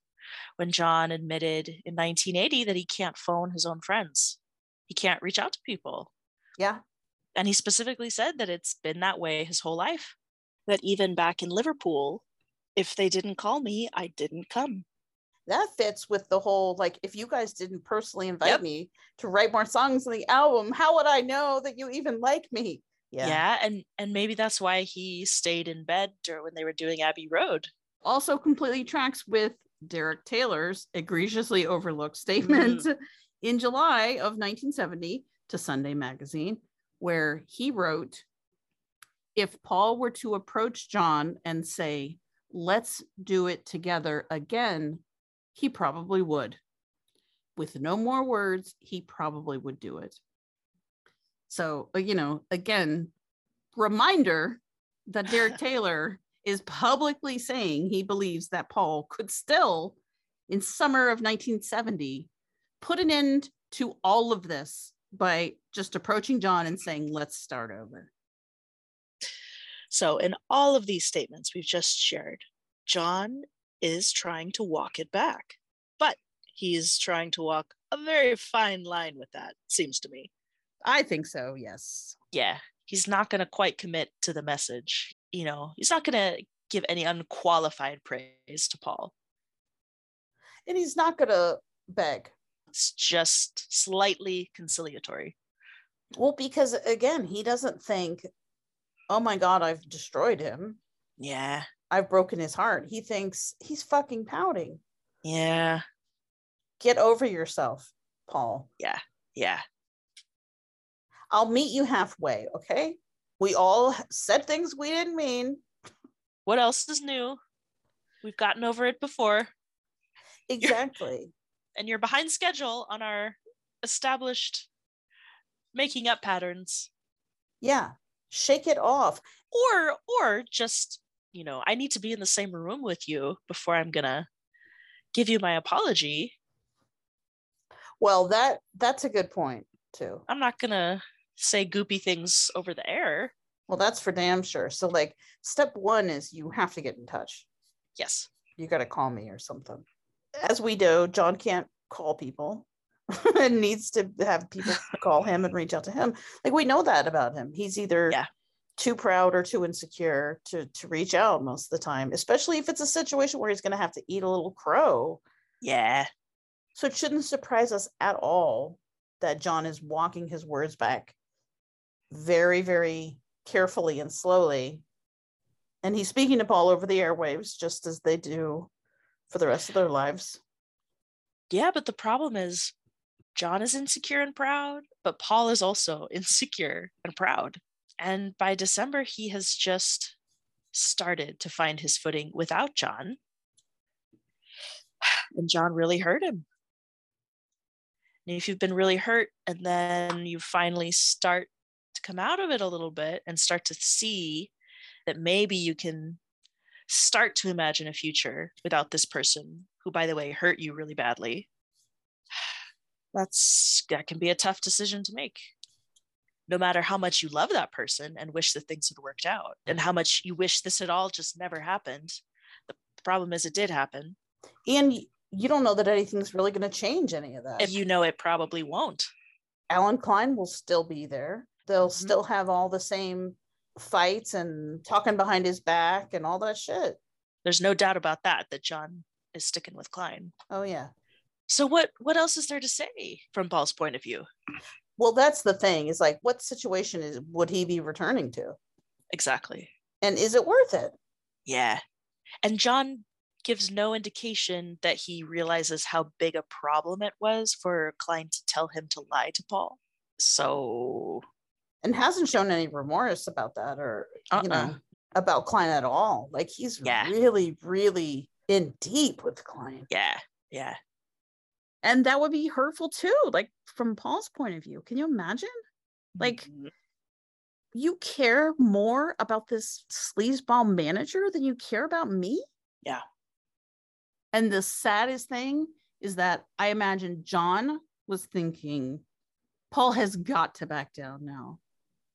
when John admitted in 1980 that he can't phone his own friends. He can't reach out to people. Yeah. And he specifically said that it's been that way his whole life. That even back in Liverpool, if they didn't call me, I didn't come. That fits with the whole like, if you guys didn't personally invite Yep. me to write more songs on the album, how would I know that you even like me? Yeah. and and maybe that's why he stayed in bed dur- when they were doing Abbey Road. also completely tracks with Derek Taylor's egregiously overlooked mm-hmm. statement in July of 1970 to Sunday Magazine, where he wrote If Paul were to approach John and say, Let's do it together again, he probably would. With no more words, he probably would do it. So, uh, you know, again, reminder that Derek Taylor is publicly saying he believes that Paul could still, in summer of 1970, put an end to all of this by just approaching John and saying, let's start over. So, in all of these statements we've just shared, John is trying to walk it back, but he's trying to walk a very fine line with that, seems to me. I think so, yes. Yeah, he's not going to quite commit to the message. You know, he's not going to give any unqualified praise to Paul. And he's not going to beg. It's just slightly conciliatory. Well, because again, he doesn't think, oh my God, I've destroyed him. Yeah. I've broken his heart. He thinks he's fucking pouting. Yeah. Get over yourself, Paul. Yeah. Yeah. I'll meet you halfway, okay? We all said things we didn't mean. What else is new? We've gotten over it before. Exactly. And you're behind schedule on our established making up patterns. Yeah. Shake it off. Or or just, you know, I need to be in the same room with you before I'm going to give you my apology. Well, that that's a good point too. I'm not going to say goopy things over the air. Well, that's for damn sure. So like step 1 is you have to get in touch. Yes. You got to call me or something. As we do, John can't call people and needs to have people call him and reach out to him. Like we know that about him. He's either yeah. too proud or too insecure to to reach out most of the time, especially if it's a situation where he's going to have to eat a little crow. Yeah. So it shouldn't surprise us at all that John is walking his words back very, very carefully and slowly. And he's speaking to Paul over the airwaves, just as they do for the rest of their lives. Yeah, but the problem is John is insecure and proud, but Paul is also insecure and proud. And by December, he has just started to find his footing without John. And John really hurt him. And if you've been really hurt and then you finally start to come out of it a little bit and start to see that maybe you can start to imagine a future without this person who by the way hurt you really badly that's that can be a tough decision to make no matter how much you love that person and wish that things had worked out and how much you wish this had all just never happened the problem is it did happen And you don't know that anything's really going to change any of that. and you know it probably won't Allen Klein will still be there. They'll Mm-hmm. still have all the same fights and talking behind his back and all that shit. there's no doubt about that that john is sticking with klein Oh yeah. so what what else is there to say from paul's point of view Well, that's the thing. Is like, what situation is would he be returning to, exactly and is it worth it? Yeah. And John gives no indication that he realizes how big a problem it was for Klein to tell him to lie to Paul. So, And hasn't shown any remorse about that, or you know, Uh-uh. about Klein at all. Like he's Yeah. really, really in deep with Klein. yeah, yeah. and that would be hurtful too like from paul's point of view can you imagine like Mhm. you care more about this sleazeball manager than you care about me Yeah. and the saddest thing is that i imagine john was thinking paul has got to back down now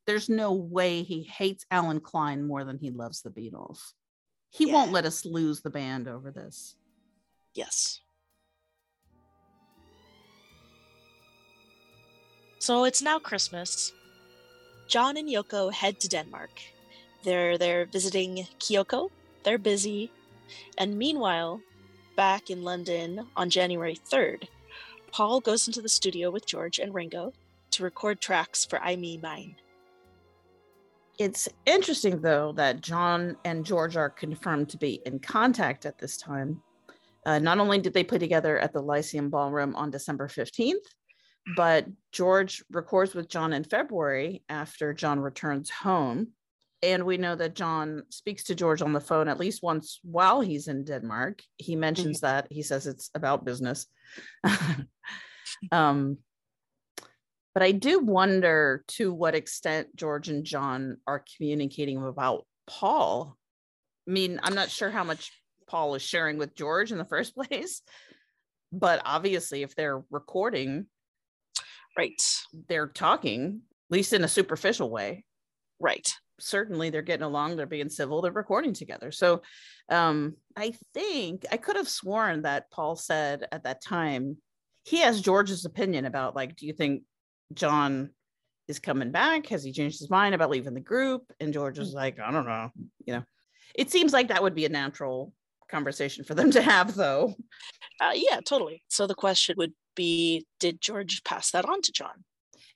there's no way he hates allen klein more than he loves the beatles he won't let us lose the band over this Yes. So it's now Christmas. John and Yoko head to Denmark. They're there visiting Kyoko. They're busy. And meanwhile, back in London on January 3rd, Paul goes into the studio with George and Ringo to record tracks for I Me Mine. It's interesting, though, that John and George are confirmed to be in contact at this time. Uh, not only did they play together at the Lyceum Ballroom on December 15th, but George records with John in February after John returns home. And we know that John speaks to George on the phone at least once while he's in Denmark. He mentions that he says it's about business. um, but I do wonder to what extent George and John are communicating about Paul. I mean, I'm not sure how much Paul is sharing with George in the first place, but obviously, if they're recording, right, they're talking, at least in a superficial way. Right. Certainly, they're getting along, they're being civil, they're recording together. So, um, I think I could have sworn that Paul said at that time he has George's opinion about like, do you think John is coming back? Has he changed his mind about leaving the group? And George is like, I don't know. You know, it seems like that would be a natural conversation for them to have, though. Uh, yeah, totally. So the question would be Did George pass that on to John?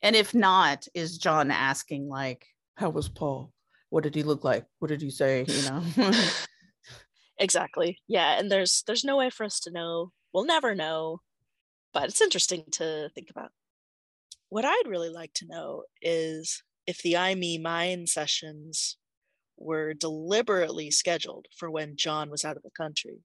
And if not, is John asking, like, how was Paul? What did he look like? What did he say? You know? exactly yeah and there's there's no way for us to know we'll never know but it's interesting to think about what i'd really like to know is if the i me mine sessions were deliberately scheduled for when john was out of the country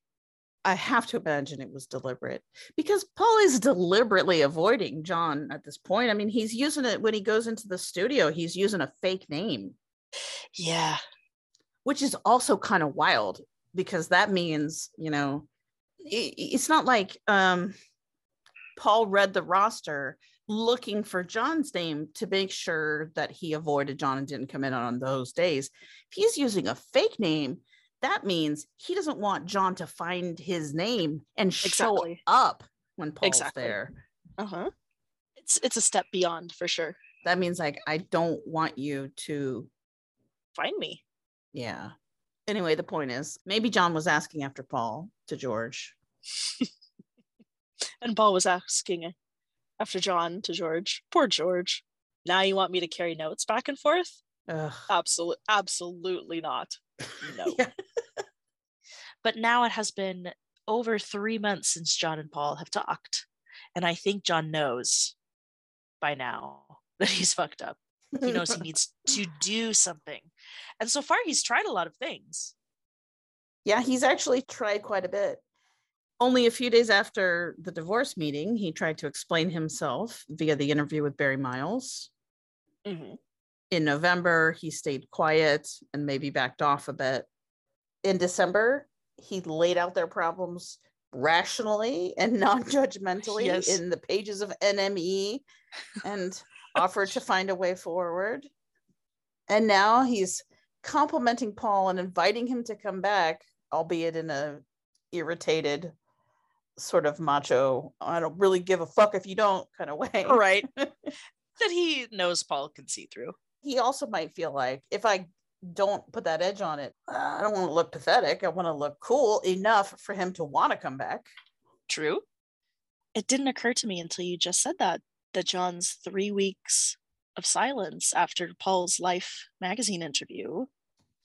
I have to imagine it was deliberate because Paul is deliberately avoiding John at this point. I mean, he's using it when he goes into the studio, he's using a fake name. Yeah. Which is also kind of wild because that means, you know, it's not like um Paul read the roster looking for John's name to make sure that he avoided John and didn't come in on those days. If he's using a fake name, that means he doesn't want John to find his name and show Exactly. up when Paul's Exactly. there. uh-huh it's it's a step beyond for sure That means like I don't want you to find me yeah. Anyway, the point is maybe John was asking after Paul to George. and paul was asking after john to george poor george now you want me to carry notes back and forth Absolutely, absolutely not. No. but now it has been over three months since John and Paul have talked. And I think John knows by now that he's fucked up. He knows he needs to do something. And so far, he's tried a lot of things. Yeah, he's actually tried quite a bit. Only a few days after the divorce meeting, he tried to explain himself via the interview with Barry Miles. Mm-hmm. In November, he stayed quiet and maybe backed off a bit. In December, he laid out their problems rationally and non-judgmentally Yes. in the pages of NME and offered to find a way forward. And now he's complimenting Paul and inviting him to come back, albeit in a irritated sort of macho, I don't really give a fuck if you don't kind of way. Right. that he knows Paul can see through. He also might feel like if I don't put that edge on it, uh, I don't want to look pathetic. I want to look cool enough for him to want to come back. True. It didn't occur to me until you just said that, that John's three weeks of silence after Paul's Life magazine interview,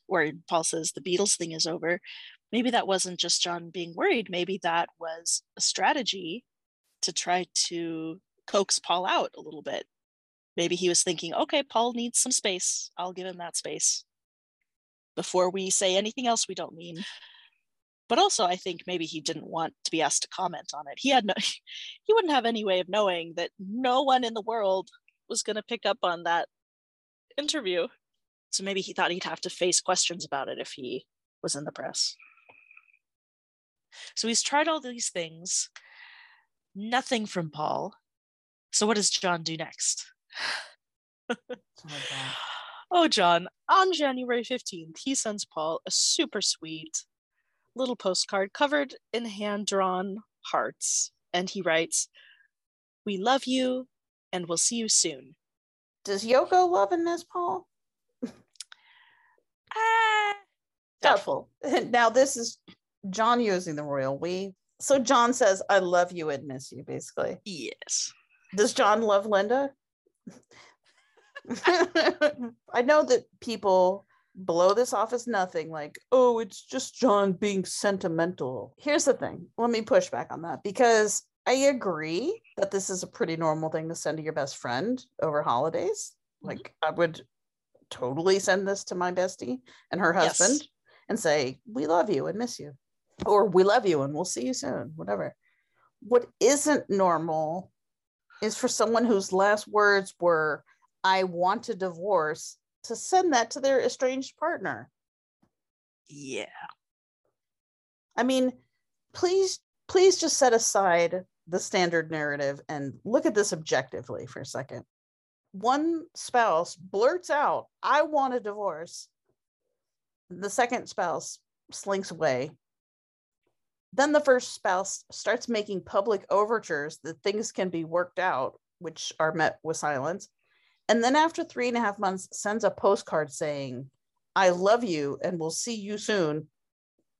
where Paul says the Beatles thing is over, maybe that wasn't just John being worried. Maybe that was a strategy to try to coax Paul out a little bit. Maybe he was thinking, okay, Paul needs some space. I'll give him that space before we say anything else we don't mean. But also, I think maybe he didn't want to be asked to comment on it. He had no, he wouldn't have any way of knowing that no one in the world was going to pick up on that interview. So maybe he thought he'd have to face questions about it if he was in the press. So he's tried all these things, nothing from Paul. So what does John do next? oh, John, on January 15th, he sends Paul a super sweet little postcard covered in hand drawn hearts. And he writes, We love you and we'll see you soon. Does Yoko love and miss Paul? Ah, Doubtful. Now this is John using the royal we. So John says, "I love you and miss you." Basically, yes. Does John love Linda? I know that people blow this off as nothing, like, "Oh, it's just John being sentimental." Here's the thing. Let me push back on that because I agree that this is a pretty normal thing to send to your best friend over holidays. Mm-hmm. Like, I would totally send this to my bestie and her Yes. husband and say, We love you and miss you. Or we love you and we'll see you soon, whatever. What isn't normal is for someone whose last words were, I want a divorce, to send that to their estranged partner. Yeah. I mean, please, please just set aside the standard narrative and look at this objectively for a second. One spouse blurts out, I want a divorce. The second spouse slinks away. Then the first spouse starts making public overtures that things can be worked out, which are met with silence. And then after three and a half months, sends a postcard saying, I love you and we'll see you soon.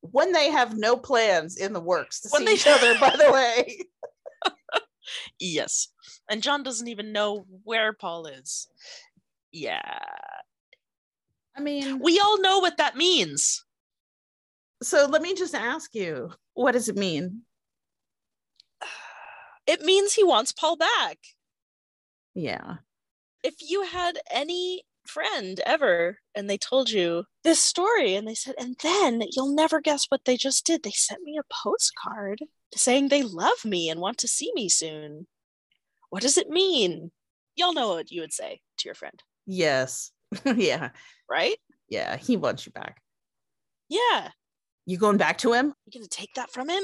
When they have no plans in the works to When see they- each other, by the way. Yes. And John doesn't even know where Paul is. Yeah. I mean, we all know what that means. So let me just ask you, what does it mean? It means he wants Paul back. Yeah. If you had any friend ever and they told you this story and they said, and then you'll never guess what they just did. They sent me a postcard saying they love me and want to see me soon. What does it mean? Y'all know what you would say to your friend, Yes. yeah. right? Yeah. He wants you back. Yeah. You going back to him? You gonna take that from him?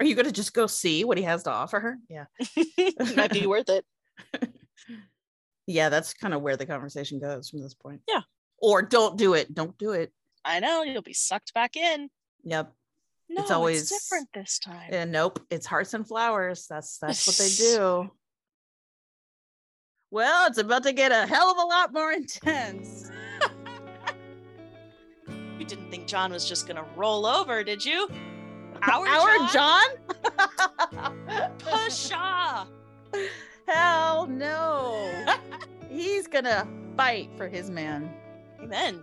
Are you going to just go see what he has to offer her? Yeah. Might be worth it. Yeah. That's kind of where the conversation goes from this point. Yeah. Or don't do it. Don't do it. I know you'll be sucked back in. Yep. No, it's always different this time. Uh, nope. It's hearts and flowers. That's that's what they do. Well, it's about to get a hell of a lot more intense. You didn't think John was just gonna roll over, did you? Our, Our John? Pshaw! Hell no. He's gonna fight for his man. Amen.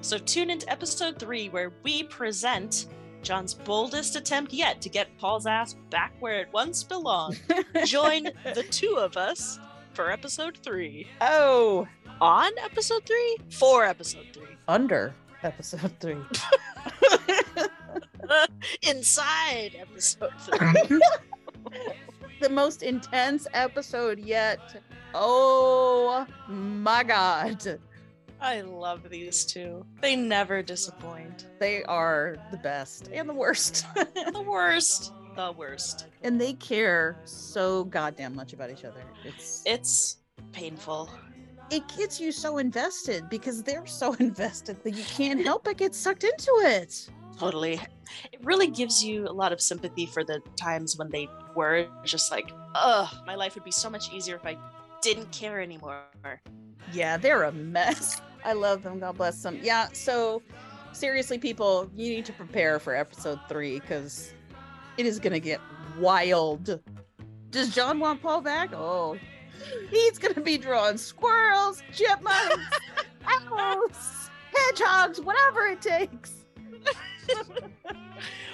So tune into episode three where we present John's boldest attempt yet to get Paul's ass back where it once belonged. Join the two of us for episode three. Oh, On episode three? For episode three. under episode three. Inside episode three. the most intense episode yet. Oh my god. I love these two. They never disappoint. They are the best and the worst. the worst. The worst. and they care so goddamn much about each other. It's It's painful. It gets you so invested because they're so invested that you can't help but get sucked into it. Totally. It really gives you a lot of sympathy for the times when they were just like, ugh, my life would be so much easier if I didn't care anymore. Yeah, they're a mess. I love them. God bless them. Yeah, so seriously, people, you need to prepare for episode three because it is going to get wild. Does John want Paul back? Oh, he's going to be drawing squirrels, chipmunks, owls, hedgehogs, whatever it takes.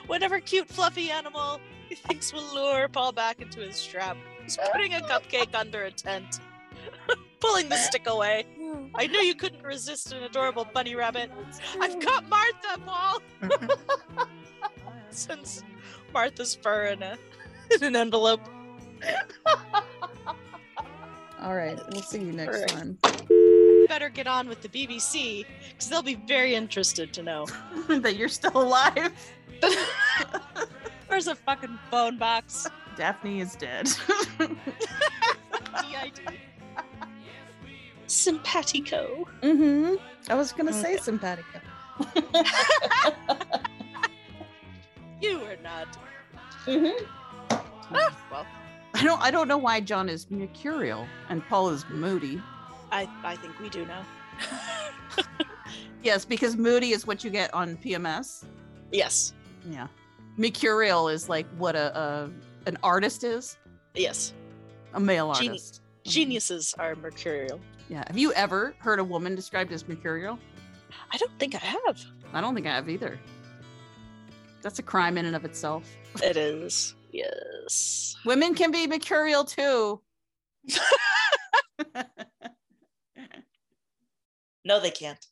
Whatever cute, fluffy animal he thinks will lure Paul back into his trap. He's putting a cupcake under a tent, pulling the stick away. I knew you couldn't resist an adorable bunny rabbit. I've got Martha, Paul! Since Martha's fur in, a, in an envelope. All right, we'll see you next All right. time. Better get on with the BBC because they'll be very interested to know. that you're still alive. Where's a fucking phone box? Daphne is dead. DID. Simpatico. mm-hmm. I was gonna say simpatico. You are not. Mm-hmm. Ah, well, I don't I don't know why John is mercurial and Paul is moody. I, I think we do know. Yes, because moody is what you get on PMS. Yes. Yeah. Mercurial is like what a, a an artist is, Yes. a male artist. Mm-hmm. Geniuses are mercurial. Yeah. Have you ever heard a woman described as mercurial? I don't think I have. I don't think I have either. That's a crime in and of itself. It is. Yes. Women can be mercurial too. No, they can't.